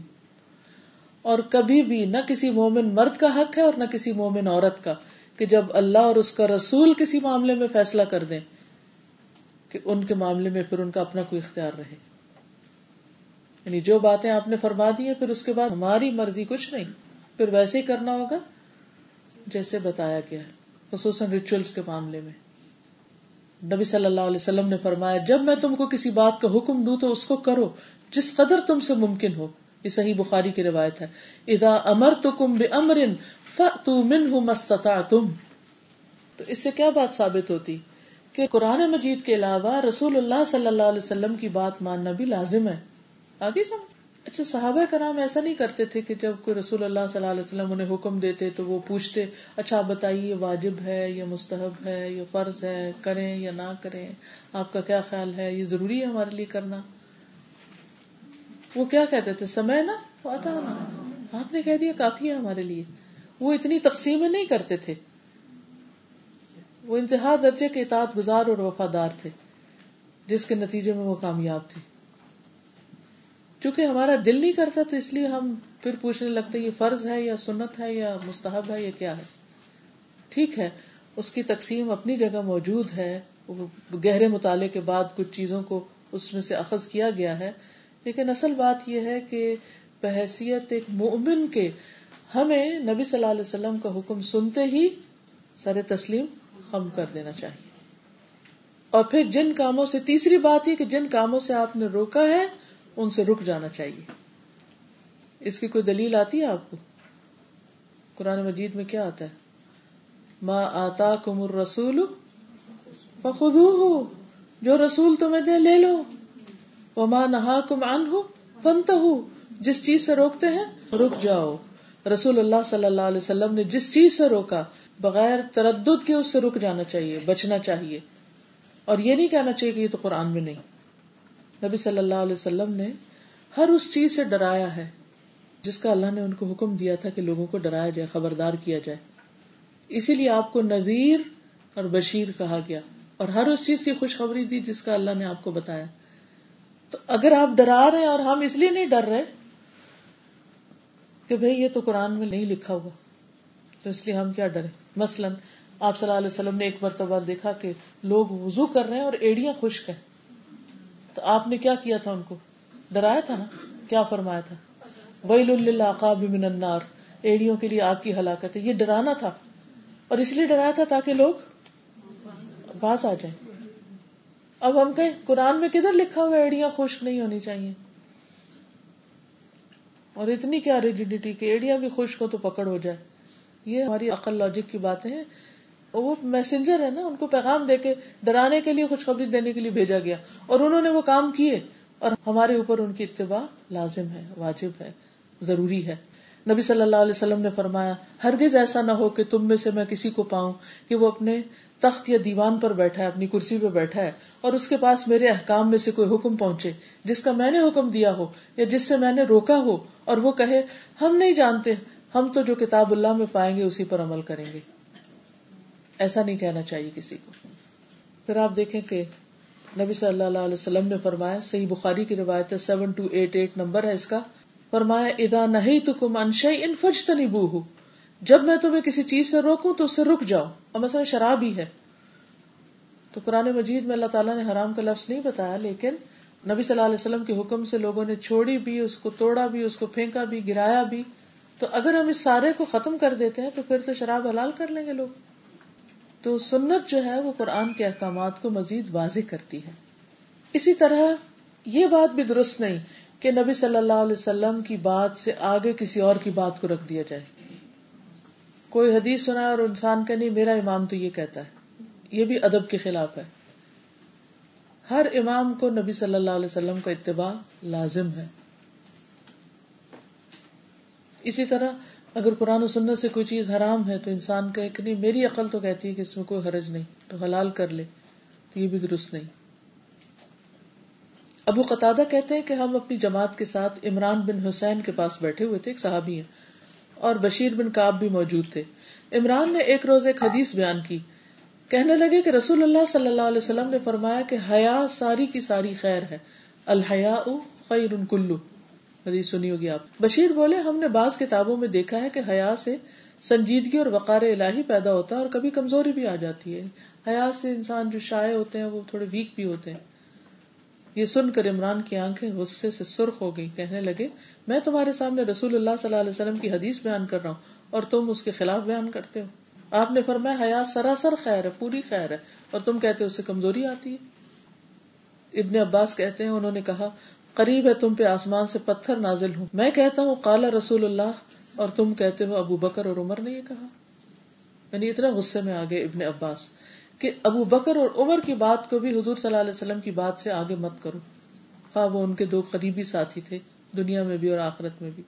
اور کبھی بھی نہ کسی مومن مرد کا حق ہے اور نہ کسی مومن عورت کا۔ کہ جب اللہ اور اس کا رسول کسی معاملے میں فیصلہ کر دیں، کہ ان کے معاملے میں پھر ان کا اپنا کوئی اختیار رہے۔ یعنی جو باتیں آپ نے فرما دی ہیں، پھر اس کے بعد ہماری مرضی کچھ نہیں۔ پھر ویسے ہی کرنا ہوگا، جیسے بتایا گیا ہے، خصوصاً ریچولس کے معاملے میں۔ نبی صلی اللہ علیہ وسلم نے فرمایا، جب میں تم کو کسی بات کا حکم دوں تو اس کو کرو، جس قدر تم سے ممکن ہو۔ یہ صحیح بخاری کی روایت ہے۔ ادا امر تو کم بے امرن من مستتا تم تو اس سے کیا بات ثابت ہوتی؟ کہ قرآن مجید کے علاوہ رسول اللہ صلی اللہ علیہ وسلم کی بات ماننا بھی لازم ہے۔ آگے سمجھ اچھا صحابہ کا نام ایسا نہیں کرتے تھے کہ جب کوئی رسول اللہ صلی اللہ علیہ وسلم انہیں حکم دیتے تو وہ پوچھتے اچھا آپ بتائیے واجب ہے یا مستحب ہے یا فرض ہے، کریں یا نہ کریں؟ آپ کا کیا خیال ہے؟ یہ ضروری ہے ہمارے لیے کرنا۔ وہ کیا کہتے تھے؟ سمے نا آتا نا آپ نے کہہ دیا کافی ہے ہمارے لیے۔ وہ اتنی تقسیمیں نہیں کرتے تھے۔ وہ انتہا درجے کے اطاعت گزار اور وفادار تھے، جس کے نتیجے میں وہ کامیاب تھے۔ چونکہ ہمارا دل نہیں کرتا تو اس لیے ہم پھر پوچھنے لگتے یہ فرض ہے یا سنت ہے یا مستحب ہے یا کیا ہے؟ ٹھیک ہے، اس کی تقسیم اپنی جگہ موجود ہے گہرے مطالعے کے بعد کچھ چیزوں کو اس میں سے اخذ کیا گیا ہے۔ لیکن اصل بات یہ ہے کہ بحثیت ایک مومن کے ہمیں نبی صلی اللہ علیہ وسلم کا حکم سنتے ہی سارے تسلیم خم کر دینا چاہیے۔ اور پھر جن کاموں سے تیسری بات یہ کہ جن کاموں سے آپ نے روکا ہے، ان سے رک جانا چاہیے۔ اس کی کوئی دلیل آتی ہے آپ کو؟ قرآن مجید میں کیا آتا ہے؟ ماں آتا کمر رسول ہو جو رسول تمہیں دے، لے لو۔ وہ ماں نہا کم ان ہو فنت ہو جس چیز سے روکتے ہیں، رک جاؤ۔ رسول اللہ صلی اللہ علیہ وسلم نے جس چیز سے روکا، بغیر تردد کے اس سے رک جانا چاہیے، بچنا چاہیے۔ اور یہ نہیں کہنا چاہیے کہ یہ تو قرآن میں نہیں۔ نبی صلی اللہ علیہ وسلم نے ہر اس چیز سے ڈرایا ہے، جس کا اللہ نے ان کو حکم دیا تھا کہ لوگوں کو ڈرایا جائے، خبردار کیا جائے۔ اسی لیے آپ کو نذیر اور بشیر کہا گیا۔ اور ہر اس چیز کی خوشخبری دی جس کا اللہ نے آپ کو بتایا۔ تو اگر آپ ڈرا رہے ہیں اور ہم اس لیے نہیں ڈر رہے کہ بھئی یہ تو قرآن میں نہیں لکھا ہوا۔ تو اس لیے ہم کیا ڈرے مثلاً آپ صلی اللہ علیہ وسلم نے ایک مرتبہ دیکھا کہ لوگ وضو کر رہے ہیں اور ایڑیاں خشک ہیں۔ تو آپ نے کیا کیا تھا ان کو؟ ڈرایا تھا نا؟ کیا فرمایا تھا؟ ویل اللہ من النار۔ ایڑیوں کے لیے آپ کی ہلاکت ہے۔ یہ ڈرانا تھا۔ اور اس لیے ڈرایا تھا تاکہ لوگ باز آ جائیں۔ اب ہم کہیں قرآن میں کدھر لکھا ہوا ایڑیاں خشک نہیں ہونی چاہیے۔ اور اتنی کیا ریجیڈیٹی کہ ایڑیاں بھی خشک ہو تو پکڑ ہو جائے۔ یہ ہماری عقل لاجک کی باتیں ہیں۔ وہ میسنجر ہے نا، ان کو پیغام دے کے ڈرانے کے لیے خوشخبری دینے کے لیے بھیجا گیا۔ اور انہوں نے وہ کام کیے۔ اور ہمارے اوپر ان کی اتباع لازم ہے، واجب ہے، ضروری ہے۔ نبی صلی اللہ علیہ وسلم نے فرمایا، ہرگز ایسا نہ ہو کہ تم میں سے میں کسی کو پاؤں کہ وہ اپنے تخت یا دیوان پر بیٹھا ہے، اپنی کرسی پہ بیٹھا ہے اور اس کے پاس میرے احکام میں سے کوئی حکم پہنچے جس کا میں نے حکم دیا ہو یا جس سے میں نے روکا ہو اور وہ کہے، ہم نہیں جانتے، ہم تو جو کتاب اللہ میں پائیں گے اسی پر عمل کریں گے۔ ایسا نہیں کہنا چاہیے کسی کو۔ پھر آپ دیکھیں کہ نبی صلی اللہ علیہ وسلم نے فرمایا، صحیح بخاری کی روایت ہے، seven two eight eight number ہے اس کا۔ فرمایا ادا نہیں تو کم انشئی ان فج تنی جب میں تمہیں کسی چیز سے روکوں تو اس سے رک جاؤ، اور مثلا شراب ہی ہے۔ تو قرآن مجید میں اللہ تعالیٰ نے حرام کا لفظ نہیں بتایا، لیکن نبی صلی اللہ علیہ وسلم کے حکم سے لوگوں نے چھوڑی بھی، اس کو توڑا بھی، اس کو پھینکا بھی، گرایا بھی۔ تو اگر ہم اس سارے کو ختم کر دیتے ہیں تو پھر تو شراب حلال کر لیں گے لوگ۔ تو سنت جو ہے وہ قرآن کے احکامات کو مزید واضح کرتی ہے۔ اسی طرح یہ بات بھی درست نہیں کہ نبی صلی اللہ علیہ وسلم کی بات سے آگے کسی اور کی بات کو رکھ دیا جائے۔ کوئی حدیث سنا اور انسان کا نہیں، میرا امام تو یہ کہتا ہے۔ یہ بھی ادب کے خلاف ہے۔ ہر امام کو نبی صلی اللہ علیہ وسلم کا اتباع لازم ہے۔ اسی طرح اگر قرآن و سنت سے کوئی چیز حرام ہے تو انسان کا ایک نہیں، میری عقل تو کہتی ہے کہ اس میں کوئی حرج نہیں، تو حلال کر لے، تو یہ بھی درست نہیں۔ ابو قطع کہتے ہیں کہ ہم اپنی جماعت کے ساتھ عمران بن حسین کے پاس بیٹھے ہوئے تھے، ایک صحابی ہیں۔ اور بشیر بن کاب بھی موجود تھے۔ عمران نے ایک روز ایک حدیث بیان کی۔ کہنے لگے کہ رسول اللہ صلی اللہ علیہ وسلم نے فرمایا کہ حیا ساری کی ساری خیر ہے۔ الحیا خیر کلو۔ حدیث سنی ہوگی آپ۔ بشیر بولے، ہم نے بعض کتابوں میں دیکھا ہے کہ حیا سے سنجیدگی اور وقار الہی پیدا ہوتا ہے اور کبھی کمزوری بھی آ جاتی ہے۔ حیا سے انسان جو شائع ہوتے ہیں، وہ تھوڑے ویک بھی ہوتے ہیں۔ یہ سن کر عمران کی آنکھیں غصے سے سرخ ہو گئی کہنے لگے، میں تمہارے سامنے رسول اللہ صلی اللہ علیہ وسلم کی حدیث بیان کر رہا ہوں اور تم اس کے خلاف بیان کرتے ہو۔ آپ نے فرمایا حیات سراسر خیر ہے، پوری خیر ہے۔ اور تم کہتے ہو اسے کمزوری آتی ہے۔ ابن عباس کہتے ہیں، انہوں نے کہا، قریب ہے، تم پہ آسمان سے پتھر نازل ہوں۔ میں کہتا ہوں کالا رسول اللہ، اور تم کہتے ہو، ابو بکر اور عمر نے یہ کہا۔ یعنی اتنا غصے میں آگے ابن عباس۔ کہ ابو بکر اور عمر کی بات کو بھی حضور صلی اللہ علیہ وسلم کی بات سے آگے مت کرو۔ خواہ وہ ان کے دو قریبی ساتھی تھے، دنیا میں بھی اور آخرت میں بھی۔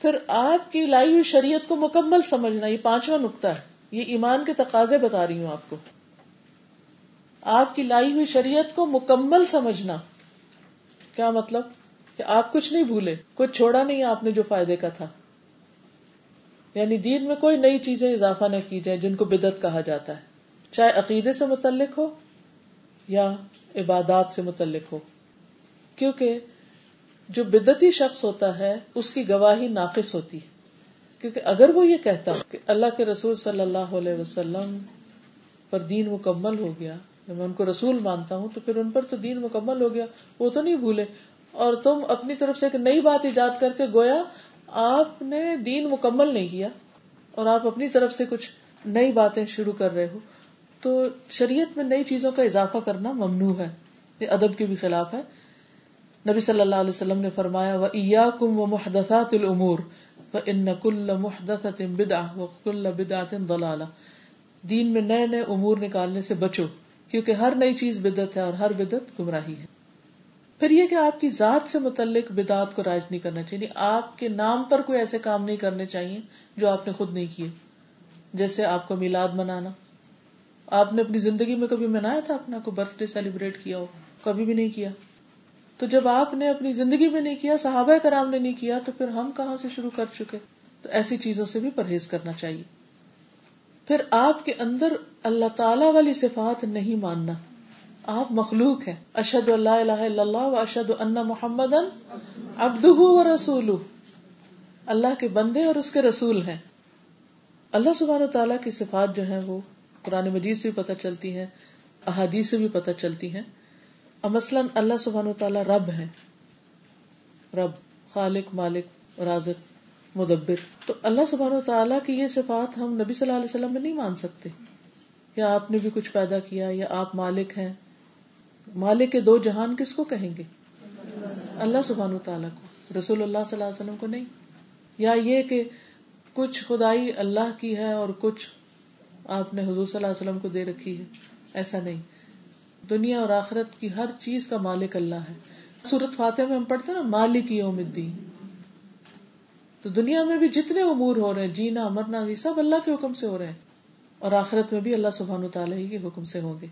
پھر آپ کی لائی ہوئی شریعت کو مکمل سمجھنا یہ پانچواں نقطہ ہے۔ یہ ایمان کے تقاضے بتا رہی ہوں آپ کو۔ آپ کی لائی ہوئی شریعت کو مکمل سمجھنا۔ کیا مطلب؟ کہ آپ کچھ نہیں بھولے، کچھ چھوڑا نہیں آپ نے جو فائدے کا تھا۔ یعنی دین میں کوئی نئی چیزیں اضافہ نہ کی جائے جن کو بدت کہا جاتا ہے۔ چاہے عقیدے سے متعلق ہو یا عبادات سے متعلق ہو۔ کیونکہ جو بدتی شخص ہوتا ہے، اس کی گواہی ناقص ہوتی ہے۔ کیونکہ اگر وہ یہ کہتا کہ اللہ کے رسول صلی اللہ علیہ وسلم پر دین مکمل ہو گیا میں ان کو رسول مانتا ہوں تو پھر ان پر تو دین مکمل ہو گیا، وہ تو نہیں بھولے۔ اور تم اپنی طرف سے ایک نئی بات ایجاد کرتے گویا آپ نے دین مکمل نہیں کیا اور آپ اپنی طرف سے کچھ نئی باتیں شروع کر رہے ہو، تو شریعت میں نئی چیزوں کا اضافہ کرنا ممنوع ہے۔ یہ ادب کے بھی خلاف ہے۔ نبی صلی اللہ علیہ وسلم نے فرمایا و ایا کم و محدثات العمور و ان کل محدث بدا و کل بدعت دین میں نئے نئے امور نکالنے سے بچو، کیونکہ ہر نئی چیز بدت ہے اور ہر بدت گمراہی ہے۔ پھر یہ کہ آپ کی ذات سے متعلق بدعت کو راج نہیں کرنا چاہیے یعنی آپ کے نام پر کوئی ایسے کام نہیں کرنے چاہیے جو آپ نے خود نہیں کیے، جیسے آپ کو میلاد منانا۔ آپ نے اپنی زندگی میں کبھی منایا تھا اپنا، کوئی برتھ ڈے سیلیبریٹ کیا ہو؟ کبھی بھی نہیں کیا۔ تو جب آپ نے اپنی زندگی میں نہیں کیا، صحابہ کرام نے نہیں کیا، تو پھر ہم کہاں سے شروع کر چکے؟ تو ایسی چیزوں سے بھی پرہیز کرنا چاہیے۔ پھر آپ کے اندر اللہ تعالی والی صفات نہیں ماننا۔ آپ مخلوق ہیں. اشد اللہ الہ الا اللہ و اشد ان محمد ابدہ و رسول اللہ کے بندے اور اس کے رسول ہیں. اللہ سبحانہ و تعالیٰ کی صفات جو ہیں وہ قرآن مجید سے بھی پتہ چلتی ہیں، احادیث سے بھی پتہ چلتی ہیں۔ اور مثلاً اللہ سبحانہ و تعالیٰ رب ہے رب، خالق، مالک، رازق، مدبر۔ تو اللہ سبحانہ و تعالیٰ کی یہ صفات ہم نبی صلی اللہ علیہ وسلم میں نہیں مان سکتے۔ یا آپ نے بھی کچھ پیدا کیا یا آپ مالک ہیں۔ مالک کے دو جہان کس کو کہیں گے؟ اللہ سبحان تعالیٰ کو، رسول اللہ صلی اللہ علیہ وسلم کو نہیں۔ یا یہ کہ کچھ خدائی اللہ کی ہے اور کچھ آپ نے حضور صلی اللہ علیہ وسلم کو دے رکھی ہے، ایسا نہیں۔ دنیا اور آخرت کی ہر چیز کا مالک اللہ ہے۔ سورت فاتح میں ہم پڑھتے نا، مالک یوم الدین۔ تو دنیا میں بھی جتنے امور ہو رہے ہیں، جینا، مرنا، یہ سب اللہ کے حکم سے ہو رہے ہیں۔ اور آخرت میں بھی اللہ سبحان تعالیٰ ہی کے حکم سے ہوں گے۔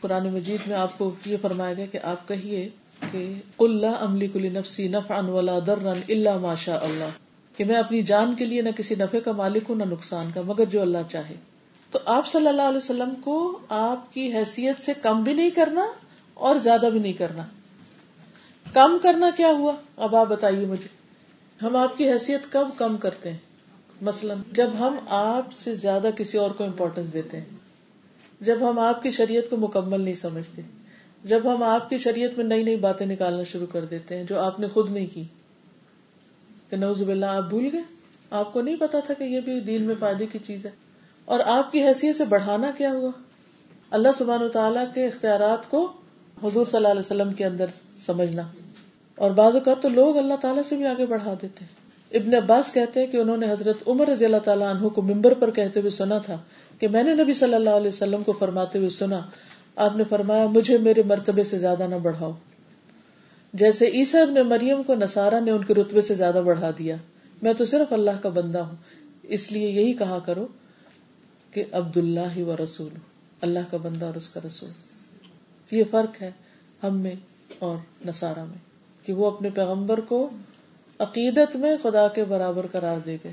قرآن مجید میں آپ کو یہ فرمایا گیا کہ آپ کہیے کہ اللہ عملی کلی نفسی ولا درن اللہ ماشا اللہ، کہ میں اپنی جان کے لیے نہ کسی نفے کا مالک ہوں، نہ نقصان کا، مگر جو اللہ چاہے۔ تو آپ صلی اللہ علیہ وسلم کو آپ کی حیثیت سے کم بھی نہیں کرنا اور زیادہ بھی نہیں کرنا۔ کم کرنا کیا ہوا؟ اب آپ بتائیے مجھے، ہم آپ کی حیثیت کب کم کرتے ہیں؟ مثلاً جب ہم آپ سے زیادہ کسی اور کو امپورٹینس دیتے ہیں۔ جب ہم آپ کی شریعت کو مکمل نہیں سمجھتے، جب ہم آپ کی شریعت میں نئی نئی باتیں نکالنا شروع کر دیتے ہیں، جو آپ نے خود نہیں کی، کہ نوز باللہ آپ بھول گئے۔ آپ کو نہیں پتا تھا کہ یہ بھی دین میں فائدے کی چیز ہے۔ اور آپ کی حیثیت سے بڑھانا کیا ہوا؟ اللہ سبحان و تعالیٰ کے اختیارات کو حضور صلی اللہ علیہ وسلم کے اندر سمجھنا۔ اور بعض اوقات تو لوگ اللہ تعالیٰ سے بھی آگے بڑھا دیتے ہیں۔ ابن عباس کہتے ہیں کہ انہوں نے حضرت عمر رضی اللہ تعالیٰ عنہ کو ممبر پر کہتے ہوئے سنا تھا کہ میں نے نبی صلی اللہ علیہ وسلم کو فرماتے ہوئے سنا، آپ نے فرمایا، مجھے میرے مرتبے سے زیادہ نہ بڑھاؤ۔ جیسے عیسا ابن مریم کو نسارا نے ان کے رتبے سے زیادہ بڑھا دیا۔ میں تو صرف اللہ کا بندہ ہوں، اس لیے یہی کہا کرو کہ عبد اللہ و رسول، اللہ کا بندہ اور اس کا رسول۔ یہ فرق ہے ہم میں اور نسارا میں کہ وہ اپنے پیغمبر کو عقیدت میں خدا کے برابر قرار دے گئے۔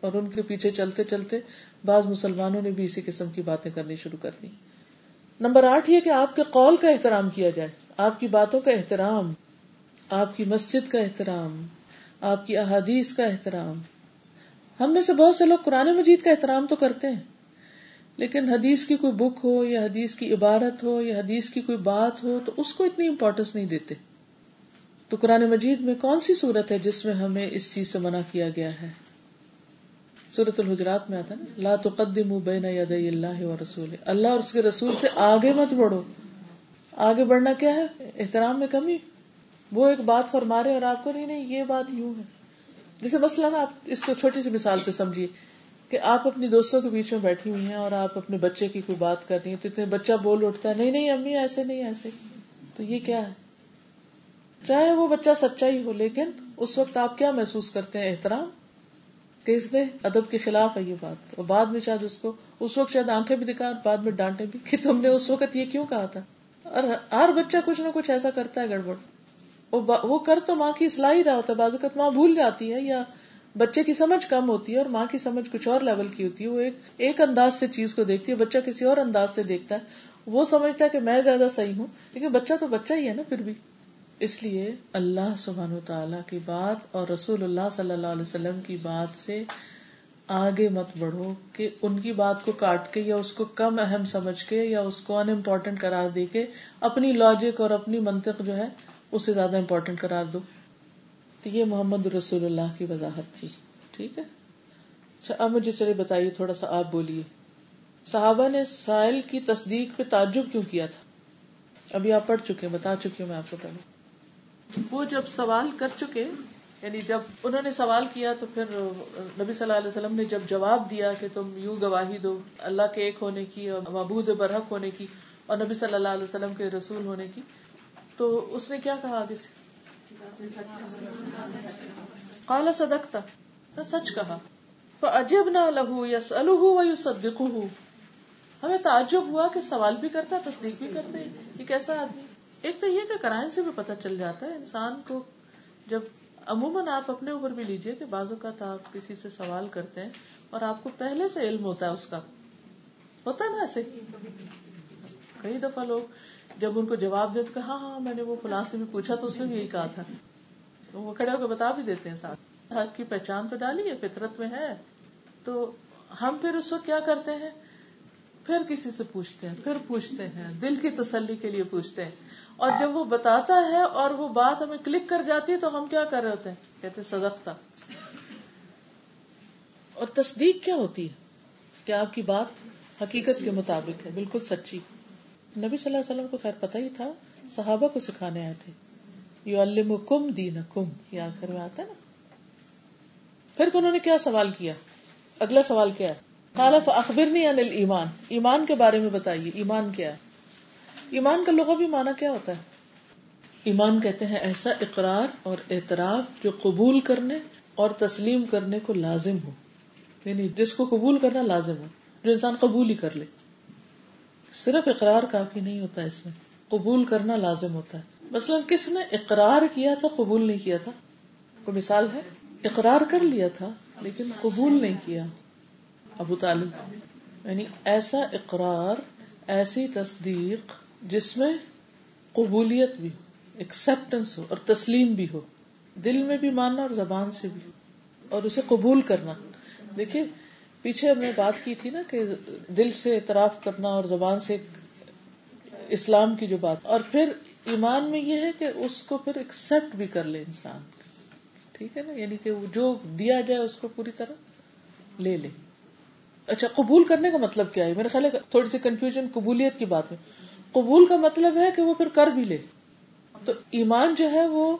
اور ان کے پیچھے چلتے چلتے بعض مسلمانوں نے بھی اسی قسم کی باتیں کرنی شروع کر دی۔ نمبر آٹھ یہ کہ آپ کے قول کا احترام کیا جائے۔ آپ کی باتوں کا احترام، آپ کی مسجد کا احترام، آپ کی احادیث کا احترام۔ ہم میں سے بہت سے لوگ قرآن مجید کا احترام تو کرتے ہیں، لیکن حدیث کی کوئی بک ہو یا حدیث کی عبارت ہو یا حدیث کی کوئی بات ہو تو اس کو اتنی امپورٹینس نہیں دیتے۔ تو قرآن مجید میں کون سی صورت ہے جس میں ہمیں اس چیز سے منع کیا گیا ہے؟ سورت الحجرات میں آتا نا، لا تقدموا بین یدی اللہ و رسول اللہ اور اس کے رسول سے آگے مت بڑھو۔ آگے بڑھنا کیا ہے؟ احترام میں کمی۔ وہ ایک بات فرما رہے اور آپ کو نہیں نہیں، یہ بات یوں ہے۔ جیسے مسئلہ نا آپ اس کو چھوٹی سی مثال سے سمجھیے کہ آپ اپنی دوستوں کے بیچ میں بیٹھی ہوئی ہیں اور آپ اپنے بچے کی کوئی بات کر رہی ہیں تو اتنے بچہ بول اٹھتا ہے، نہیں نہیں، امی، ایسے نہیں، ایسے۔ تو یہ کیا ہے؟ چاہے وہ بچہ سچا ہی ہو، لیکن اس وقت آپ کیا محسوس کرتے ہیں؟ احترام کہ اس نے ادب کے خلاف ہے یہ بات۔ اور بعد میں شاید اس کو، اس وقت شاید آنکھیں بھی دکھا، بعد میں ڈانٹے بھی۔ کہ تم نے اس وقت یہ کیوں کہا تھا؟ اور ہر بچہ کچھ نہ کچھ ایسا کرتا ہے گڑبڑ۔ وہ کر تو ماں کی اصلاح ہی رہا ہوتا ہے۔ بعض اوقات ماں بھول جاتی ہے یا بچے کی سمجھ کم ہوتی ہے اور ماں کی سمجھ کچھ اور لیول کی ہوتی ہے۔ وہ ایک ایک انداز سے چیز کو دیکھتی ہے، بچہ کسی اور انداز سے دیکھتا ہے۔ وہ سمجھتا ہے کہ میں زیادہ صحیح ہوں، لیکن بچہ تو بچہ ہی ہے نا پھر بھی۔ اس لیے اللہ سبحان و تعالیٰ کی بات اور رسول اللہ صلی اللہ علیہ وسلم کی بات سے آگے مت بڑھو کہ ان کی بات کو کاٹ کے یا اس کو کم اہم سمجھ کے یا اس کو ان امپورٹینٹ قرار دے کے اپنی لاجک اور اپنی منطق جو ہے اسے زیادہ امپورٹینٹ قرار دو۔ تو یہ محمد رسول اللہ کی وضاحت تھی۔ ٹھیک ہے؟ اچھا اب مجھے چلے بتائیے، تھوڑا سا آپ بولیے۔ صحابہ نے سائل کی تصدیق پہ تعجب کیوں کیا تھا؟ ابھی آپ پڑھ چکے بتا چکی ہوں میں آپ کو پہلے۔ وہ جب سوال کر چکے یعنی جب انہوں نے سوال کیا تو پھر نبی صلی اللہ علیہ وسلم نے جب جواب دیا کہ تم یوں گواہی دو، اللہ کے ایک ہونے کی اور محبود برحق ہونے کی اور نبی صلی اللہ علیہ وسلم کے رسول ہونے کی، تو اس نے کیا کہا آگے سے کالا صدقتا سچ کہا۔ عجب نہ لہو یس الح ہمیں تعجب ہوا کہ سوال بھی کرتا، تصدیق بھی کرتے۔ یہ کیسا آدمی۔ ایک تو یہ کہ کرائن سے بھی پتہ چل جاتا ہے، انسان کو جب عموماً آپ اپنے اوپر بھی لیجیے کہ بعض اوقات آپ کسی سے سوال کرتے ہیں اور آپ کو پہلے سے علم ہوتا ہے اس کا۔ ہوتا ہے نا ایسے؟ کئی دفعہ لوگ جب ان کو جواب دیتے کہ ہاں ہاں میں نے وہ فلاں سے بھی پوچھا تو اس نے بھی یہی کہا تھا۔ وہ کھڑے ہو کے بتا بھی دیتے ہیں ساتھ۔ حق کی پہچان تو ڈالی ہے، فطرت میں ہے۔ تو ہم پھر اس وقت کیا کرتے ہیں؟ پھر کسی سے پوچھتے ہیں، پھر پوچھتے ہیں، دل کی تسلی کے لیے پوچھتے ہیں۔ اور جب وہ بتاتا ہے اور وہ بات ہمیں کلک کر جاتی ہے تو ہم کیا کر رہے ہوتے ہیں؟ کہتے صدقتا اور تصدیق کیا ہوتی ہے؟ کہ آپ کی بات حقیقت کے مطابق ہے، بالکل سچی۔ نبی صلی اللہ علیہ وسلم کو خیر پتہ ہی تھا، صحابہ کو سکھانے آئے تھے۔ یو الم کم دین کم یہ آخر میں آتا ہے نا۔ پھر انہوں نے کیا سوال کیا؟ اگلا سوال کیا ہے؟ خالف اخبر نہیں انل ایمان ایمان کے بارے میں بتائیے، ایمان کیا ہے؟ ایمان کا لغوی معنی کیا ہوتا ہے؟ ایمان کہتے ہیں ایسا اقرار اور اعتراف جو قبول کرنے اور تسلیم کرنے کو لازم ہو۔ یعنی جس کو قبول کرنا لازم ہو، جو انسان قبول ہی کر لے۔ صرف اقرار کافی نہیں ہوتا اس میں، قبول کرنا لازم ہوتا ہے۔ مثلاً کس نے اقرار کیا تھا، قبول نہیں کیا تھا؟ کوئی مثال ہے؟ اقرار کر لیا تھا، لیکن قبول نہیں کیا۔ ابو طالب یعنی ایسا اقرار، ایسی تصدیق جس میں قبولیت بھی ہو ایکسپٹینس ہو، اور تسلیم بھی ہو۔ دل میں بھی ماننا اور زبان سے بھی۔ اور اسے قبول کرنا۔ دیکھیے، پیچھے ہم نے بات کی تھی نا کہ دل سے اعتراف کرنا اور زبان سے اسلام کی جو بات۔ اور پھر ایمان میں یہ ہے کہ اس کو پھر ایکسپٹ بھی کر لے انسان۔ ٹھیک ہے نا؟ یعنی کہ جو دیا جائے اس کو پوری طرح لے لے۔ اچھا قبول کرنے کا مطلب کیا ہے؟ میرا خیال ہے تھوڑی سی کنفیوژن قبولیت کی بات میں قبول کا مطلب ہے کہ وہ پھر کر بھی لے۔ تو ایمان جو ہے وہ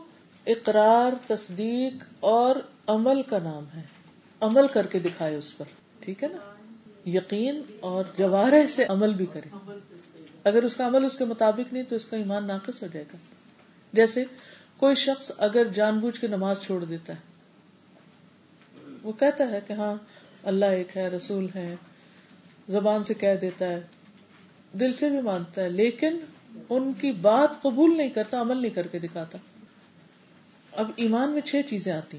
اقرار، تصدیق اور عمل کا نام ہے۔ عمل کر کے دکھائے اس پر، ٹھیک ہے نا؟ یقین اور جوارح سے عمل بھی کرے۔ اگر اس کا عمل اس کے مطابق نہیں تو اس کا ایمان ناقص ہو جائے گا۔ جیسے کوئی شخص اگر جان بوجھ کے نماز چھوڑ دیتا ہے، وہ کہتا ہے کہ ہاں اللہ ایک ہے، رسول ہے زبان سے کہہ دیتا ہے۔ دل سے بھی مانتا ہے، لیکن ان کی بات قبول نہیں کرتا، عمل نہیں کر کے دکھاتا۔ اب ایمان میں چھ چیزیں آتی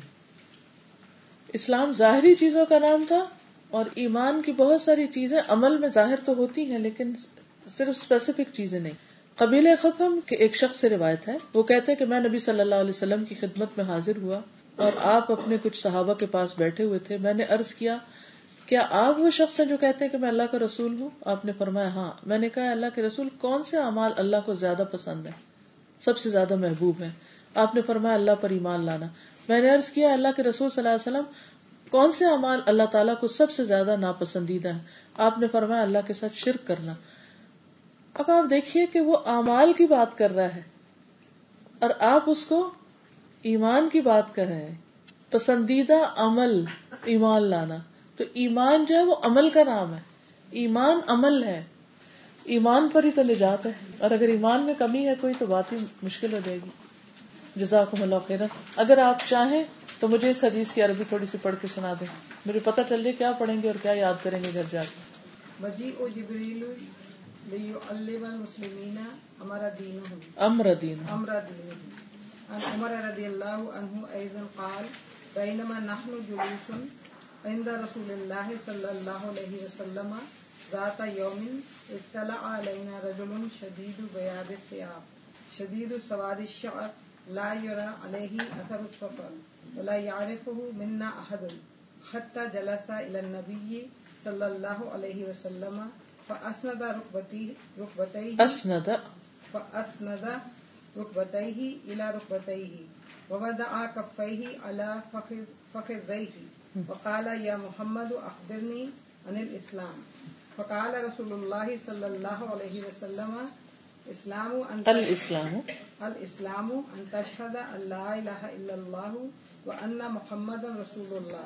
اسلام ظاہری چیزوں کا نام تھا اور ایمان کی بہت ساری چیزیں عمل میں ظاہر تو ہوتی ہیں، لیکن صرف اسپیسیفک چیزیں نہیں۔ قبیل ختم کے ایک شخص سے روایت ہے۔ وہ کہتے ہیں کہ میں نبی صلی اللہ علیہ وسلم کی خدمت میں حاضر ہوا اور آپ اپنے کچھ صحابہ کے پاس بیٹھے ہوئے تھے۔ میں نے ارض کیا کیا آپ وہ شخص ہیں جو کہتے ہیں کہ میں اللہ کا رسول ہوں؟ آپ نے فرمایا ہاں۔ میں نے کہا، اللہ کے رسول، کون سے اعمال اللہ کو زیادہ پسند ہے سب سے زیادہ محبوب ہے آپ نے فرمایا، اللہ پر ایمان لانا۔ میں نے عرض کیا، اللہ کے رسول صلی اللہ علیہ وسلم، کون سے اعمال اللہ تعالیٰ کو سب سے زیادہ ناپسندیدہ ہے آپ نے فرمایا، اللہ کے ساتھ شرک کرنا۔ اب آپ دیکھیے کہ وہ اعمال کی بات کر رہا ہے اور آپ اس کو ایمان کی بات کر رہے ہیں۔ پسندیدہ عمل، ایمان لانا۔ تو ایمان جو ہے وہ عمل کا نام ہے۔ ایمان عمل ہے۔ ایمان پر ہی تو نجات ہے۔ اور اگر ایمان میں کمی ہے کوئی تو بات ہی مشکل ہو جائے گی۔ جزاکم اللہ خیر اگر آپ چاہیں تو مجھے اس حدیث کی عربی تھوڑی سی پڑھ کے سنا دیں۔ مجھے پتا چل جائے کیا پڑھیں گے اور کیا یاد کریں گے گھر جا کے۔ امر دین عمر رضی اللہ عنہ ایضا قال بینما نحن جلوس عند رسول اللہ صلی اللہ علیہ وسلم ذات یوم اطلع علینا رجل شدید بیاد الثياب شدید سواد الشعر لا يرى عليه اثر السفر ولا يعرفه منا احد حتى جلس الى النبي صلى الله عليه وسلم فاسند ركبتيه ركبتيه اسند فاسند ركبتيه الى ركبتيه ووضع كفيه على فخذيه وقال یا محمد اخبرنی عن الاسلام فقال رسول الله صلى الله عليه وسلم اسلام ان الاسلام الاسلام ان تشهد ان لا اله الا الله وان محمدا رسول الله.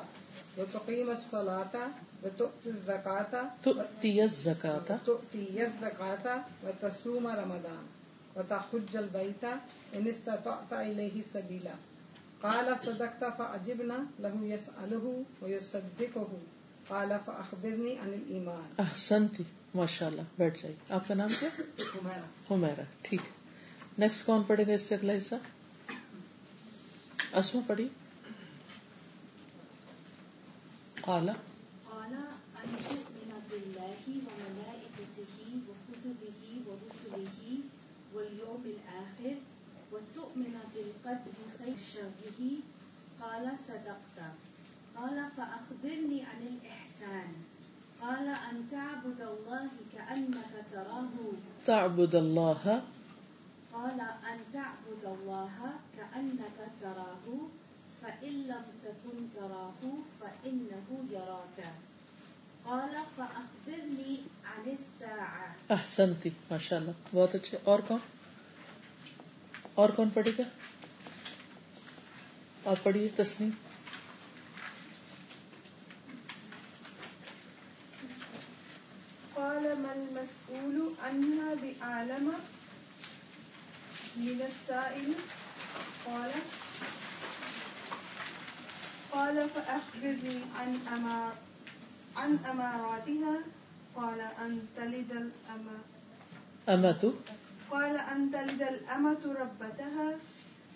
وتقيم الصلاه وتؤتي الزكاه تؤتی الزکاة وتؤتي الزكاه وتصوم رمضان. وتحج البيت ان استطعت اليه سبيلا. قال صدقت فعجبنا له يسأله ويصدقه قال فأخبرني عن الإيمان. احسنتی ماشاء اللہ بیٹھ جائیے۔ آپ کا نام کیا؟ حمیرہ۔ حمیرہ ٹھیک۔ نیکسٹ کون پڑھے گا اس سے اگلا حصہ؟ اسما پڑھی قال أن تؤمن بالله وملائكته وكتبه ورسله واليوم الآخر وتؤمن بالقدر خير شره قال صدقت قال فأخبرني عن الإحسان قال أن تعبد الله كأنك تراه تعبد الله قال أن تعبد الله كأنك تراه فإن لم تكن تراه فإنه يراك قال فأخبرني عن الساعة احسنتی ماشاء اللہ بہت اچھے اور کون؟ اور کون پڑھے گا؟ آپ پڑھیے تسنیم قال ما المسؤول عنها من السائل؟ قال قال فأخبرني عن أمار عن أماراتها. قال أن تلد الأمة. قال أن تلد الأمة ربتها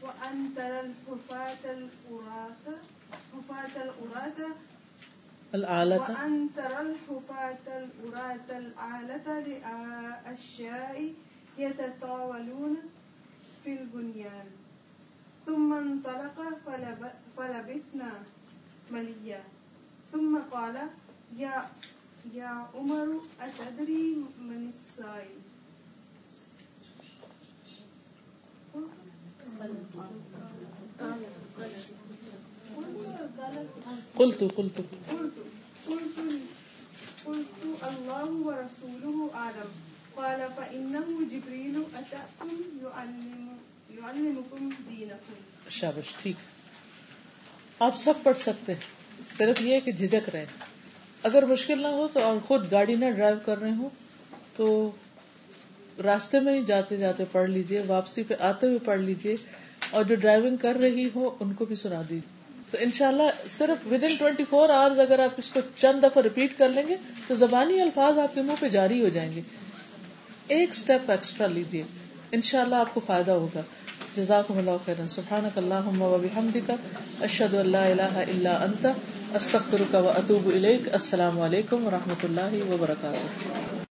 وأن ترى الحفاة العراة حفاة العراة العالة وأن ترى الحفاة العراة العالة لأشياء يتطاولون في البنيان. ثم انطلق فلب فلبثنا مليا. ثم قال يا يا عمر أتدري من السائل؟ قلت قلت قلت الله ورسوله أعلم قال فإنه جبريل أتاكم يعلم يعلمكم دينكم شابش ٹھیک. آپ سب پڑھ سکتے ہیں صرف یہ کہ جھجک رہے اگر مشکل نہ ہو تو اور خود گاڑی نہ ڈرائیو کر رہے ہوں تو راستے میں ہی جاتے جاتے پڑھ لیجیے، واپسی پہ آتے ہوئے پڑھ لیجیے، اور جو ڈرائیونگ کر رہی ہو ان کو بھی سنا دیجیے تو انشاءاللہ صرف within twenty four hours اگر آپ اس کو چند دفعہ ریپیٹ کر لیں گے، تو زبانی الفاظ آپ کے منہ پہ جاری ہو جائیں گے۔ ایک سٹیپ ایکسٹرا لیجیے انشاءاللہ آپ کو فائدہ ہوگا۔ جزاکم اللہ خیرا۔ سبحانک اللہم و بحمدک، اشہد ان لا الہ الا انت، استغفرک و اتوب الیک۔ السلام علیکم و رحمۃ اللہ وبرکاتہ۔